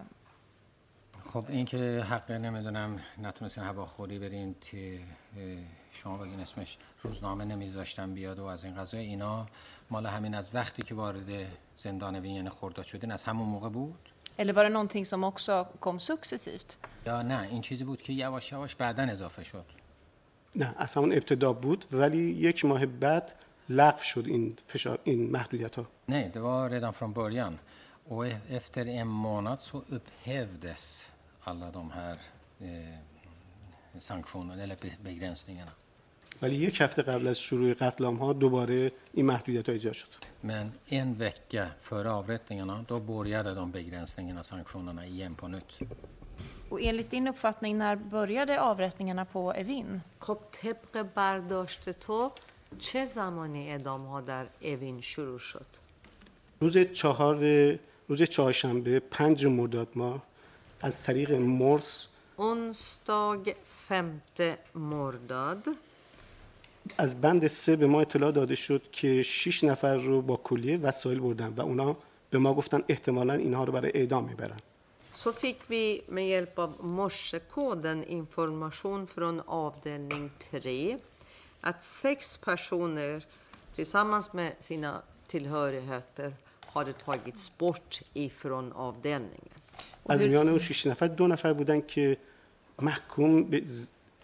خب اینکه حق نمیدونم نتونستین هواخوری برین که اه، شما بگین اسمش روزنامه نمیذاشتن بیاد و از این قضا اینا مال همین از وقتی که وارد زندان وین یعنی خرداد شدین از همون موقع بود eller var det någonting som också kom successivt? یا نه این چیزی بود که یواش یواش بعدا اضافه شد نه از همون ابتدا بود ولی یک ماه بعد لغو شد این فشار این محدودیت ها Nej, det var redan från början. Och e- efter en månad så upphävdes alla de här eh, sanktionerna eller be- begränsningarna. ولی یک هفته قبل از شروع قتل ها دوباره این محدودیت ها ایجاد شد Men en vecka före avrättningarna då började de begränsningarna och sanktionerna igen på nytt. Och enligt din uppfattning, när började avrättningarna på Evin? خب طبق برداشت تو چه زمانی اعدام ها در اوین شروع شد روز چهار روز چهارشنبه پنج مرداد ماه از طریق مرس onsdag 5 مرداد از بند سه به ما اطلاع داده شد که شش نفر رو با کلیه وسایل بردن و اونا به ما گفتن احتمالا اینها رو برای اعدام می‌برن så fick vi med hjälp av morsekoden information från avdelning 3 att sex personer tillsammans med sina tillhörigheter hade tagits bort ifrån avdelningen. از میان اون شش نفر دو نفر بودن که محکوم به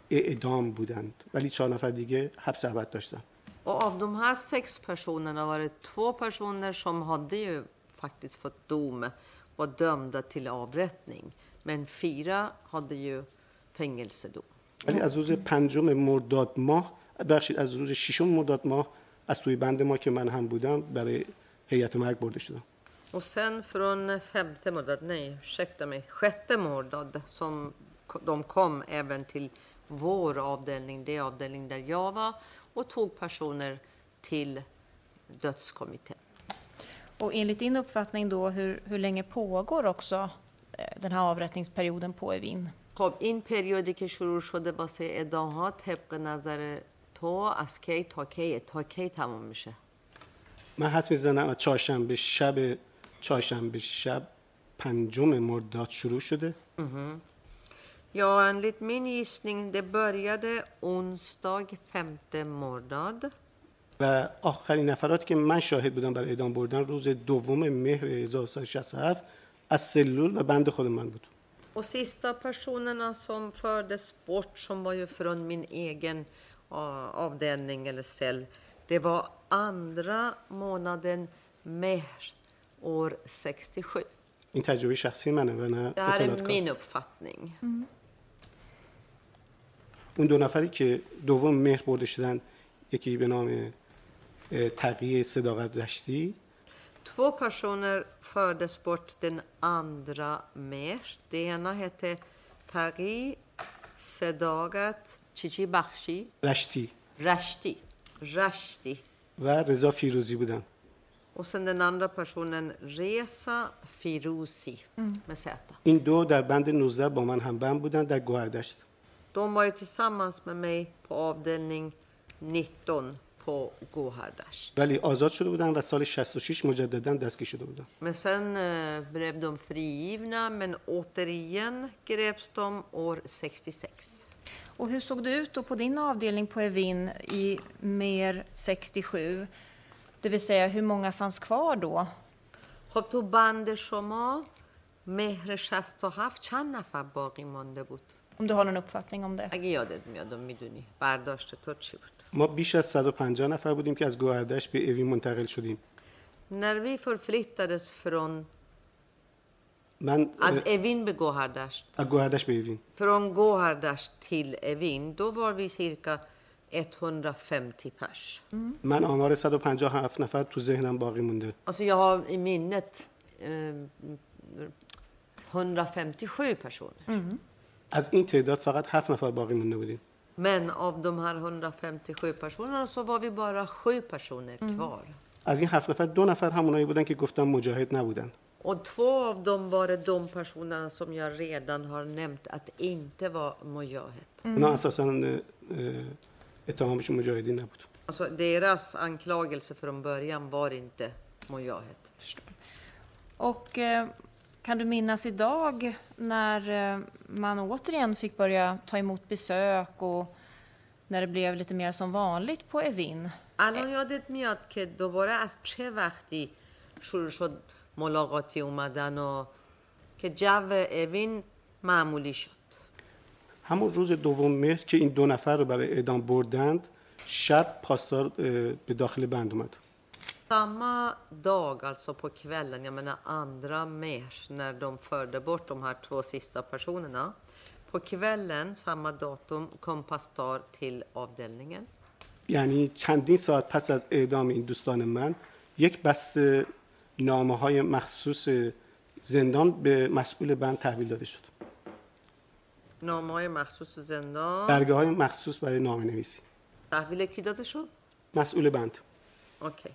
اعدام بودند ولی چهار نفر دیگه حبس ابد داشتن Och av de här sex personerna var det två personer som hade ju faktiskt fått dom, var dömda till avrättning. Men fyra hade ju fängelsedom. ولی از روز پنجم مرداد ماه بخشید از روز ششم مرداد ماه از توی بند ما که من هم بودم برای هیئت مرگ برده شدم Och sen från femte månad, nej ursäkta mig, sjätte månad som de kom även till vår avdelning, det avdelning där jag var och tog personer till dödskommittén. Och enligt din uppfattning då, hur, hur länge pågår också eh, den här avrättningsperioden på Evin? خب این پریودی که شروع شده واسه اعدام ها طبق نظر تو از کی تا کی تا کی تموم میشه من حد میزنم از چهارشنبه شب چهارشنبه شب پنجم مرداد شروع شده Ja, enligt min gissning, det började onsdag 5 månad. و آخرین نفراتی که من شاهد بودم برای اعدام بردن روز دوم مهر 1367 از سلول و بند خود من بود Och sista personerna som fördes bort, som var ju från min egen ja, avdelning eller cell, det var andra månaden Mehr år 67. این تجربه شخصی منه و نه Det här är اطلاعات کار. min uppfattning. اون دو نفری که دوم مهر برده شدن یکی به نام تقیه صداقت رشتی دو پرسونر فردس دن اندرا مهر دینا هته تقی صداقت چی چی بخشی؟ رشتی رشتی رشتی و رضا فیروزی بودن. و سن دن اندرا پرسونن ریسا فیروزی مثل این دو در بند 19 با من هم بند بودن در گوهردشت. De var ju tillsammans med mig på avdelning 19 på Gohardash. ولی آزاد شده بودن و سال 66 مجددا دستگیر شده بودن Men sen eh, blev de frigivna, men återigen greps de år 66. Och hur såg det ut då på din avdelning på Evin i mer 67? Det vill säga, hur många fanns kvar då? خب تو بند شما مهر 67 چند نفر باقی مانده بود Om du har någon uppfattning om det? اگه یادت میاد و می‌دونی. برداشت تو چی بود؟ ما بیش از 150 نفر بودیم که از گوهردشت به اوین منتقل شدیم. när vi förflyttades från من اه، از اوین به گوهردشت. از گوهردشت به اوین. från Gohardash till Evin, då var vi cirka 150 pers. من آمار 157 نفر تو ذهنم باقی مونده. Alltså jag har i minnet eh, 157 personer. از این تعداد فقط هفت نفر باقی مونده بودیم Men av de här 157 personerna så var vi bara sju personer kvar. از این هفت نفر دو نفر همونایی بودن که گفتم مجاهد نبودن Och två av dem var det de personerna som jag redan har nämnt att inte var mujahid. اونا اساسا اه، اه، اتهامشون مجاهدی نبود Alltså deras anklagelse från början var inte mujahid. Och eh, kan du minnas idag när eh, man återigen fick börja ta emot besök och när det blev lite mer som vanligt på Evin? الان یادت میاد که دوباره از چه وقتی شروع شد ملاقاتی اومدن و که جو اوین معمولی شد همون روز دوم مهر که این دو نفر رو برای اعدام بردند شب پاسدار به داخل بند اومد Samma dag, alltså på kvällen, jag menar andra mer, när de förde bort de här två sista personerna. På kvällen, samma datum, kom pastor till avdelningen. یعنی چندین ساعت پس از اعدام این دوستان من یک بسته نامه های مخصوص زندان به مسئول بند تحویل داده شد نامه مخصوص زندان برگه های مخصوص برای نامه نویسی تحویل کی داده شد؟ مسئول بند Okej.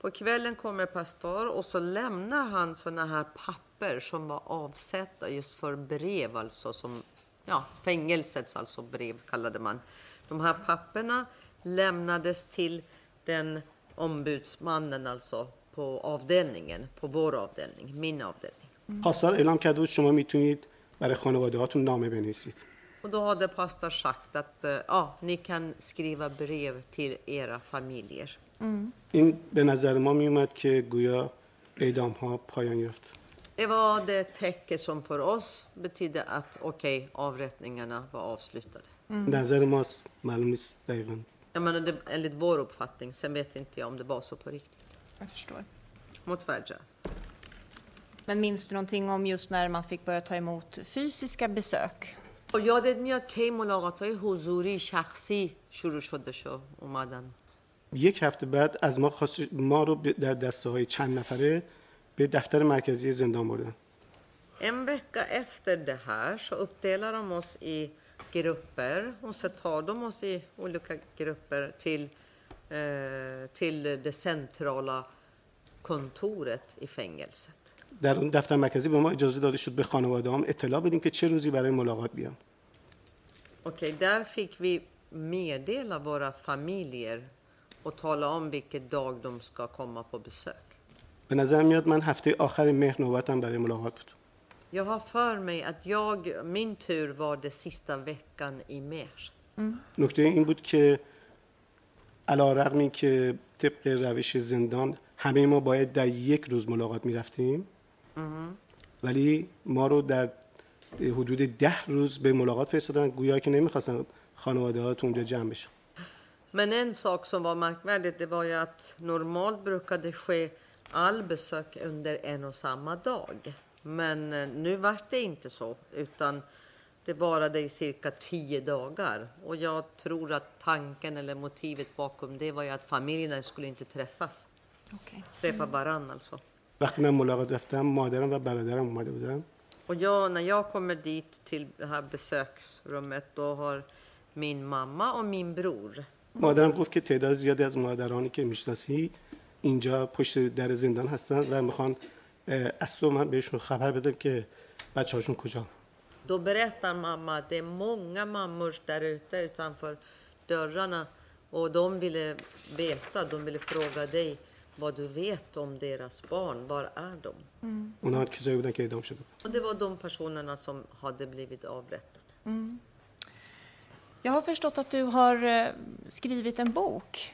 På kvällen kommer pastor och så lämnar han såna här papper som var avsatta just för brev, alltså som ja, fängelsets alltså brev kallade man. De här papperna lämnades till den ombudsmannen alltså på avdelningen, på vår avdelning, min avdelning. پاسدار اعلام کرده بود شما میتونید برای خانواده هاتون نامه بنویسید Och då hade pastor sagt att eh, ja, ni kan skriva brev till era familjer. این به نظر ما میومد که گویا اعدام ها پایان یافت Det var det tecken som för oss betydde att okej, avrättningarna var avslutade. نظر ماست معلوم نیست دقیقا Jag menar, det, enligt vår uppfattning, sen vet inte jag om det var så på riktigt. Jag förstår. Mot Färjas. Men minns du någonting om just när man fick börja ta emot fysiska besök? و یادت میاد کی ملاقات های حضوری شخصی شروع شده شو اومدن یک هفته بعد از ما خواست ما رو در دسته های چند نفره به دفتر مرکزی زندان بردن En vecka efter det här så uppdelar de oss i grupper och så tar de oss i olika grupper till, eh, till det centrala kontoret i fängelset. در اون دفتر مرکزی به ما اجازه داده شد به خانواده هم اطلاع بدیم که چه روزی برای ملاقات بیان Okej, där fick vi meddela våra familjer och tala om vilken dag de ska komma på besök. به نظر میاد من هفته آخر مهر نوبتم برای ملاقات بود Jag har för mig att jag, min tur var det sista veckan i mer. نکته این بود که علا رقم این که طبق روش زندان همه ما باید در یک روز ملاقات می رفتیم ولی ما رو در حدود ده روز به ملاقات فرستادن. گویا که نمی‌خواستن خانواده ها تو اونجا جمع بشن. Men en sak som var märkvärdigt det var ju att normalt brukade ske all besök under en och samma dag. Men eh, nu vart det inte så, utan det varade i cirka tio dagar. Och jag tror att tanken eller motivet bakom det var ju att familjerna skulle inte träffas. Okay. Träffa varann alltså. Och jag, när jag kommer dit till det här besöksrummet då har min mamma och min bror مادرم گفت که تعداد زیادی از مادرانی که می‌شناسی اینجا پشت در زندان هستن و می‌خوان از تو من بهشون خبر بدم که بچه هاشون کجا Då berättar mamma att det är många mammor där ute utanför dörrarna och de ville veta, de ville fråga dig vad du vet om deras barn. Var är de? اونا کسایی بودن که اعدام شده بودن. Och det var de personerna som hade blivit avrättade. Jag har förstått att du har eh, skrivit en bok.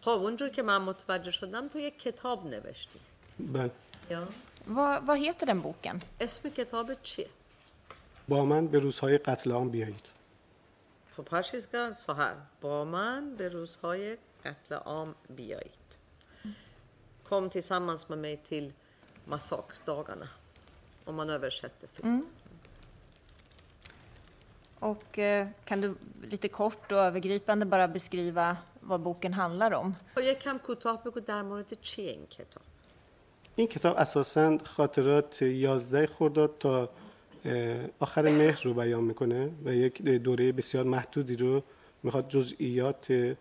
خب اونجور که من متوجه شدم تو یک کتاب نوشتی بله. ja. Vad, vad heter den boken? اسم کتابت چیه؟ با من به روزهای قتل عام بیایید På persiska så här. Var man به روزهای قتل عام بیایید. Kom tillsammans med mig till massaksdagarna. Om man översätter fritt. Och eh, kan du lite kort och övergripande bara beskriva vad boken handlar om? خب یکم کوتاه بگو در مورد چیه این کتاب؟ این کتاب اساسا خاطرات 11 خرداد تا آخر مهر رو بیان می‌کنه و یک دوره بسیار محدودی رو می‌خواد جزئیات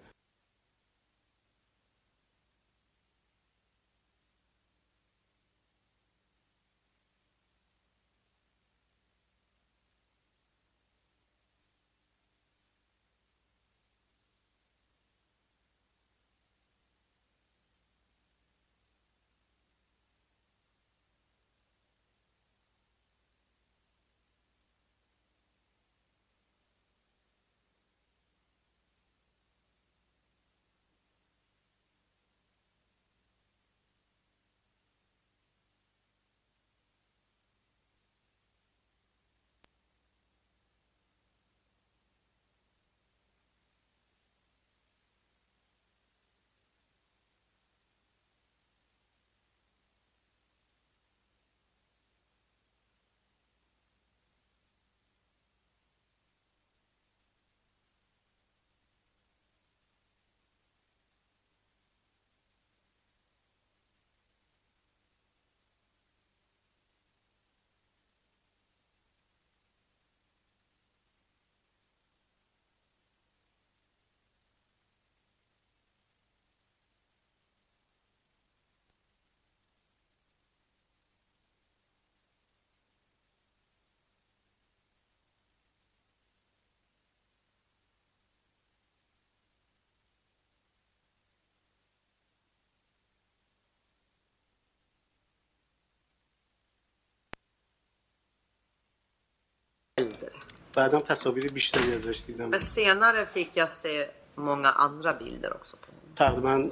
بعدم تصاویر بیشتری ازش دیدم. بس سینار فکر یاسه مونگا اندرا بیلدر اکسا پنید تقریبا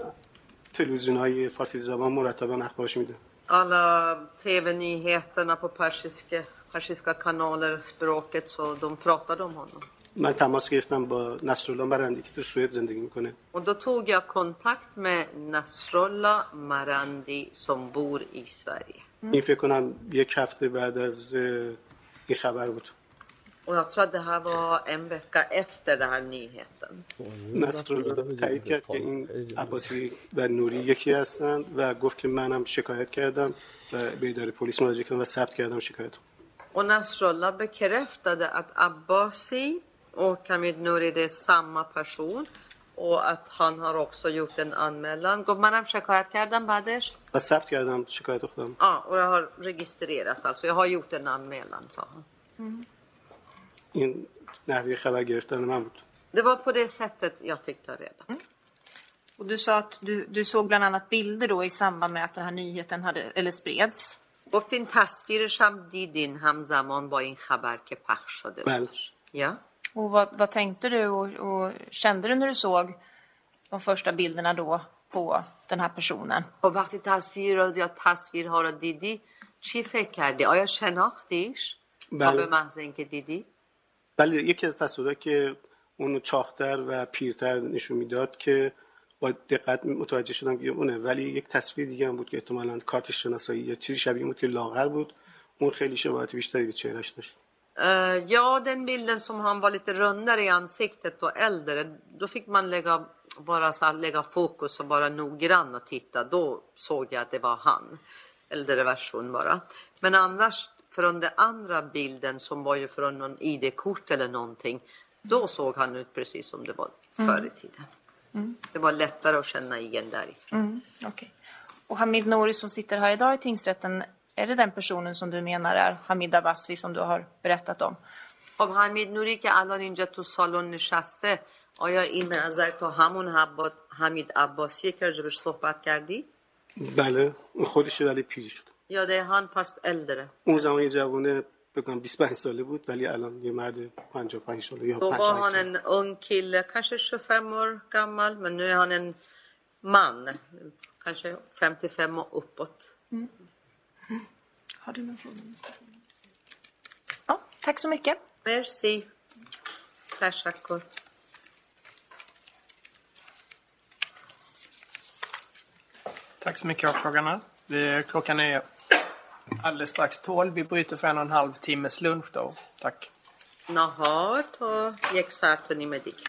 تلویزیون های فارسی زبان مرتبا نخباش میده. آلا تیو نیهترنا پا پرشیسکا کنالر سپراکت سا دوم پراتا دوم هنم من تماس گرفتم با نصر الله مرندی که تو سوید زندگی می‌کنه. و دو توگ یا کنتکت می نصر الله مرندی سم بور ای سوری این فکر کنم یک هفته بعد از این خبر بود. Och jag tror att det här var en vecka efter den här nyheten. نصرالله تایید کرد که این عباسی و نوری یکی هستند و گفت که منم شکایت کردم و به اداره پلیس مراجعه کردم و ثبت کردم شکایت Och Nasrollah bekräftade att Abbasi och Hamid Nouri det är samma person och att han har också gjort en anmälan. گفت منم شکایت کردم بعدش. و ثبت کردم شکایت خودم Ja, och jag har registrerat alltså. Jag har gjort en anmälan, sa han. این نحوه خبر گرفتن من بود Det var på det sättet jag fick ta reda. Och du sa att du, du såg bland annat bilder då i samband med att den här nyheten hade, eller spreds. گفتین تصویرش هم دیدین همزمان با این خبر که پخش شده بله بود. Ja. Och vad, vad tänkte du och, och kände du när du såg de första bilderna då på den här personen? و وقتی تصویر رو یا تصویرها رو دیدی چی فکر کردی؟ آیا شناختیش؟ تا به بله محض اینکه دیدی؟ بله یکی از تصویرات که اونو چاختر و پیرتر نشون می‌داد که با دقت متوجه شدم که اونه ولی یک تصویر دیگه هم بود که احتمالاً کارت شناسایی یا چیزی شبیه بود که لاغر بود اون خیلی شباهت بیشتری به چهرش داشت Eh, ja, den bilden som han var lite rundare i ansiktet och äldre, då fick man lägga, bara så här, lägga fokus och vara noggrann och titta. Då såg jag att det var han. Äldre version bara. Men annars, från den andra bilden som var ju från någon ID-kort eller någonting, då såg han ut precis som det var förr i tiden. Det var lättare att känna igen därifrån. Okej. Och Hamid Nouri som sitter här idag i tingsrätten, är det den personen som du menar är Hamid Abbasi som du har berättat om? خب حمید نوری که الان اینجا تو سالن نشسته آیا این به نظر تو همون حبا- حمید عباسیه که راجبش صحبت کردی؟ بله اون خودشه ولی پیر شد یا det är han fast äldre? اون زمان یه جوونه بکنم 25 ساله بود ولی الان یه مرد 55 ساله یا Då var 55 han ساله en ung kille, kanske 25 år gammal, men nu är han en man. Kanske 55 och uppåt. Har du någon fråga? Ja, tack så mycket. Merci. Tackar. Tack så mycket åklagarna. Det, klockan är alldeles strax 12. Vi bryter för en och en halv timmes lunch då. Tack. Naha, to jak sa, to medik.